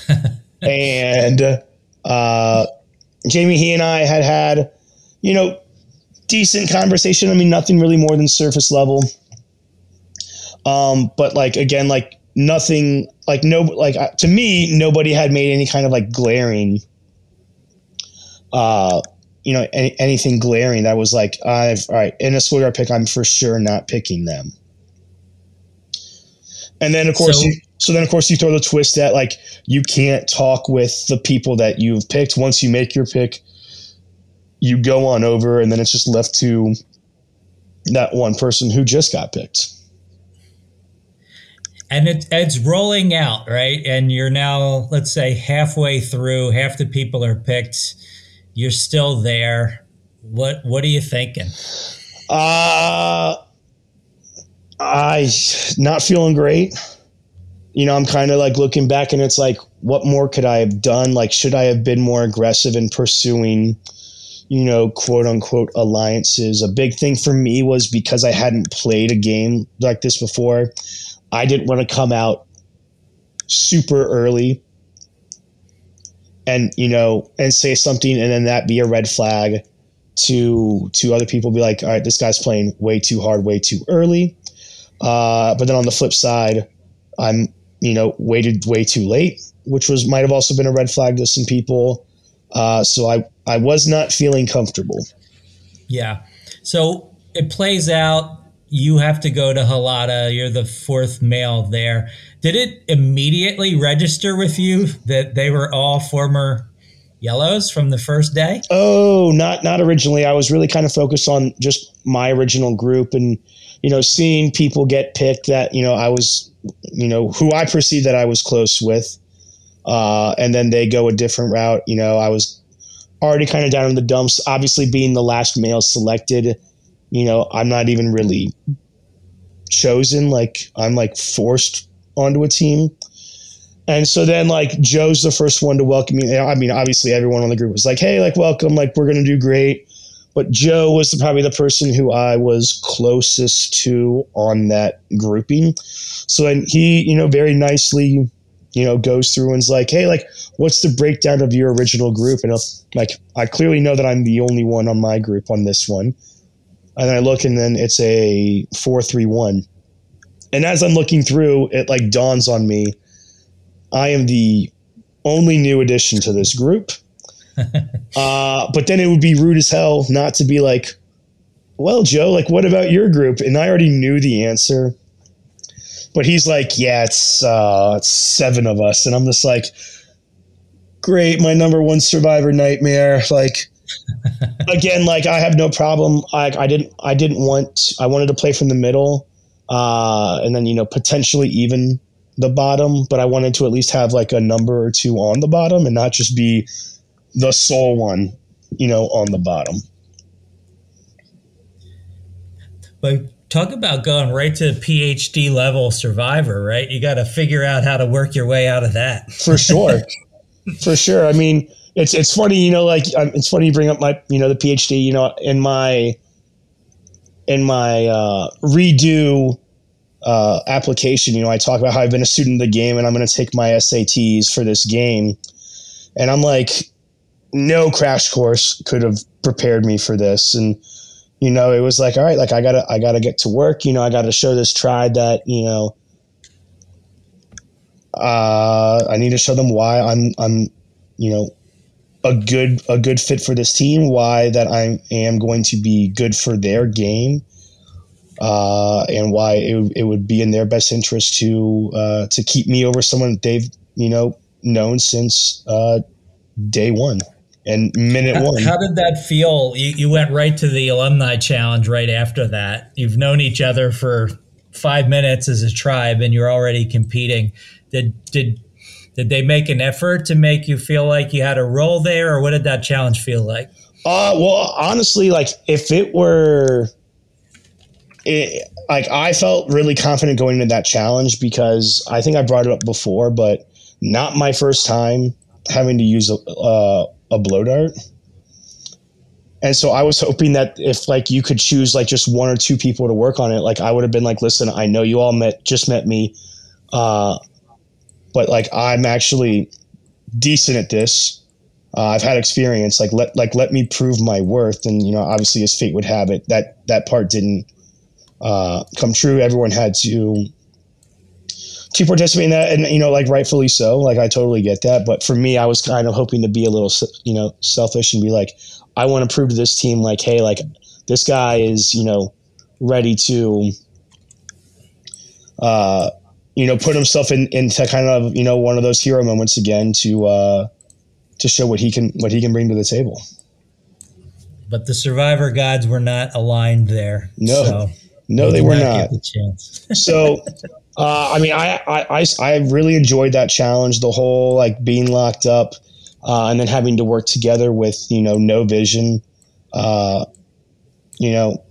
and uh, Jamie, he and I had had, you know, decent conversation. I mean, nothing really more than surface level. Um, but like again, like nothing, like no, like uh, to me, nobody had made any kind of like glaring, uh, you know, any, anything glaring that was like, I've all right in a schoolyard pick, I'm for sure not picking them. And then of course, So- you, so then of course you throw the twist that like you can't talk with the people that you've picked. Once you make your pick, you go on over, and then it's just left to that one person who just got picked. And it, it's rolling out, right? And you're now, let's say, halfway through. Half the people are picked. You're still there. What What are you thinking? Uh I not feeling great. You know, I'm kind of like looking back and it's like what more could I have done? Like should I have been more aggressive in pursuing you know, quote unquote alliances. A big thing for me was because I hadn't played a game like this before. I didn't want to come out super early and you know and say something and then that be a red flag to to other people be like all right this guy's playing way too hard way too early uh, but then on the flip side i'm you know waited way too late which was might have also been a red flag to some people uh, so i i was not feeling comfortable Yeah. So it plays out. You have to go to Halata. You're the fourth male there. Did it immediately register with you that they were all former yellows from the first day? Oh, not not originally. I was really kind of focused on just my original group and you know seeing people get picked that you know I was you know who I perceived that I was close with, uh, and then they go a different route. You know, I was already kind of down in the dumps. Obviously, being the last male selected, you know, I'm not even really chosen. Like I'm like forced onto a team. And so then, like, Joe's the first one to welcome me. I mean, obviously, everyone on the group was like, hey, like, welcome, like, we're going to do great. But Joe was probably the person who I was closest to on that grouping. So then he, you know, very nicely you know, goes through and's like, hey, like, what's the breakdown of your original group? And I'll, like, I clearly know that I'm the only one on my group on this one. And I look, and then it's a four three one. And as I'm looking through, it like dawns on me, I am the only new addition to this group. uh, but then it would be rude as hell not to be like, well, Joe, like, what about your group? And I already knew the answer. But he's like, yeah, it's, uh, it's seven of us. And I'm just like, great, my number one survivor nightmare. Like, again, like I have no problem. I, I didn't, I didn't want, I wanted to play from the middle, uh, and then, you know, potentially even the bottom, but I wanted to at least have like a number or two on the bottom and not just be the sole one, you know, on the bottom. But talk about going right to PhD level survivor, right? You got to figure out how to work your way out of that. For sure. For sure. I mean, it's it's funny, you know, like um, it's funny you bring up my, you know, the PhD, you know, in my in my uh, redo uh, application, you know, I talk about how I've been a student of the game and I'm going to take my SATs for this game. And I'm like, no crash course could have prepared me for this. And, you know, it was like, all right, like I gotta, I gotta get to work. You know, I gotta show this tribe that, you know, uh, I need to show them why I'm, I'm, you know, a good, a good fit for this team. Why that I am going to be good for their game uh, and why it, it would be in their best interest to uh, to keep me over someone they've you know known since uh, day one and minute how, one. How did that feel? You, you went right to the alumni challenge right after that. You've known each other for five minutes as a tribe, and you're already competing. Did did did they make an effort to make you feel like you had a role there, or what did that challenge feel like? Uh, well, honestly, like if it were it, like I felt really confident going into that challenge because I think I brought it up before, but not my first time having to use a, uh, a blow dart. And so I was hoping that if like you could choose like just one or two people to work on it, like I would have been like, listen, I know you all met just met me, uh, but like I'm actually decent at this. Uh, I've had experience. Like let like let me prove my worth. And you know, obviously, as fate would have it, that that part didn't uh, come true. Everyone had to to participate in that, and you know, like rightfully so. Like I totally get that, but for me, I was kind of hoping to be a little, you know, selfish and be like, I want to prove to this team, like, hey, like this guy is, you know, ready to, uh, you know, put himself in into kind of you know one of those hero moments again to uh, to show what he can what he can bring to the table. But the survivor gods were not aligned there. No. So. No, they, they were not. The so, uh, I mean, I, I, I really enjoyed that challenge. The whole like being locked up, uh, and then having to work together with you know no vision. Uh, you know,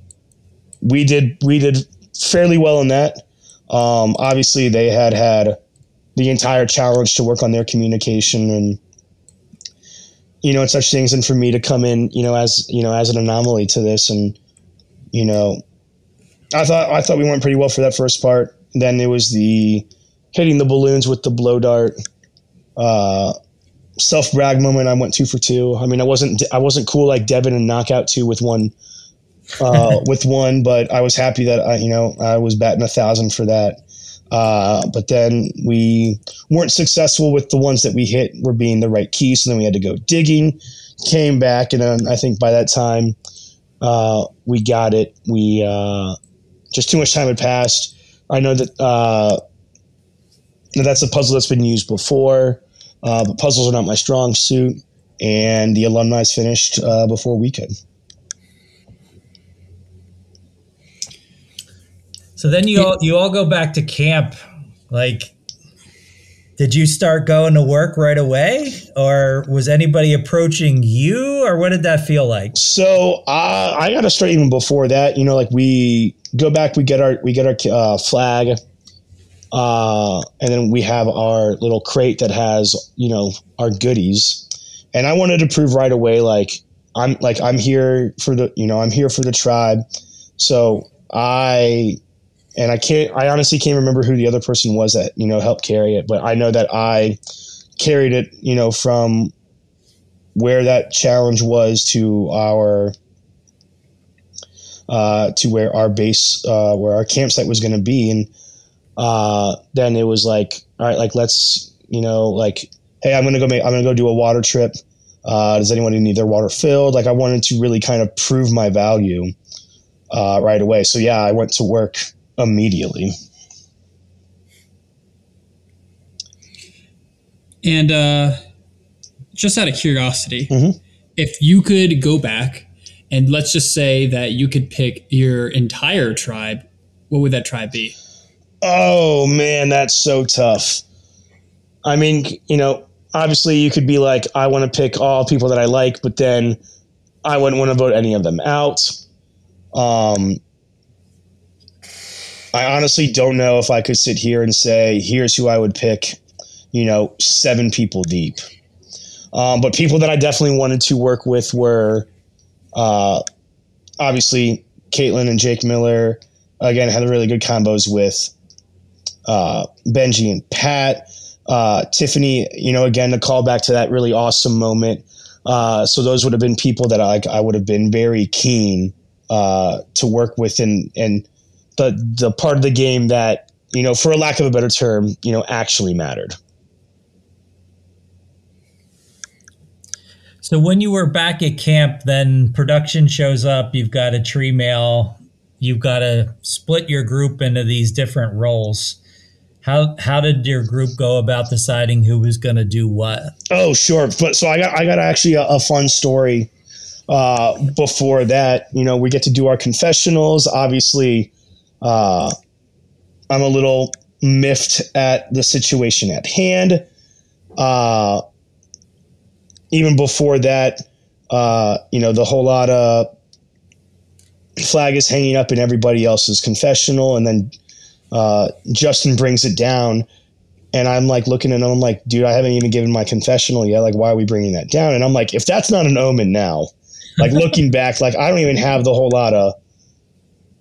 we did we did fairly well in that. Um, obviously, they had had the entire challenge to work on their communication and you know and such things, and for me to come in, you know, as you know as an anomaly to this, and you know I thought I thought we went pretty well for that first part. Then it was the hitting the balloons with the blow dart. Uh, self brag moment. I went two for two. I mean, I wasn't I wasn't cool like Devin and knockout two with one uh, with one, but I was happy that I you know I was batting a thousand for that. Uh, but then we weren't successful with the ones that we hit were being the right key, so then we had to go digging. Came back, and then I think by that time uh, we got it. We uh, just too much time had passed. I know that uh, that's a puzzle that's been used before, uh, but puzzles are not my strong suit, and the alumni's finished uh, before we could. So then you all you all go back to camp. Like, did you start going to work right away, or was anybody approaching you, or what did that feel like? So uh, I got to start even before that. You know, like we go back, we get our we get our uh, flag, uh, and then we have our little crate that has you know our goodies. And I wanted to prove right away, like I'm like I'm here for the you know I'm here for the tribe. So I and I can't. I honestly can't remember who the other person was that you know helped carry it, but I know that I carried it. You know from where that challenge was to our uh, to where our base, uh, where our campsite was going to be, and uh, then it was like, all right, like let's, you know, like, hey, I'm gonna go make, I'm gonna go do a water trip. Uh, does anyone need their water filled? Like, I wanted to really kind of prove my value uh, right away. So yeah, I went to work immediately. And uh, just out of curiosity, Mhm. if you could go back and let's just say that you could pick your entire tribe, what would that tribe be? Oh man, that's so tough. I mean, you know, obviously you could be like, I want to pick all people that I like, but then I wouldn't want to vote any of them out. Um, I honestly don't know if I could sit here and say, here's who I would pick, you know, seven people deep. Um, but people that I definitely wanted to work with were uh, obviously Caitlin and Jake Miller. Again, had really good combos with uh, Benji and Pat. Uh, Tiffany, you know, again, the call back to that really awesome moment. Uh, so those would have been people that I, I would have been very keen uh, to work with and, and the, the part of the game that, you know, for a lack of a better term, you know, actually mattered. So when you were back at camp, then production shows up. You've got a tree mail. You've got to split your group into these different roles. How how did your group go about deciding who was going to do what? Oh, sure. But so I got I got actually a, a fun story uh, before that. You know, we get to do our confessionals. Obviously, uh, I'm a little miffed at the situation at hand. Uh, even before that, uh, you know, the Halota flag is hanging up in everybody else's confessional, and then uh, Justin brings it down and I'm like looking at him, I'm like, dude, I haven't even given my confessional yet. Like, why are we bringing that down? And I'm like, if that's not an omen now, like looking back, like I don't even have the Halota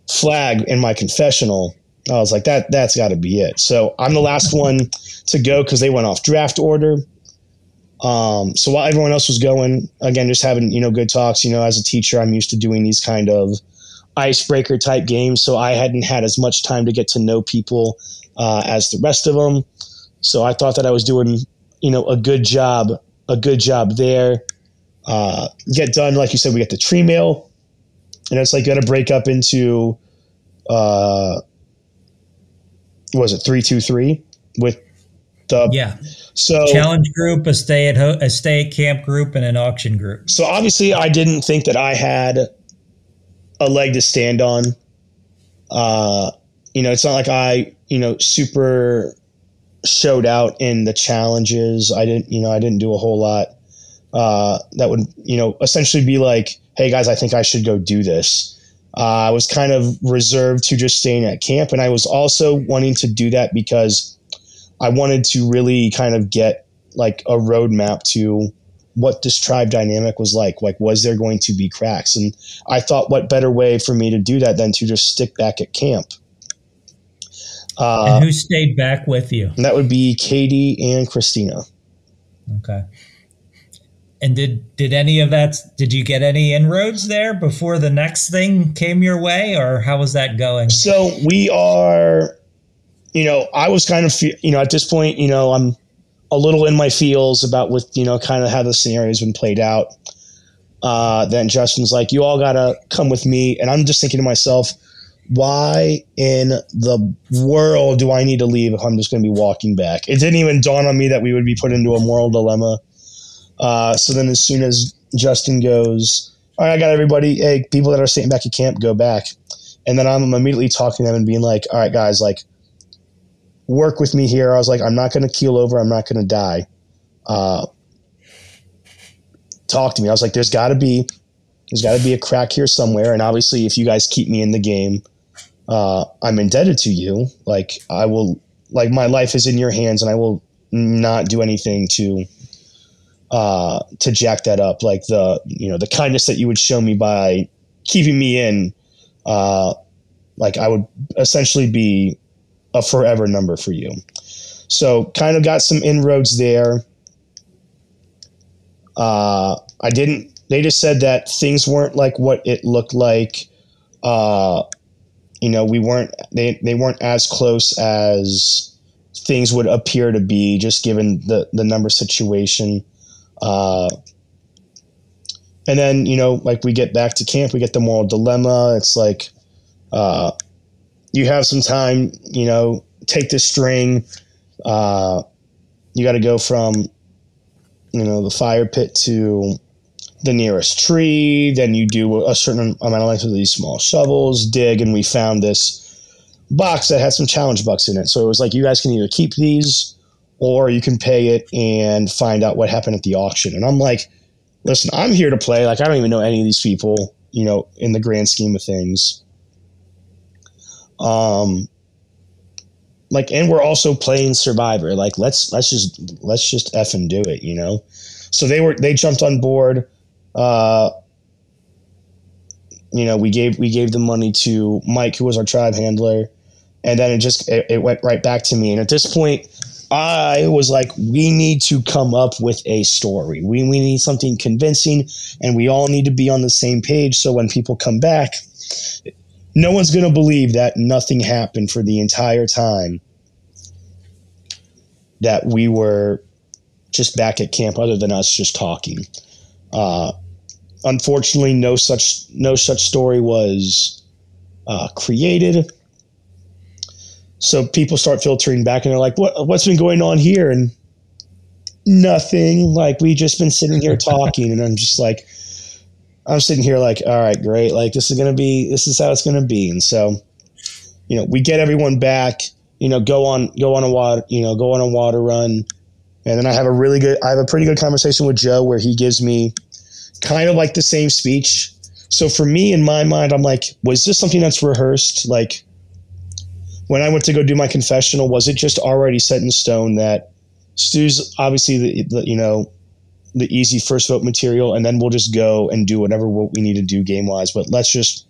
flag in my confessional. I was like, that that's got to be it. So I'm the last one to go because they went off draft order. Um, so while everyone else was going, again, just having you know good talks. You know, as a teacher, I'm used to doing these kind of icebreaker type games. So I hadn't had as much time to get to know people uh, as the rest of them. So I thought that I was doing, you know, a good job, a good job there. Uh, get done, like you said, we get the tree mail, and it's like got to break up into, uh, was it three two three with Yeah, so challenge group, a stay at ho- a stay at camp group, and an auction group. so obviously I didn't think that I had a leg to stand on. Uh, you know, it's not like I, you know, super showed out in the challenges. I didn't, you know, I didn't do a whole lot. Uh, that would, you know, essentially be like, hey guys, I think I should go do this. Uh, I was kind of reserved to just staying at camp, and I was also wanting to do that because I wanted to really kind of get like a roadmap to what this tribe dynamic was like. Like, was there going to be cracks? And I thought, what better way for me to do that than to just stick back at camp? Uh, and who stayed back with you? and that would be Katie and Christina. Okay. And did did any of that? Did you get any inroads there before the next thing came your way, or how was that going? So we are, you know, I was kind of, you know, at this point, you know, I'm a little in my feels about with, you know, kind of how the scenario's been played out. Uh, then Justin's like, you all gotta come with me, and I'm just thinking to myself, why in the world do I need to leave if I'm just going to be walking back? It didn't even dawn on me that we would be put into a moral dilemma. Uh, so then, as soon as Justin goes, all right, I got everybody. Hey, people that are staying back at camp, go back. And then I'm immediately talking to them and being like, all right, guys, like, work with me here. I was like, I'm not going to keel over. I'm not going to die. Uh, talk to me. I was like, there's got to be, there's got to be a crack here somewhere. And obviously, if you guys keep me in the game, uh, I'm indebted to you. Like, I will, like, my life is in your hands, and I will not do anything to uh, to jack that up. Like the you know the kindness that you would show me by keeping me in, uh, like I would essentially be a forever number for you. So kind of got some inroads there. Uh, I didn't. They just said that things weren't like what it looked like. Uh, you know, we weren't. They they weren't as close as things would appear to be, just given the the number situation. Uh, and then you know, like we get back to camp, we get the moral dilemma. It's like, uh, you have some time. You know, take this string. Uh, you got to go from, you know, the fire pit to the nearest tree. Then you do a certain amount of length with these small shovels, dig, and we found this box that had some challenge bucks in it. So it was like you guys can either keep these or you can pay it and find out what happened at the auction. And I'm like, listen, I'm here to play. Like I don't even know any of these people, you know, in the grand scheme of things. Um like and we're also playing survivor. Like let's let's just let's just f and do it you know? So they were they jumped on board uh you know we gave we gave the money to mike who was our tribe handler and then it just it, it went right back to me. And at this point i was like we need to come up with a story. We, we need something convincing and we all need to be on the same page. So when people come back no one's going to believe that nothing happened for the entire time that we were just back at camp other than us just talking. Uh, unfortunately no such no such story was uh, created. So people start filtering back and they're like what what's been going on here? And nothing. Like we just been sitting here talking and i'm just like i'm sitting here like all right great. Like this is gonna be this is how it's gonna be. And so you know we get everyone back you know go on go on a water you know go on a water run. And then i have a really good i have a pretty good conversation with joe where he gives me kind of like the same speech. So for me in my mind i'm like was this something that's rehearsed? Like when i went to go do my confessional was it just already set in stone that stu's obviously the, the you know the easy first vote material and then we'll just go and do whatever what we need to do game wise but let's just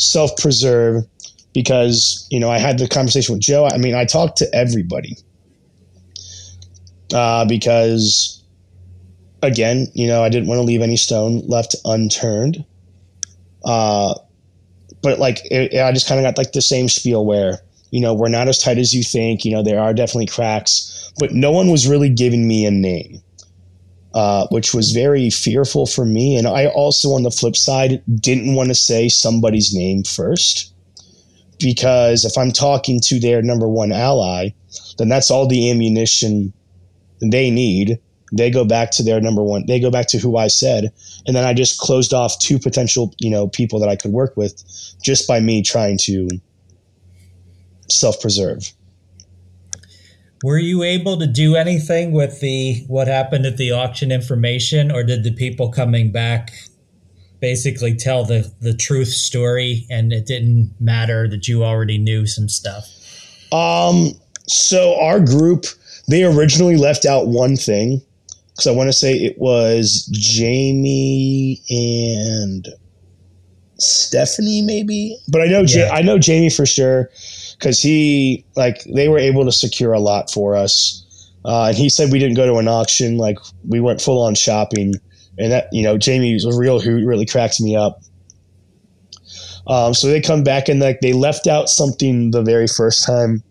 self preserve because you know I had the conversation with Joe. I mean, I talked to everybody uh, because again, you know, I didn't want to leave any stone left unturned. Uh, but like, it, I just kind of got like the same spiel where you know we're not as tight as you think. You know, there are definitely cracks, but no one was really giving me a name. Uh, which was very fearful for me. And I also, on the flip side, didn't want to say somebody's name first because if I'm talking to their number one ally, then that's all the ammunition they need. They go back to their number one. They go back to who I said, and then I just closed off two potential, you know, people that I could work with, just by me trying to self-preserve. Were you able to do anything with the what happened at the auction information, or did the people coming back basically tell the the truth story and it didn't matter that you already knew some stuff? Um so our group they originally left out one thing. Because i want to say it was jamie and stephanie maybe? But i know yeah. ja- i know jamie for sure because he like they were able to secure a lot for us uh, and he said we didn't go to an auction like we went full on shopping and that you know Jamie was a real who really cracks me up. Um, so they come back and like they left out something the very first time,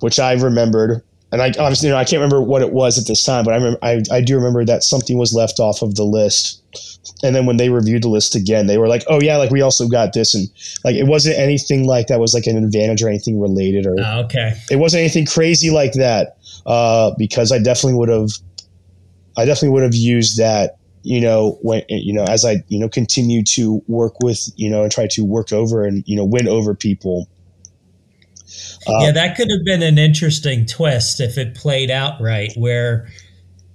which I remembered, and I obviously you know I can't remember what it was at this time, but I remember I, I do remember that something was left off of the list. And then when they reviewed the list again, they were like, "Oh yeah, like we also got this," and like it wasn't anything like that was like an advantage or anything related, or oh, okay, it wasn't anything crazy like that. Uh, because I definitely would have I definitely would have used that, you know, when, you know, as I, you know, continue to work with, you know, and try to work over and, you know, win over people. Uh, yeah, that could have been an interesting twist if it played out right, where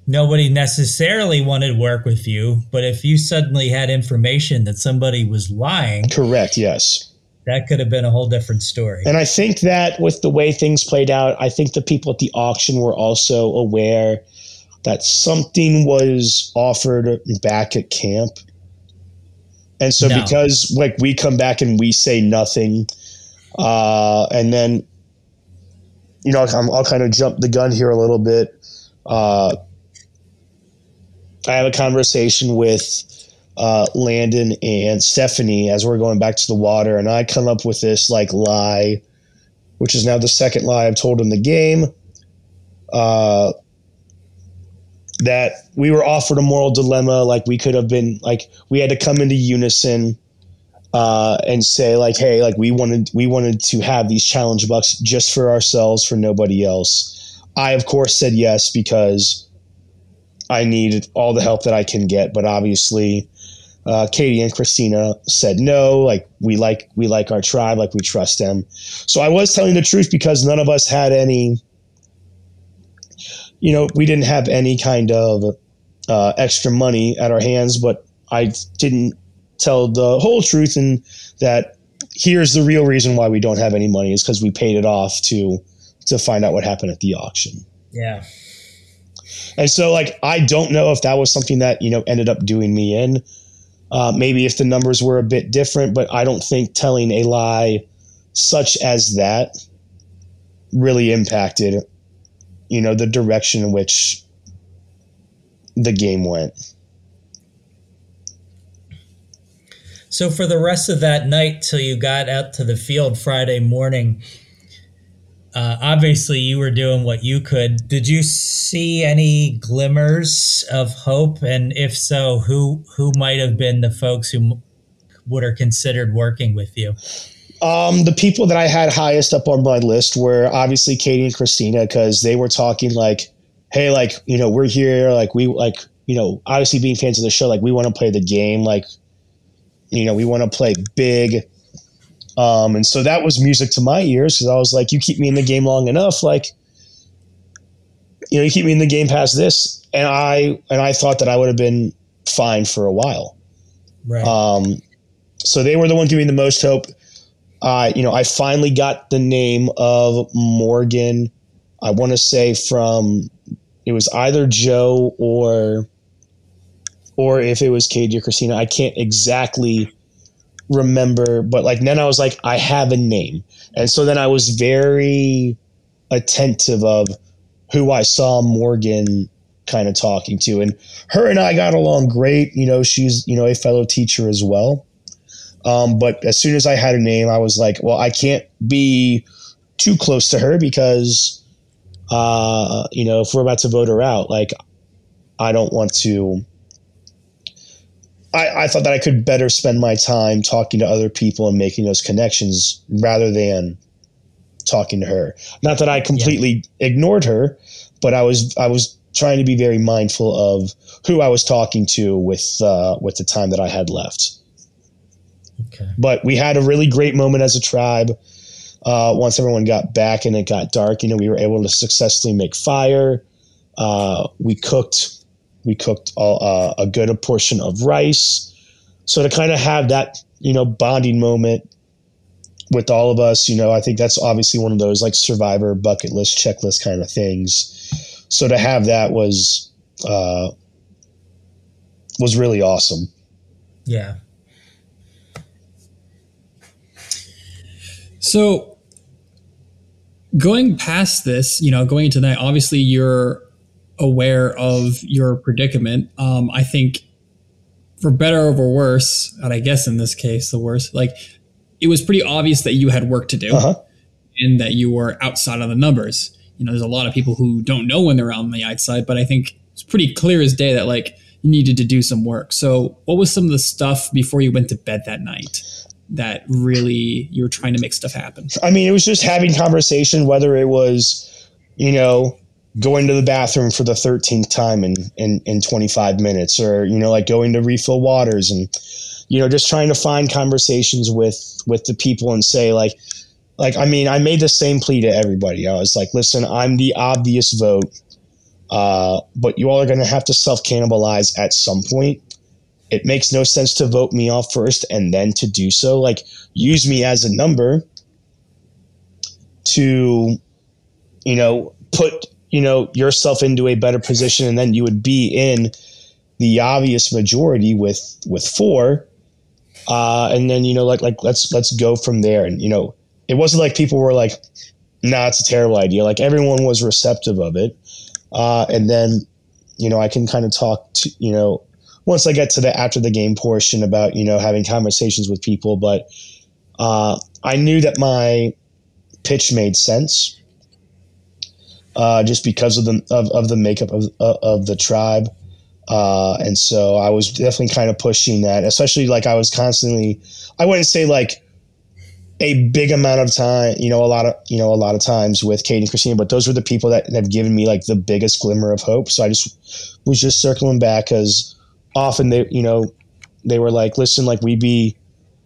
nobody necessarily wanted to work with you, but if you suddenly had information that somebody was lying. Correct, yes. That could have been a whole different story. And I think that with the way things played out, I think the people at the auction were also aware that something was offered back at camp And so No. because like we come back and we say nothing, uh, and then you know I'm, I'll kind of jump the gun here a little bit. Uh, I have a conversation with uh, Landon and Stephanie as we're going back to the water, and I come up with this like lie, which is now the second lie I've told in the game. Uh, that we were offered a moral dilemma, like we could have been like we had to come into unison uh, and say like, hey, like we wanted we wanted to have these challenge bucks just for ourselves, for nobody else. I of course said yes because I needed all the help that I can get, but obviously uh, Katie and Christina said no. Like we like we like our tribe, like we trust them. So I was telling the truth because none of us had any. You know, we didn't have any kind of uh, extra money at our hands, but I didn't tell the whole truth and that here's the real reason why we don't have any money is because we paid it off to to find out what happened at the auction. Yeah. And so, like, I don't know if that was something that, you know, ended up doing me in. Uh, maybe if the numbers were a bit different, but I don't think telling a lie such as that really impacted, you know, the direction in which the game went. So for the rest of that night till you got out to the field Friday morning, uh, obviously you were doing what you could. Did you see any glimmers of hope? And if so, who who might have been the folks who would have considered working with you? Um, the people that I had highest up on my list were obviously Katie and Christina because they were talking like, "Hey, like you know, we're here. Like we like you know, obviously being fans of the show, like we want to play the game. Like, you know, we want to play big." Um, and so that was music to my ears because I was like, "You keep me in the game long enough, like, you know, you keep me in the game past this." And I and I thought that I would have been fine for a while. Right. Um, so they were the one giving the most hope. Uh, you know, I finally got the name of Morgan. I want to say from it was either Joe or or if it was Katie or Christina. I can't exactly remember, but like then I was like, I have a name, and so then I was very attentive of who I saw Morgan kind of talking to, and her and I got along great. You know, she's you know a fellow teacher as well. Um, but as soon as I had a name, I was like, well, I can't be too close to her because, uh, you know, if we're about to vote her out, like, I don't want to. I, I thought that I could better spend my time talking to other people and making those connections rather than talking to her. Not that I completely ignored her, but I was I was trying to be very mindful of who I was talking to with uh, with the time that I had left okay. but we had a really great moment as a tribe. Uh, once everyone got back and it got dark, you know, we were able to successfully make fire. Uh, we cooked, we cooked all, uh, a good portion of rice. So to kind of have that, you know, bonding moment with all of us, you know, I think that's obviously one of those like survivor bucket list checklist kind of things. So to have that was, uh, was really awesome. Yeah. So going past this, you know, going into that, obviously you're aware of your predicament. Um, I think for better or for worse, and I guess in this case the worst, like it was pretty obvious that you had work to do Uh-huh. and that you were outside of the numbers. You know, there's a lot of people who don't know when they're on the outside, but I think it's pretty clear as day that like you needed to do some work. So, what was some of the stuff before you went to bed that night that really you were trying to make stuff happen? I mean, it was just having conversation, whether it was, you know, going to the bathroom for the 13th time in, in, in 25 minutes or, you know, like going to refill waters and, you know, just trying to find conversations with, with the people and say like, like, I mean, I made the same plea to everybody. I was like, listen, I'm the obvious vote. Uh, but you all are going to have to self cannibalize at some point. It makes no sense to vote me off first and then to do so. Like, use me as a number to, you know, put, you know, yourself into a better position and then you would be in the obvious majority with with four uh, and then you know like like let's let's go from there. And you know, it wasn't like people were like, "Nah, it's a terrible idea." Like everyone was receptive of it, uh, and then you know I can kind of talk to you know once I get to the after the game portion about you know having conversations with people, but uh, I knew that my pitch made sense. Uh, just because of the of, of the makeup of, of the tribe, uh, and so I was definitely kind of pushing that, especially like I was constantly, I wouldn't say like a big amount of time, you know, a lot of, you know, a lot of times with Kate and Christina, but those were the people that have given me like the biggest glimmer of hope. So I just was just circling back because often they, you know, they were like, listen, like we be,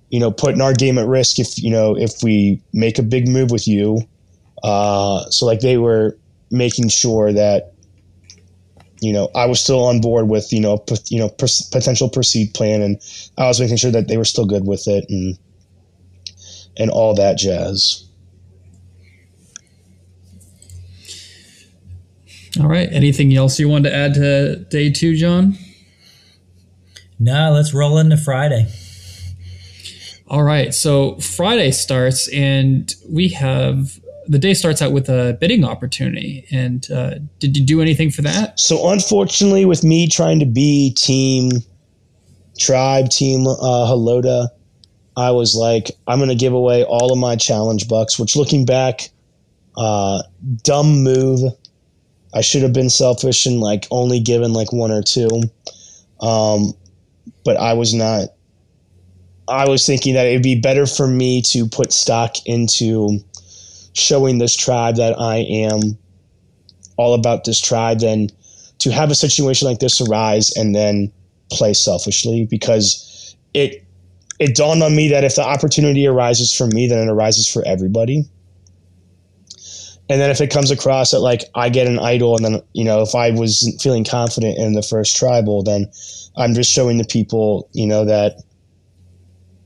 you know, putting our game at risk if, you know, if we make a big move with you. Uh, so like they were making sure that, you know, I was still on board with, you know, p- you know, p- potential proceed plan, and I was making sure that they were still good with it, and and all that jazz. All right. Anything else you wanted to add to day two, John? Nah, let's roll into Friday. All right. So Friday starts, and we have the day starts out with a bidding opportunity. And uh, did you do anything for that? So unfortunately, with me trying to be team tribe, team uh, I was like, I'm going to give away all of my challenge bucks. Which, looking back, uh, dumb move. I should have been selfish and like only given like one or two. Um, but I was not. I was thinking that it'd be better for me to put stock into showing this tribe that I am all about this tribe than to have a situation like this arise and then play selfishly because it it dawned on me that if the opportunity arises for me then it arises for everybody. And then if it comes across that like I get an idol and then you know if I was feeling confident in the first tribal then I'm just showing the people you know that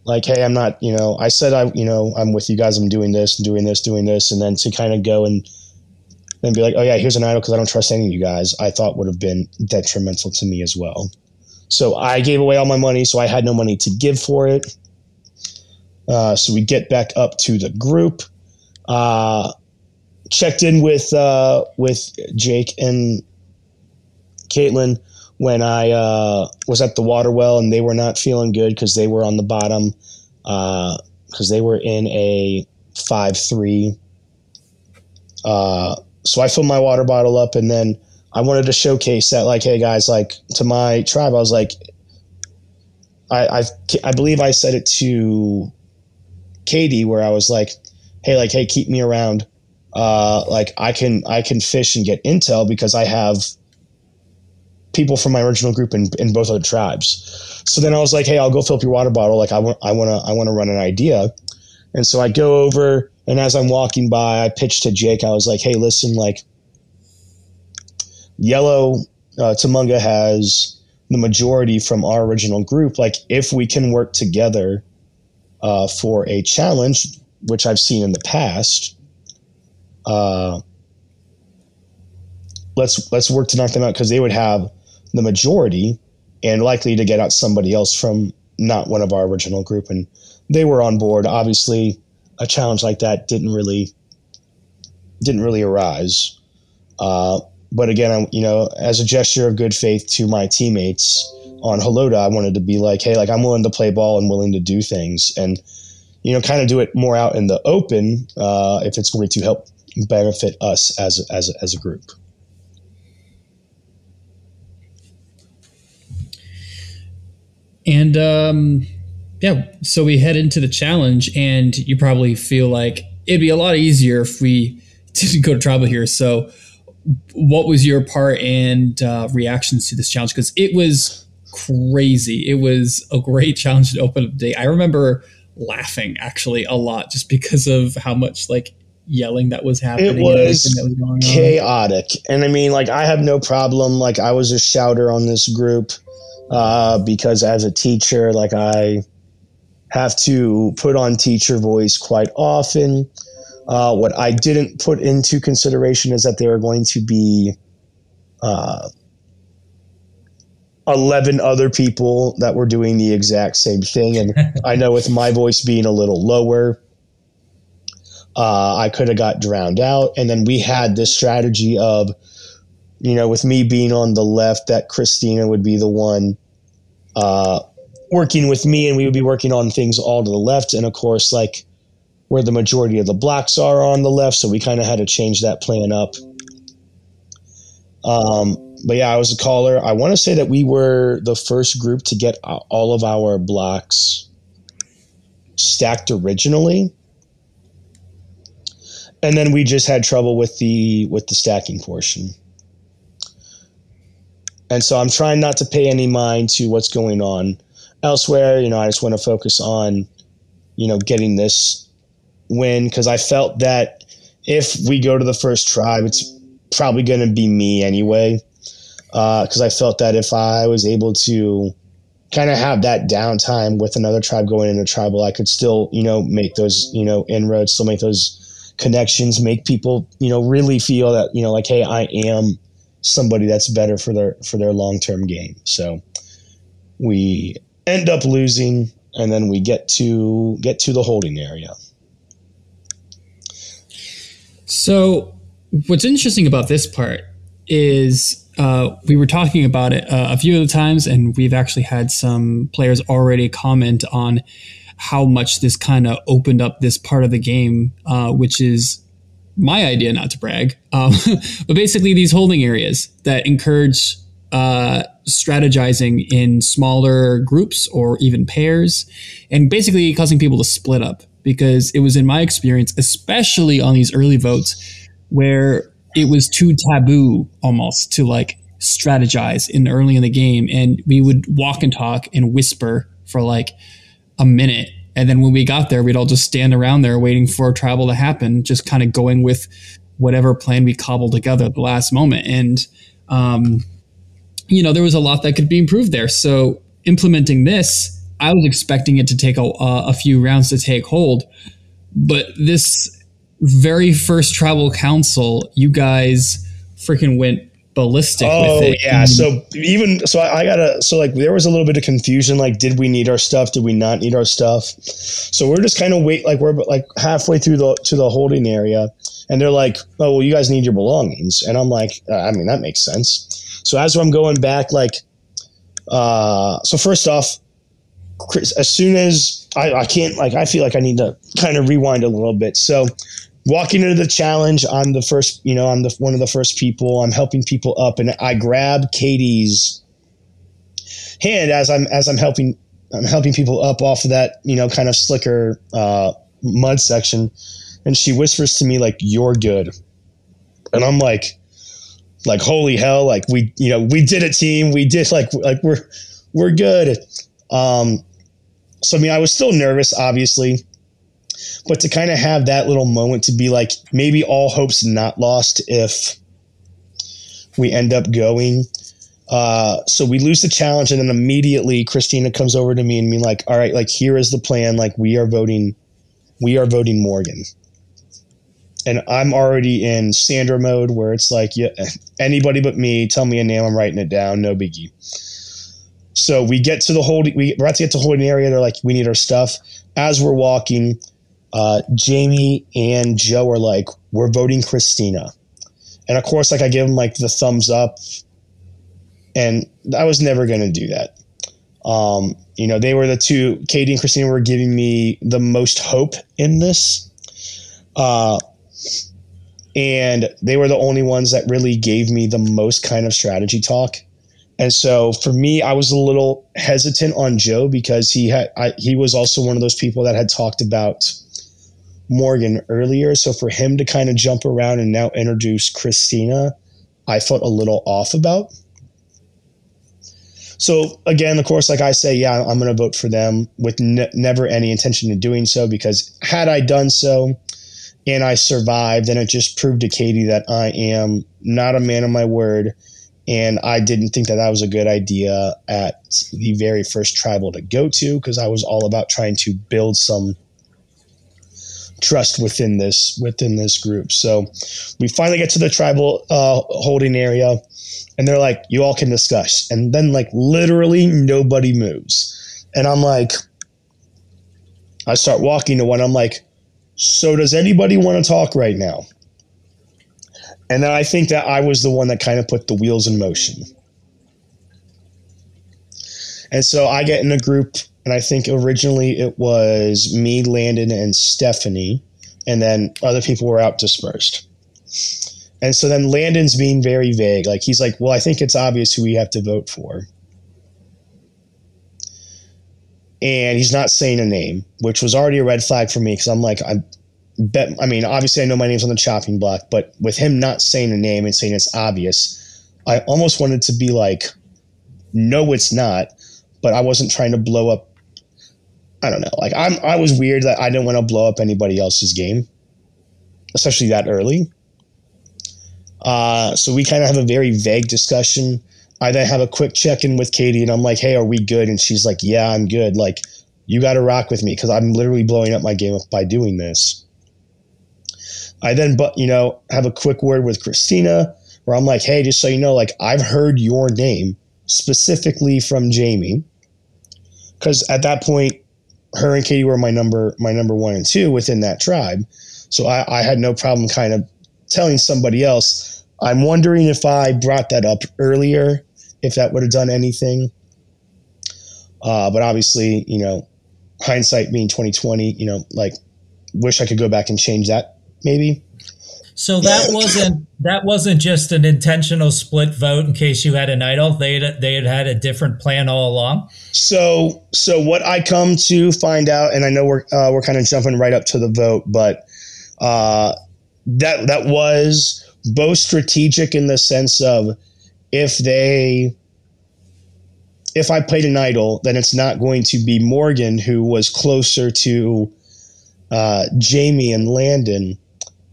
like, hey, I'm not, you know, I said I, you know, I'm with you guys. I'm doing this and doing this, doing this, and then to kind of go and then be like, oh yeah, here's an idol because I don't trust any of you guys. I thought would have been detrimental to me as well. So I gave away all my money, so I had no money to give for it. Uh, so we get back up to the group. Uh, checked in with uh, with Jake and Caitlin when I uh, was at the water well and they were not feeling good because they were on the bottom because uh, they were in a five three. Uh, so I filled my water bottle up and then I wanted to showcase that like, hey guys, like to my tribe, I was like, I i I believe I said it to Katie where I was like, hey, like, hey, keep me around. Uh, like I can I can fish and get intel because I have people from my original group in, in both other tribes. So then I was like, hey, I'll go fill up your water bottle. Like I want I want to I want to run an idea. And so I go over and as I'm walking by, I pitched to Jake. I was like, hey, listen, like Yellow uh, Tumunga has the majority from our original group. Like if we can work together uh, for a challenge, which I've seen in the past, uh, let's let's work to knock them out because they would have the majority and likely to get out somebody else from not one of our original group. And they were on board. Obviously, a challenge like that didn't really didn't really arise. Uh, but again, I, you know, as a gesture of good faith to my teammates on Halota, I wanted to be like, hey, like I'm willing to play ball and willing to do things, and you know, kind of do it more out in the open uh, if it's going to help benefit us as as as a group. And um, yeah, so we head into the challenge, and you probably feel like it'd be a lot easier if we didn't go to tribal here. So, what was your part and uh, reactions to this challenge? Because it was crazy. It was a great challenge to open up the day. I remember laughing actually a lot just because of how much like yelling that was happening. It was, was chaotic. And I mean, like, I have no problem. Like, I was a shouter on this group uh, because as a teacher, like I have to put on teacher voice quite often. Uh, what I didn't put into consideration is that there are going to be uh, 11 other people that were doing the exact same thing. And I know with my voice being a little lower, uh, I could have got drowned out. And then we had this strategy of, you know, with me being on the left, that Christina would be the one uh, working with me, and we would be working on things all to the left. And of course, like where the majority of the blacks are on the left, so we kind of had to change that plan up. Um, but yeah, I was a caller. I want to say that we were the first group to get all of our blocks stacked originally and then we just had trouble with the with the stacking portion and so i'm trying not to pay any mind to what's going on. Elsewhere you know i just want to focus on you know getting this win because i felt that if we go to the first tribe it's probably going to be me anyway. Because uh, i felt that if i was able to kind of have that downtime with another tribe going into tribal i could still you know make those you know inroads still make those connections, make people, you know, really feel that, you know, like, hey, I am somebody that's better for their for their long term game. So we end up losing and then we get to get to the holding area. So what's interesting about this part is uh, we were talking about it uh, a few of the times, and we've actually had some players already comment on how much this kind of opened up this part of the game, uh, which is my idea, not to brag, um, but basically these holding areas that encourage uh, strategizing in smaller groups or even pairs, and basically causing people to split up. Because it was in my experience, especially on these early votes, where it was too taboo almost to like strategize in early in the game, and we would walk and talk and whisper for like a minute. And then when we got there, we'd all just stand around there waiting for tribal to happen, just kind of going with whatever plan we cobbled together at the last moment. And, um, you know, there was a lot that could be improved there. So implementing this, I was expecting it to take a, a few rounds to take hold. But this very first tribal council, you guys freaking went ballistic oh, with it. yeah. So even so I, I, gotta so like there was a little bit of confusion, like did we need our stuff? Did we not need our stuff? So we're just kind of wait like we're like halfway through the to the holding area and they're like, Oh, well you guys need your belongings. And I'm like, uh, I mean that makes sense. So as I'm going back, like uh so first off, as soon as I, I can't like I feel like I need to kind of rewind a little bit. So walking into the challenge, I'm the first, you know, I'm the one of the first people. I'm helping people up, and I grab Katie's hand as I'm as I'm helping I'm helping people up off of that, you know, kind of slicker uh, mud section, and she whispers to me like, "You're good," and I'm like, like holy hell, like we, you know, we did it, team. We did like like we're we're good. Um, so I mean, I was still nervous, obviously but to kind of have that little moment to be like maybe all hope's not lost if we end up going. Uh, so we lose the challenge and then immediately christina comes over to me and me like all right like here is the plan. Like we are voting we are voting morgan. And i'm already in sandra mode where it's like yeah anybody but me tell me a name i'm writing it down no biggie. So we get to the holding we, we're about to get to holding area they're like we need our stuff. As we're walking uh, Jamie and Joe are like, we're voting Christina. And of course, like I give them like the thumbs up. And I was never going to do that. Um, you know, they were the two, Katie and Christina were giving me the most hope in this. Uh, and they were the only ones that really gave me the most kind of strategy talk. And so for me, I was a little hesitant on Joe because he had I, he was also one of those people that had talked about Morgan earlier. So for him to kind of jump around and now introduce Christina, I felt a little off about. So again, of course, like I say, yeah, I'm going to vote for them with ne- never any intention of doing so because had I done so and I survived, then it just proved to Katie that I am not a man of my word. And I didn't think that that was a good idea at the very first tribal to go to because I was all about trying to build some trust within this within this group. So we finally get to the tribal uh, holding area, and they're like, "You all can discuss." And then like literally nobody moves, and I'm like, I start walking to one. I'm like, "So does anybody want to talk right now?" And then I think that I was the one that kind of put the wheels in motion. And so I get in a group, and I think originally it was me, Landon, and Stephanie, and then other people were out dispersed. And so then Landon's being very vague. Like he's like, well, I think it's obvious who we have to vote for. And he's not saying a name, which was already a red flag for me because I'm like, I bet, I mean, obviously I know my name's on the chopping block, but with him not saying a name and saying it's obvious, I almost wanted to be like, no, it's not but I wasn't trying to blow up. I don't know. Like I'm, I was weird that I didn't want to blow up anybody else's game, especially that early. Uh, so we kind of have a very vague discussion. I then have a quick check in with Katie, and I'm like, "Hey, are we good?" And she's like, "Yeah, I'm good." Like, you got to rock with me because I'm literally blowing up my game by doing this. I then, but you know, have a quick word with Christina where I'm like, "Hey, just so you know, like I've heard your name specifically from Jamie." because at that point, her and Katie were my number my number one and two within that tribe. So I, I had no problem kind of telling somebody else. I'm wondering if I brought that up earlier, if that would have done anything. Uh, but obviously, you know, hindsight being 2020, you know, like wish I could go back and change that maybe. So that wasn't that wasn't just an intentional split vote in case you had an idol. They had, they had had a different plan all along. So so what I come to find out, and I know we're uh, we're kind of jumping right up to the vote, but uh, that that was both strategic in the sense of if they if I played an idol, then it's not going to be Morgan who was closer to uh, Jamie and Landon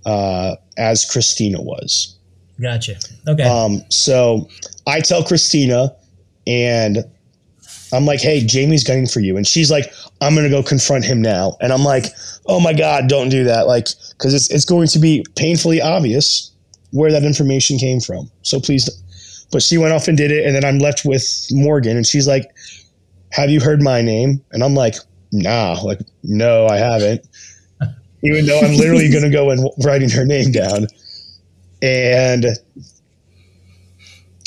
uh, as Christina was. Gotcha. Okay. Um, so I tell Christina, and I'm like, "Hey, Jamie's gunning for you," and she's like, "I'm gonna go confront him now," and I'm like, "Oh my god, don't do that!" Like, because it's it's going to be painfully obvious where that information came from. So please. But she went off and did it, and then I'm left with Morgan, and she's like, "Have you heard my name?" And I'm like, "Nah, like no, I haven't." Even though I'm literally going to go and writing her name down. And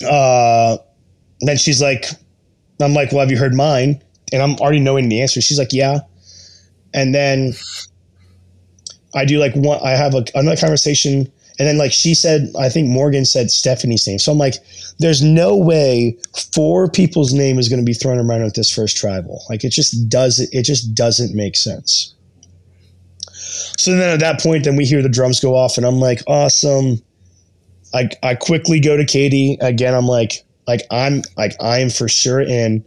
uh, then she's like, I'm like, well, have you heard mine? And I'm already knowing the answer. She's like, yeah. And then I do like one, I have a, another conversation. And then like she said, I think Morgan said Stephanie's name. So I'm like, there's no way four people's name is going to be thrown around at this first tribal. Like it just does it just doesn't make sense. So then at that point, then we hear the drums go off, and I'm like, awesome. I I quickly go to Katie again. I'm like, like I'm like I am for sure in.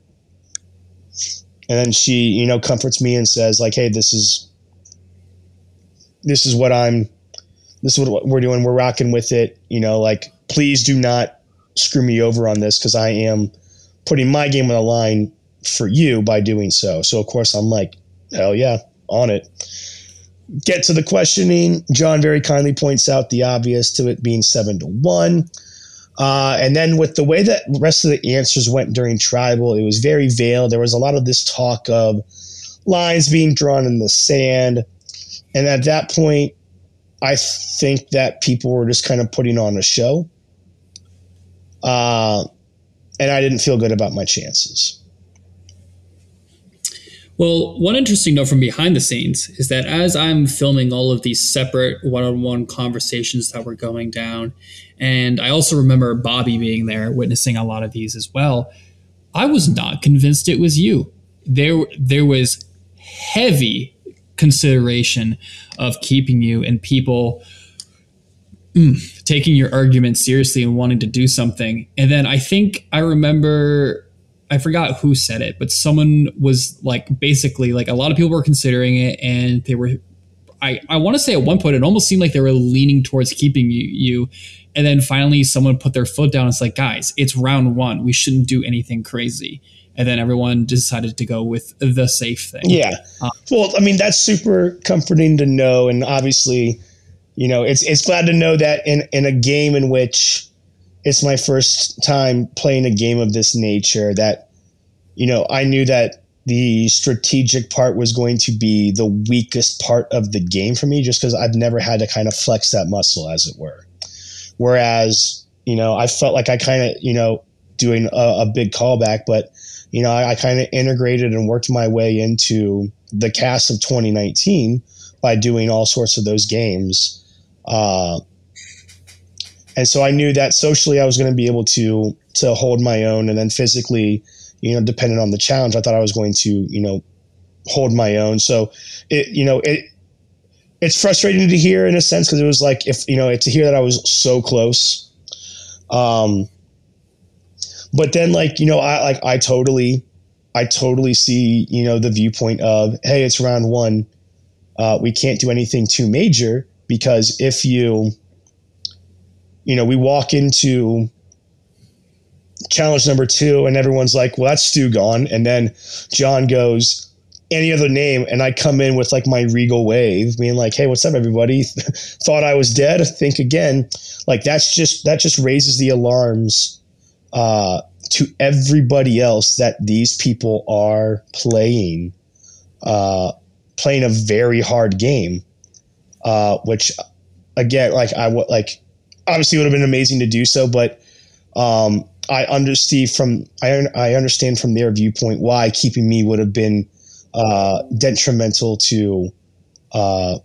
And then she, you know, comforts me and says, like, hey, this is this is what I'm this is what we're doing. We're rocking with it. You know, like please do not screw me over on this because I am putting my game on the line for you by doing so. So of course I'm like, hell yeah, on it get to the questioning, John very kindly points out the obvious to it being seven to one. Uh, and then with the way that rest of the answers went during tribal, it was very veiled. There was a lot of this talk of lines being drawn in the sand. And at that point, I think that people were just kind of putting on a show. Uh, and I didn't feel good about my chances. Well, one interesting note from behind the scenes is that as I'm filming all of these separate one on one conversations that were going down, and I also remember Bobby being there witnessing a lot of these as well, I was not convinced it was you. There, there was heavy consideration of keeping you and people mm, taking your argument seriously and wanting to do something. And then I think I remember I forgot who said it, but someone was like basically like a lot of people were considering it and they were I, I want to say at one point it almost seemed like they were leaning towards keeping you, you and then finally someone put their foot down it's like guys it's round one we shouldn't do anything crazy and then everyone decided to go with the safe thing. Yeah. Uh, well, I mean, that's super comforting to know. And obviously, you know, it's, it's glad to know that in, in a game in which it's my first time playing a game of this nature that, you know, I knew that the strategic part was going to be the weakest part of the game for me just because I've never had to kind of flex that muscle, as it were. Whereas, you know, I felt like I kind of, you know, doing a, a big callback, but you know, I, I kind of integrated and worked my way into the cast of 2019 by doing all sorts of those games. Uh, and so I knew that socially I was going to be able to to hold my own, and then physically, you know, depending on the challenge, I thought I was going to, you know, hold my own. So it, you know, it it's frustrating to hear in a sense because it was like if you know to hear that I was so close. Um, but then like you know i like i totally i totally see you know the viewpoint of hey it's round one uh, we can't do anything too major because if you you know we walk into challenge number two and everyone's like well that's stu gone. And then john goes any other name? And i come in with like my regal wave being like hey what's up everybody? Thought i was dead. Think again like that's just that just raises the alarms uh, to everybody else that these people are playing uh, playing a very hard game, uh, which again, like I like, obviously it would have been amazing to do so, but um, I understand from I I understand from their viewpoint why keeping me would have been uh, detrimental to, uh,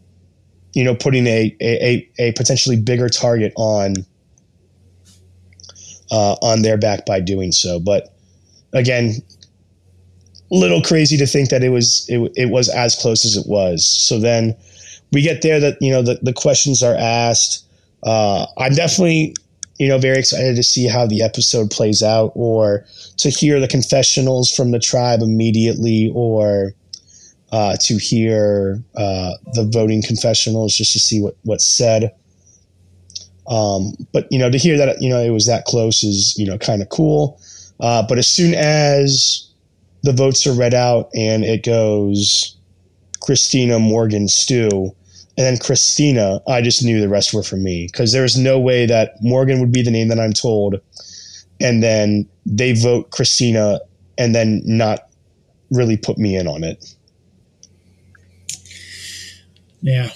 you know, putting a, a a potentially bigger target on uh, on their back by doing so. But again, little crazy to think that it was it, it was as close as it was. So then we get there that you know the, the questions are asked. Uh, I'm definitely you know very excited to see how the episode plays out, or to hear the confessionals from the tribe immediately, or uh, to hear uh, the voting confessionals just to see what what's said. Um, but you know, to hear that you know it was that close is you know kind of cool. Uh, but as soon as the votes are read out and it goes Christina Morgan Stu, and then Christina, I just knew the rest were for me because there's no way that Morgan would be the name that I'm told, and then they vote Christina and then not really put me in on it. Yeah.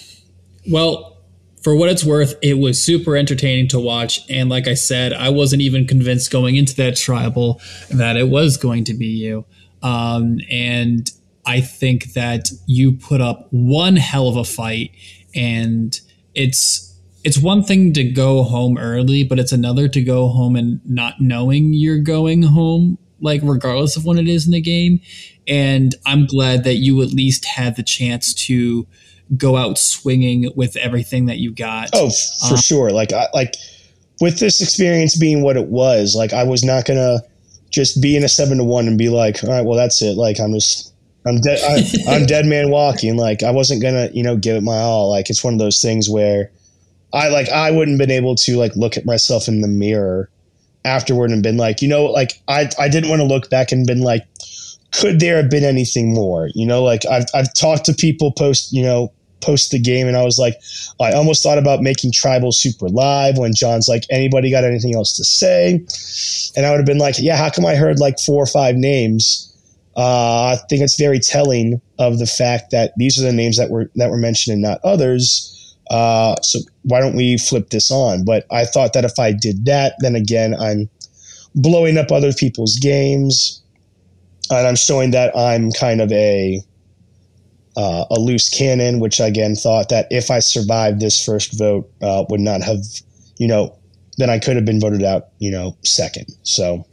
Well, for what it's worth, it was super entertaining to watch. And like I said, I wasn't even convinced going into that tribal that it was going to be you. Um, and I think that you put up one hell of a fight, and it's it's one thing to go home early, but it's another to go home and not knowing you're going home, like regardless of when it is in the game. And I'm glad that you at least had the chance to go out swinging with everything that you got. Oh, for um, sure. Like I, like with this experience being what it was, like I was not gonna just be in a seven to one and be like, all right, well that's it. Like I'm just I'm dead. I, am dead man walking. Like I wasn't gonna, you know, give it my all. Like it's one of those things where I like I wouldn't have been able to like look at myself in the mirror afterward and been like, you know, like I I didn't want to look back and been like, could there have been anything more? You know, like I've I've talked to people post, you know, post the game and I was like, I almost thought about making tribal super live when John's like, anybody got anything else to say? And I would have been like, yeah, how come I heard like four or five names? Uh, I think it's very telling of the fact that these are the names that were that were mentioned and not others. Uh, so why don't we flip this on? But I thought that if I did that, then again, I'm blowing up other people's games, and I'm showing that I'm kind of a uh, a loose cannon, which I again thought that if I survived this first vote, uh, would not have, you know, then I could have been voted out, you know, second. So,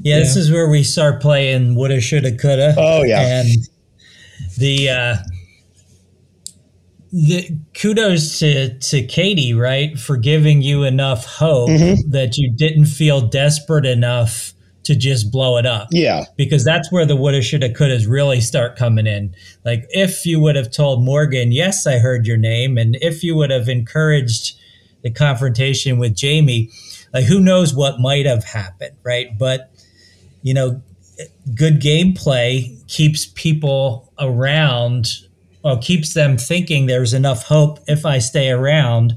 yeah, yeah. this is where we start playing woulda, shoulda, coulda. Oh yeah, and the uh, the kudos to to Katie, right, for giving you enough hope mm-hmm. that you didn't feel desperate enough to just blow it up. Yeah. Because that's where the woulda, shoulda, couldas really start coming in. Like if you would have told Morgan, yes, I heard your name, and if you would have encouraged the confrontation with Jamie, like who knows what might have happened, right? But, you know, good gameplay keeps people around or keeps them thinking there's enough hope if I stay around.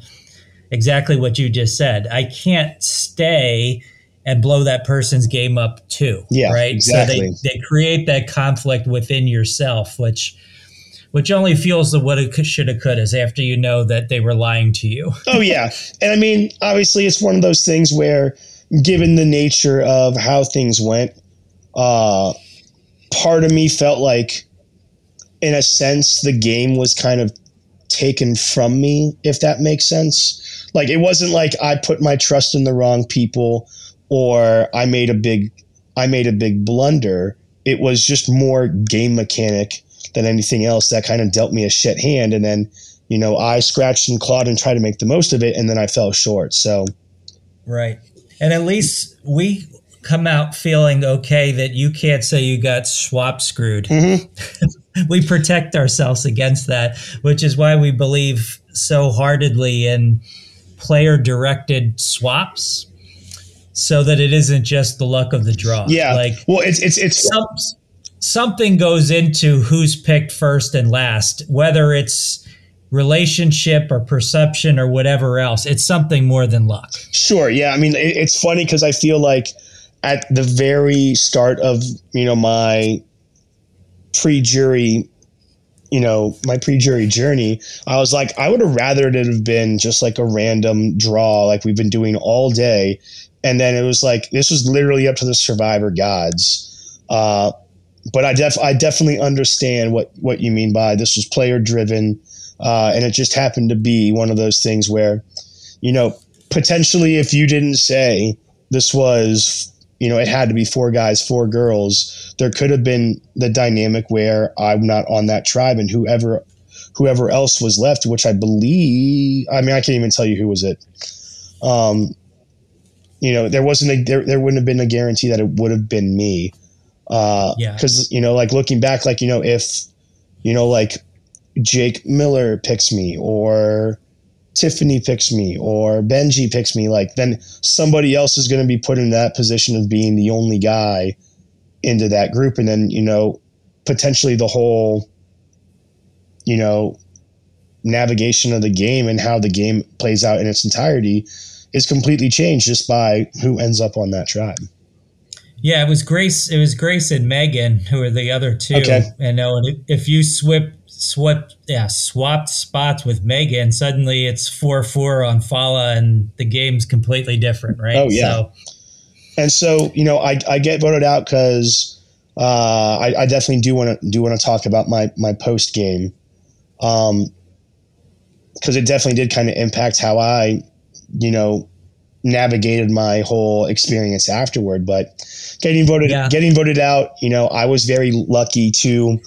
Exactly what you just said. I can't stay and blow that person's game up too. Yeah, right. Exactly. So they, they create that conflict within yourself, which which only feels the what it could, should have could is after you know that they were lying to you. oh yeah, and I mean, obviously, it's one of those things where, given the nature of how things went, uh, part of me felt like, in a sense, the game was kind of taken from me, if that makes sense. Like it wasn't like I put my trust in the wrong people or I made a big I made a big blunder. It was just more game mechanic than anything else that kind of dealt me a shit hand and then you know I scratched and clawed and tried to make the most of it and then I fell short. So Right. And at least we come out feeling okay that you can't say you got swap screwed. Mm-hmm. we protect ourselves against that, which is why we believe so heartedly in player directed swaps so that it isn't just the luck of the draw. Yeah. Like well it's it's it's some, something goes into who's picked first and last, whether it's relationship or perception or whatever else. It's something more than luck. Sure. Yeah. I mean, it, it's funny because I feel like at the very start of you know my pre-jury, you know my pre-jury journey, I was like, I would have rather it have been just like a random draw, like we've been doing all day, and then it was like this was literally up to the survivor gods. Uh, but I def I definitely understand what what you mean by this was player driven, uh, and it just happened to be one of those things where, you know, potentially if you didn't say this was you know it had to be four guys four girls there could have been the dynamic where i'm not on that tribe and whoever whoever else was left which i believe i mean i can't even tell you who was it um you know there wasn't a there, there wouldn't have been a guarantee that it would have been me uh Yeah. because you know like looking back like you know if you know like jake miller picks me or Tiffany picks me or Benji picks me, like then somebody else is going to be put in that position of being the only guy into that group, and then you know potentially the whole, you know, navigation of the game and how the game plays out in its entirety is completely changed just by who ends up on that tribe. Yeah, it was Grace. It was Grace and Megan who are the other two. Okay. And no, if you swip, swip, yeah, swapped spots with Megan, suddenly it's four four on Fala, and the game's completely different, right? Oh, yeah. So, and so you know I, I get voted out because uh, I, I definitely do want to do want to talk about my my post game um because it definitely did kind of impact how I you know navigated my whole experience afterward but getting voted Yeah. getting voted out you know I was very lucky to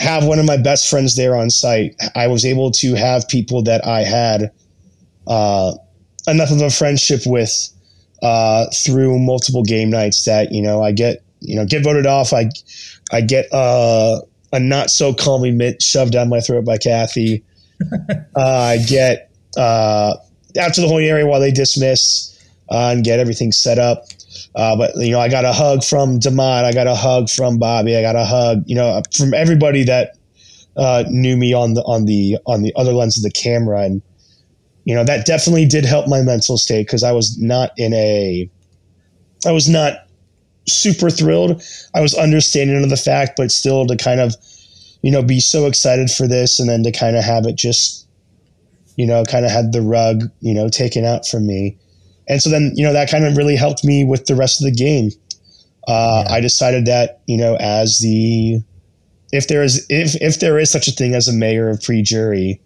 have one of my best friends there on site I was able to have people that I had uh, enough of a friendship with uh, through multiple game nights that you know I get you know get voted off. I I get uh, a not so calmly mitt shoved down my throat by Kathy. uh, I get uh, out to the whole area while they dismiss uh, and get everything set up. Uh, but you know, I got a hug from DeMott. I got a hug from Bobby. I got a hug, you know, from everybody that uh, knew me on the on the on the other lens of the camera, and you know that definitely did help my mental state because I was not in a, I was not super thrilled. I was understanding of the fact, but still to kind of, you know, be so excited for this, and then to kind of have it just, you know, kind of had the rug, you know, taken out from me. And so then, you know, that kind of really helped me with the rest of the game. Uh, Yeah. I decided that, you know, as the, if there is, if, if there is such a thing as a mayor of pre-jury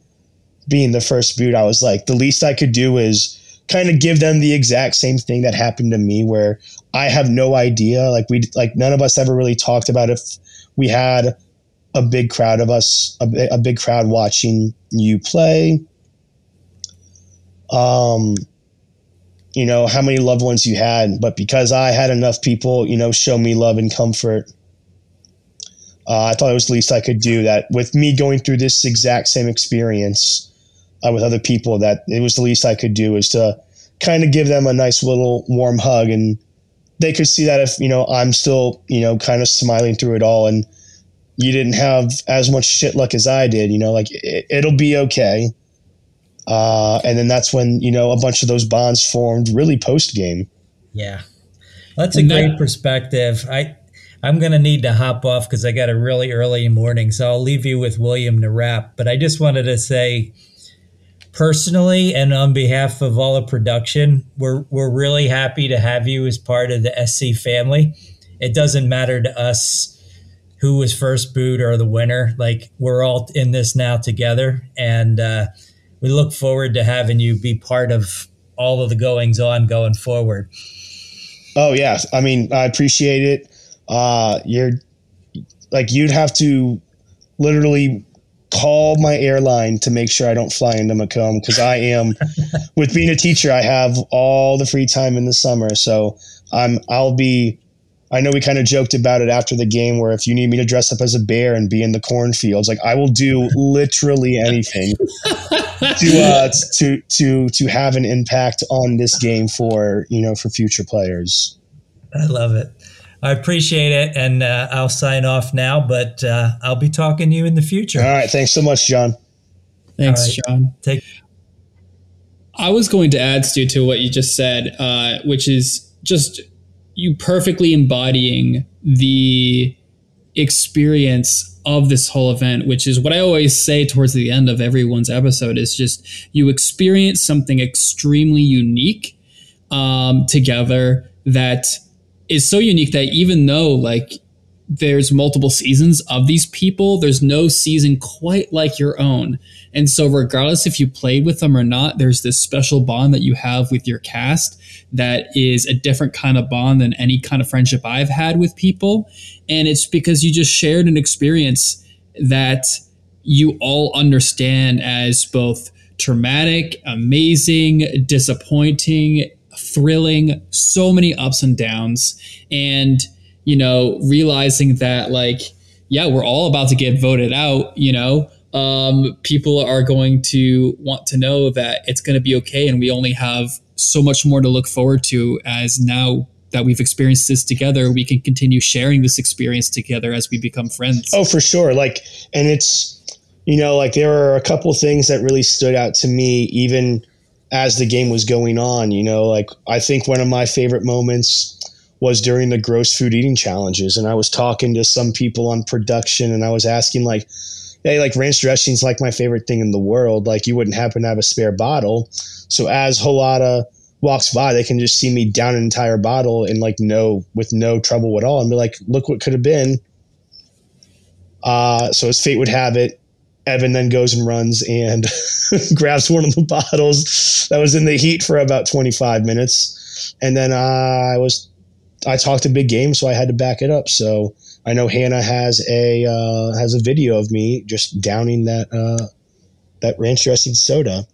being the first boot, I was like, the least I could do is kind of give them the exact same thing that happened to me where I have no idea. Like we, like none of us ever really talked about if we had a big crowd of us, a, a big crowd watching you play. Um, you know, how many loved ones you had, but because I had enough people, you know, show me love and comfort, uh, I thought it was the least I could do that with me going through this exact same experience uh, with other people, that it was the least I could do is to kind of give them a nice little warm hug and, they could see that if you know I'm still you know kind of smiling through it all and you didn't have as much shit luck as I did. You know, like it, will be okay. Uh, and then that's when you know a bunch of those bonds formed really post game. Yeah, that's a great perspective. I I'm gonna need to hop off because I got a really early morning, so I'll leave you with William to wrap. But I just wanted to say personally and on behalf of all of production, we're we're really happy to have you as part of the SC family. It doesn't matter to us who was first boot or the winner. Like we're all in this now together, and uh, we look forward to having you be part of all of the goings on going forward. Oh yeah, I mean I appreciate it. Uh, you're like you'd have to literally call my airline to make sure I don't fly into Macomb because I am with being a teacher I have all the free time in the summer so I'm I'll be I know we kind of joked about it after the game where if you need me to dress up as a bear and be in the cornfields like I will do literally anything to uh, to to to have an impact on this game for you know for future players I love it I appreciate it, and uh, I'll sign off now. But uh, I'll be talking to you in the future. All right, thanks so much, John. Thanks, right. John. Take. I was going to add, Stu, to what you just said, uh, which is just you perfectly embodying the experience of this whole event, which is what I always say towards the end of everyone's episode is just you experience something extremely unique um, together that is so unique that even though like there's multiple seasons of these people, there's no season quite like your own. And so regardless if you played with them or not, there's this special bond that you have with your cast that is a different kind of bond than any kind of friendship I've had with people. And it's because you just shared an experience that you all understand as both traumatic, amazing, disappointing, thrilling, so many ups and downs. And, you know, realizing that, like, yeah, we're all about to get voted out, you know, um, people are going to want to know that it's going to be okay. And we only have so much more to look forward to as now that we've experienced this together, we can continue sharing this experience together as we become friends. Oh, for sure. Like, and it's, you know, like there are a couple things that really stood out to me, even as the game was going on. You know, like I think one of my favorite moments was during the gross food eating challenges, and I was talking to some people on production, and I was asking like, "Hey, like ranch dressing's like my favorite thing in the world. Like, you wouldn't happen to have a spare bottle?" So as Halota walks by, they can just see me down an entire bottle and like no with no trouble at all, and be like, "Look what could have been." Uh, so as fate would have it, Evan then goes and runs and grabs one of the bottles that was in the heat for about 25 minutes. And then uh, I was, I talked a big game, so I had to back it up. So I know Hannah has a uh, has a video of me just downing that uh, that ranch dressing soda.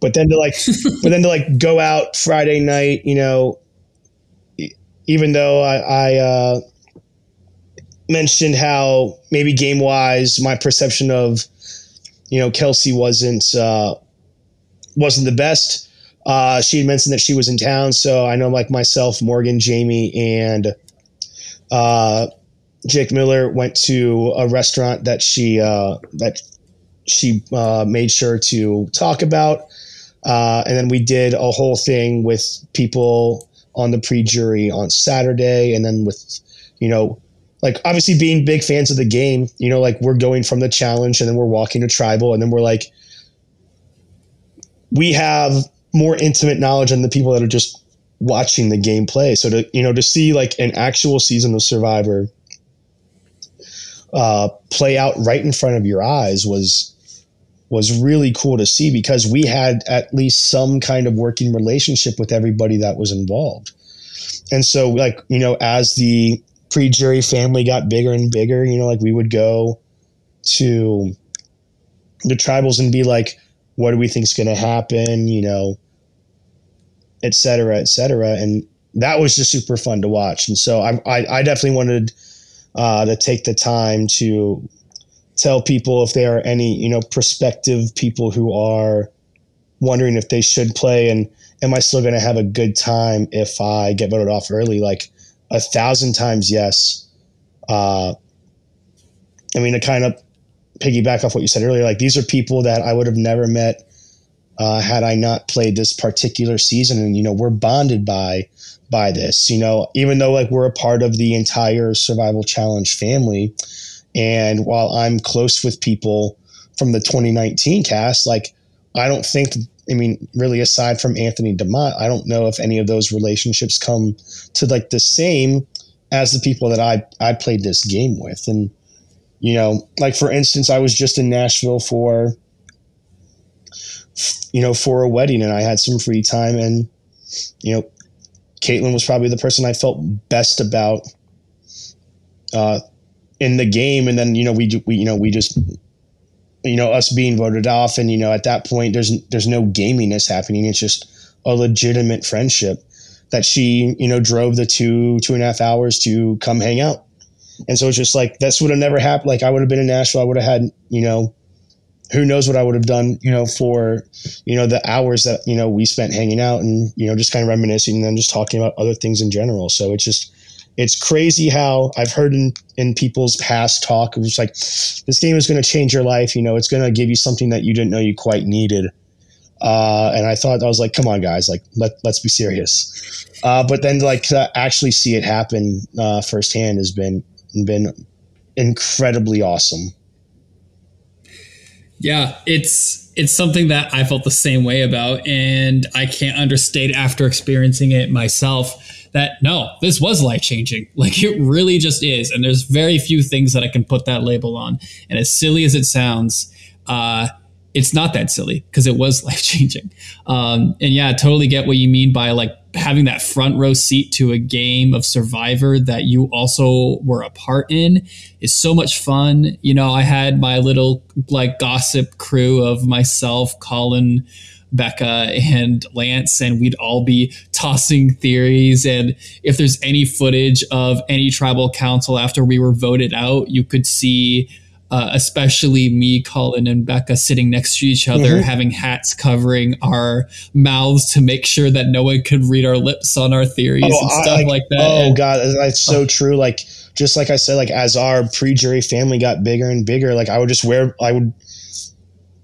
But then to like, but then to like go out Friday night, you know, even though I, I uh, mentioned how maybe game wise my perception of you know, Kelsey wasn't uh, wasn't the best. Uh, she had mentioned that she was in town, so I know like myself, Morgan, Jamie, and uh, Jake Miller went to a restaurant that she uh, that she uh, made sure to talk about, uh, and then we did a whole thing with people on the pre-jury on Saturday, and then with you know like obviously being big fans of the game, you know, like we're going from the challenge and then we're walking to tribal and then we're like we have more intimate knowledge than the people that are just watching the game play. So to you know to see like an actual season of Survivor uh, play out right in front of your eyes was was really cool to see because we had at least some kind of working relationship with everybody that was involved. And so like, you know, as the pre jury family got bigger and bigger, you know, like we would go to the tribals and be like, what do we think is going to happen? You know, et cetera, et cetera. And that was just super fun to watch. And so I, I, I definitely wanted uh, to take the time to tell people if there are any, you know, prospective people who are wondering if they should play and am I still going to have a good time if I get voted off early? Like, a thousand times yes. Uh, I mean, to kind of piggyback off what you said earlier, like these are people that I would have never met uh, had I not played this particular season. And, you know, we're bonded by by this, you know, even though like we're a part of the entire survival challenge family. And while I'm close with people from the 2019 cast, like I don't think I mean, really, aside from Anthony DeMott, I don't know if any of those relationships come to like the same as the people that I I played this game with. And you know, like for instance, I was just in Nashville for you know for a wedding, and I had some free time, and you know, Caitlin was probably the person I felt best about uh, in the game. And then you know we we you know we just you know us being voted off and you know at that point there's there's no gaminess happening it's just a legitimate friendship that she you know drove the two two and a half hours to come hang out and so it's just like this would have never happened like i would have been in nashville i would have had you know who knows what i would have done you know for you know the hours that you know we spent hanging out and you know just kind of reminiscing and then just talking about other things in general so it's just it's crazy how I've heard in, in people's past talk, it was like, this game is going to change your life. You know, it's going to give you something that you didn't know you quite needed. Uh, and I thought, I was like, come on, guys, like, let, let's be serious. Uh, but then, like, to actually see it happen uh, firsthand has been, been incredibly awesome. Yeah, it's it's something that I felt the same way about, and I can't understate after experiencing it myself that no, this was life changing. Like it really just is. And there's very few things that I can put that label on. And as silly as it sounds, uh, it's not that silly because it was life changing. Um, and yeah, I totally get what you mean by like having that front row seat to a game of Survivor that you also were a part in is so much fun. You know, I had my little like gossip crew of myself, Colin, Becca and Lance, and we'd all be tossing theories. And if there's any footage of any tribal council after we were voted out, you could see. Uh, especially me, Colin, and Becca sitting next to each other, mm-hmm. having hats covering our mouths to make sure that no one could read our lips on our theories oh, and stuff I, like, that. Oh and, God, that's so uh, true. Like just like I said, like as our pre-jury family got bigger and bigger, like I would just wear, I would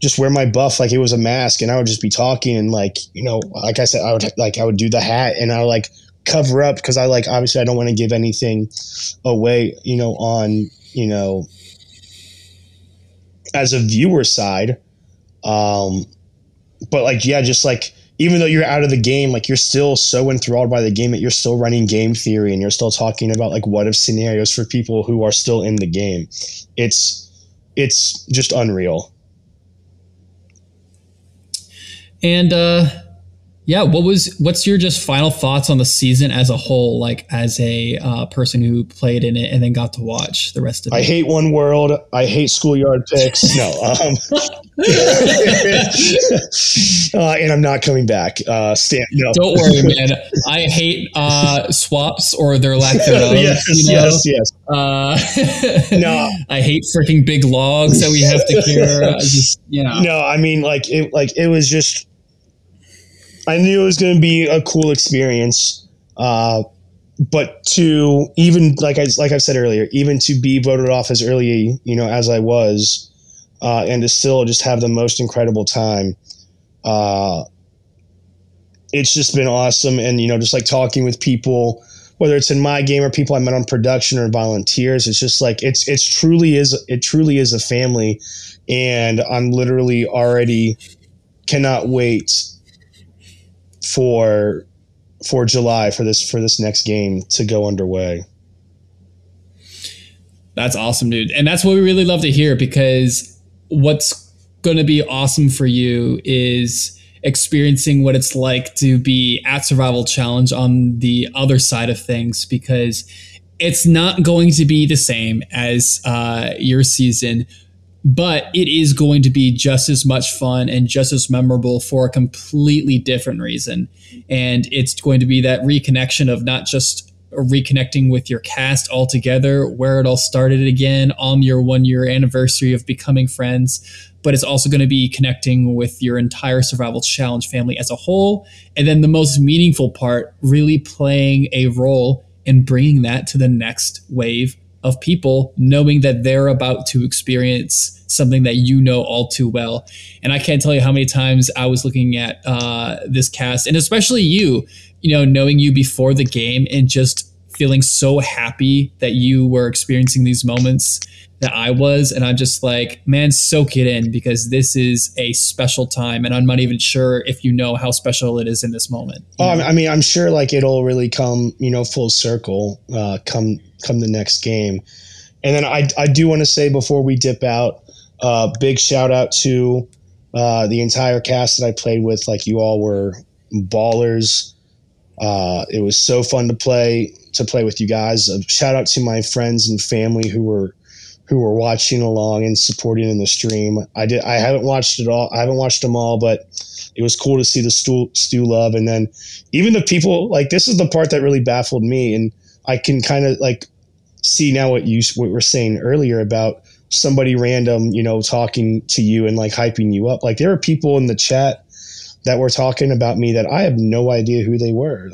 just wear my buff like it was a mask and I would just be talking and like, you know, like I said, I would like, I would do the hat and I would like cover up because I like, obviously I don't want to give anything away, you know, on, you know, as a viewer side. Um, but like, yeah, just like, even though you're out of the game, like you're still so enthralled by the game that you're still running game theory and you're still talking about like what if scenarios for people who are still in the game. It's, it's just unreal. And uh, yeah, what was what's your just final thoughts on the season as a whole? Like as a uh, person who played in it and then got to watch the rest of it. I hate One World. I hate schoolyard picks. no, um, uh, and I'm not coming back. Uh, stand, no. Don't worry, man. I hate uh, swaps or their lack thereof. yes, you know? yes, yes. Uh, no, I hate freaking big logs that we have to carry. Just you know. No, I mean like it. Like it was just I knew it was going to be a cool experience. Uh, but to even like I like I've said earlier, even to be voted off as early, you know, as I was, uh, and to still just have the most incredible time, uh, it's just been awesome. And you know, just like talking with people, whether it's in my game or people I met on production or volunteers, it's just like it's it's truly is it truly is a family, and I'm literally already cannot wait for for July for this for this next game to go underway. That's awesome, dude. And that's what we really love to hear because what's going to be awesome for you is experiencing what it's like to be at Survival Challenge on the other side of things because it's not going to be the same as uh, your season but it is going to be just as much fun and just as memorable for a completely different reason. And it's going to be that reconnection of not just reconnecting with your cast altogether, where it all started again on your one year anniversary of becoming friends, but it's also going to be connecting with your entire Survival Challenge family as a whole. And then the most meaningful part, really playing a role in bringing that to the next wave of people, knowing that they're about to experience something that you know all too well. And I can't tell you how many times I was looking at uh, this cast, and especially you, you know, knowing you before the game and just feeling so happy that you were experiencing these moments that I was. And I'm just like, man, soak it in because this is a special time. And I'm not even sure if you know how special it is in this moment. Oh, I mean, I'm sure like it'll really come, you know, full circle, uh, come, come the next game. And then I, I do want to say before we dip out, uh, big shout out to uh, the entire cast that I played with. Like you all were ballers. Uh, it was so fun to play to play with you guys. Uh, shout out to my friends and family who were who were watching along and supporting in the stream. I did. I haven't watched it all. I haven't watched them all, but it was cool to see the Stu, Stu love, and then even the people like this is the part that really baffled me, and I can kind of like see now what you what we're saying earlier about somebody random, you know, talking to you and like hyping you up. Like there are people in the chat that were talking about me that I have no idea who they were.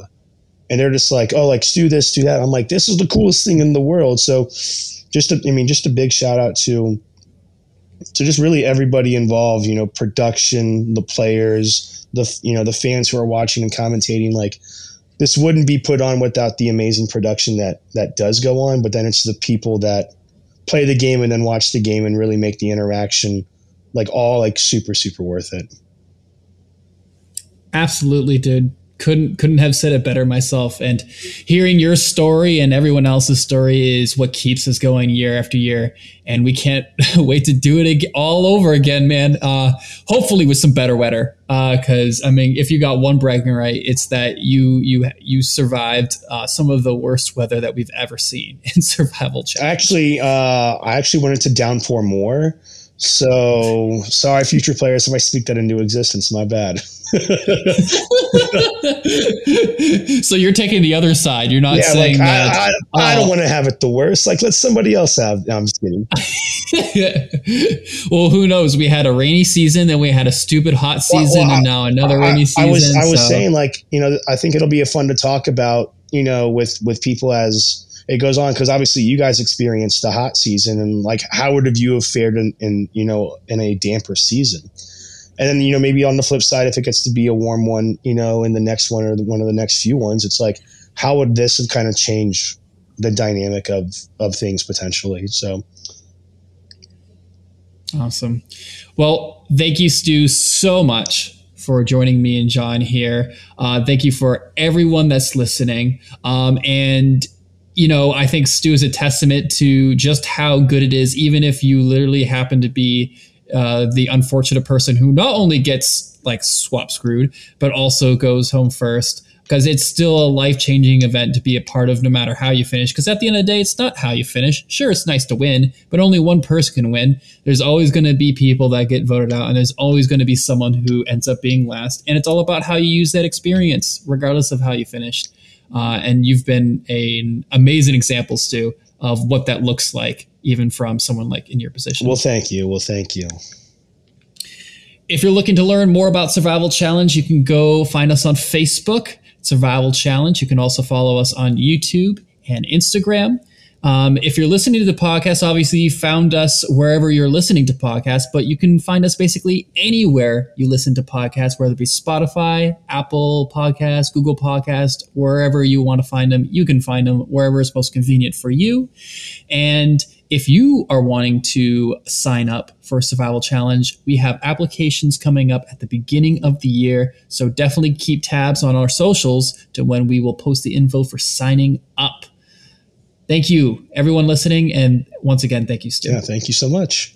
And they're just like, oh, like do this, do that. I'm like, this is the coolest thing in the world. So just, a, I mean, just a big shout out to, to just really everybody involved, you know, production, the players, the, you know, the fans who are watching and commentating, like this wouldn't be put on without the amazing production that, that does go on. But then it's the people that, play the game and then watch the game and really make the interaction like all like super super worth it. Absolutely, dude. Couldn't couldn't have said it better myself. And hearing your story and everyone else's story is what keeps us going year after year. And we can't wait to do it all over again man. Uh, hopefully with some better weather. Because uh, i mean if you got one bragging right it's that you you you survived uh, some of the worst weather that we've ever seen in survival challenge. actually uh, i actually wanted to downpour more so sorry future players if i speak that into existence my bad so you're taking the other side. You're not yeah, saying like, that. I, I, I don't oh. want to have it the worst. Like, let somebody else have. No, I'm just kidding. well, who knows? We had a rainy season, then we had a stupid hot season, well, well, and now another I, rainy season. I was, I was so. saying, like, you know, I think it'll be a fun to talk about, you know, with with people as it goes on because obviously you guys experienced the hot season and like how would have you have fared in, in you know in a damper season? And then you know maybe on the flip side if it gets to be a warm one you know in the next one or one of the next few ones it's like how would this kind of change the dynamic of of things potentially? So. Awesome. Well thank you stu so much for joining me and john here. Uh, thank you for everyone that's listening. Um, and you know i think stu is a testament to just how good it is even if you literally happen to be uh, the unfortunate person who not only gets like swap screwed, but also goes home first because it's still a life changing event to be a part of no matter how you finish. Because at the end of the day, it's not how you finish. Sure, it's nice to win, but only one person can win. There's always going to be people that get voted out, and there's always going to be someone who ends up being last. And it's all about how you use that experience, regardless of how you finished. Uh, and you've been an amazing example, Stu, of what that looks like even from someone like in your position. Well, thank you. Well, thank you. If you're looking to learn more about Survival Challenge, you can go find us on Facebook, Survival Challenge. You can also follow us on YouTube and Instagram. Um, if you're listening to the podcast, obviously you found us wherever you're listening to podcasts, but you can find us basically anywhere you listen to podcasts, whether it be Spotify, Apple Podcast, Google Podcast, wherever you want to find them, you can find them wherever is most convenient for you. And if you are wanting to sign up for a survival challenge, we have applications coming up at the beginning of the year. So definitely keep tabs on our socials to when we will post the info for signing up. Thank you, everyone listening. And once again, thank you, Stu. Yeah, thank you so much.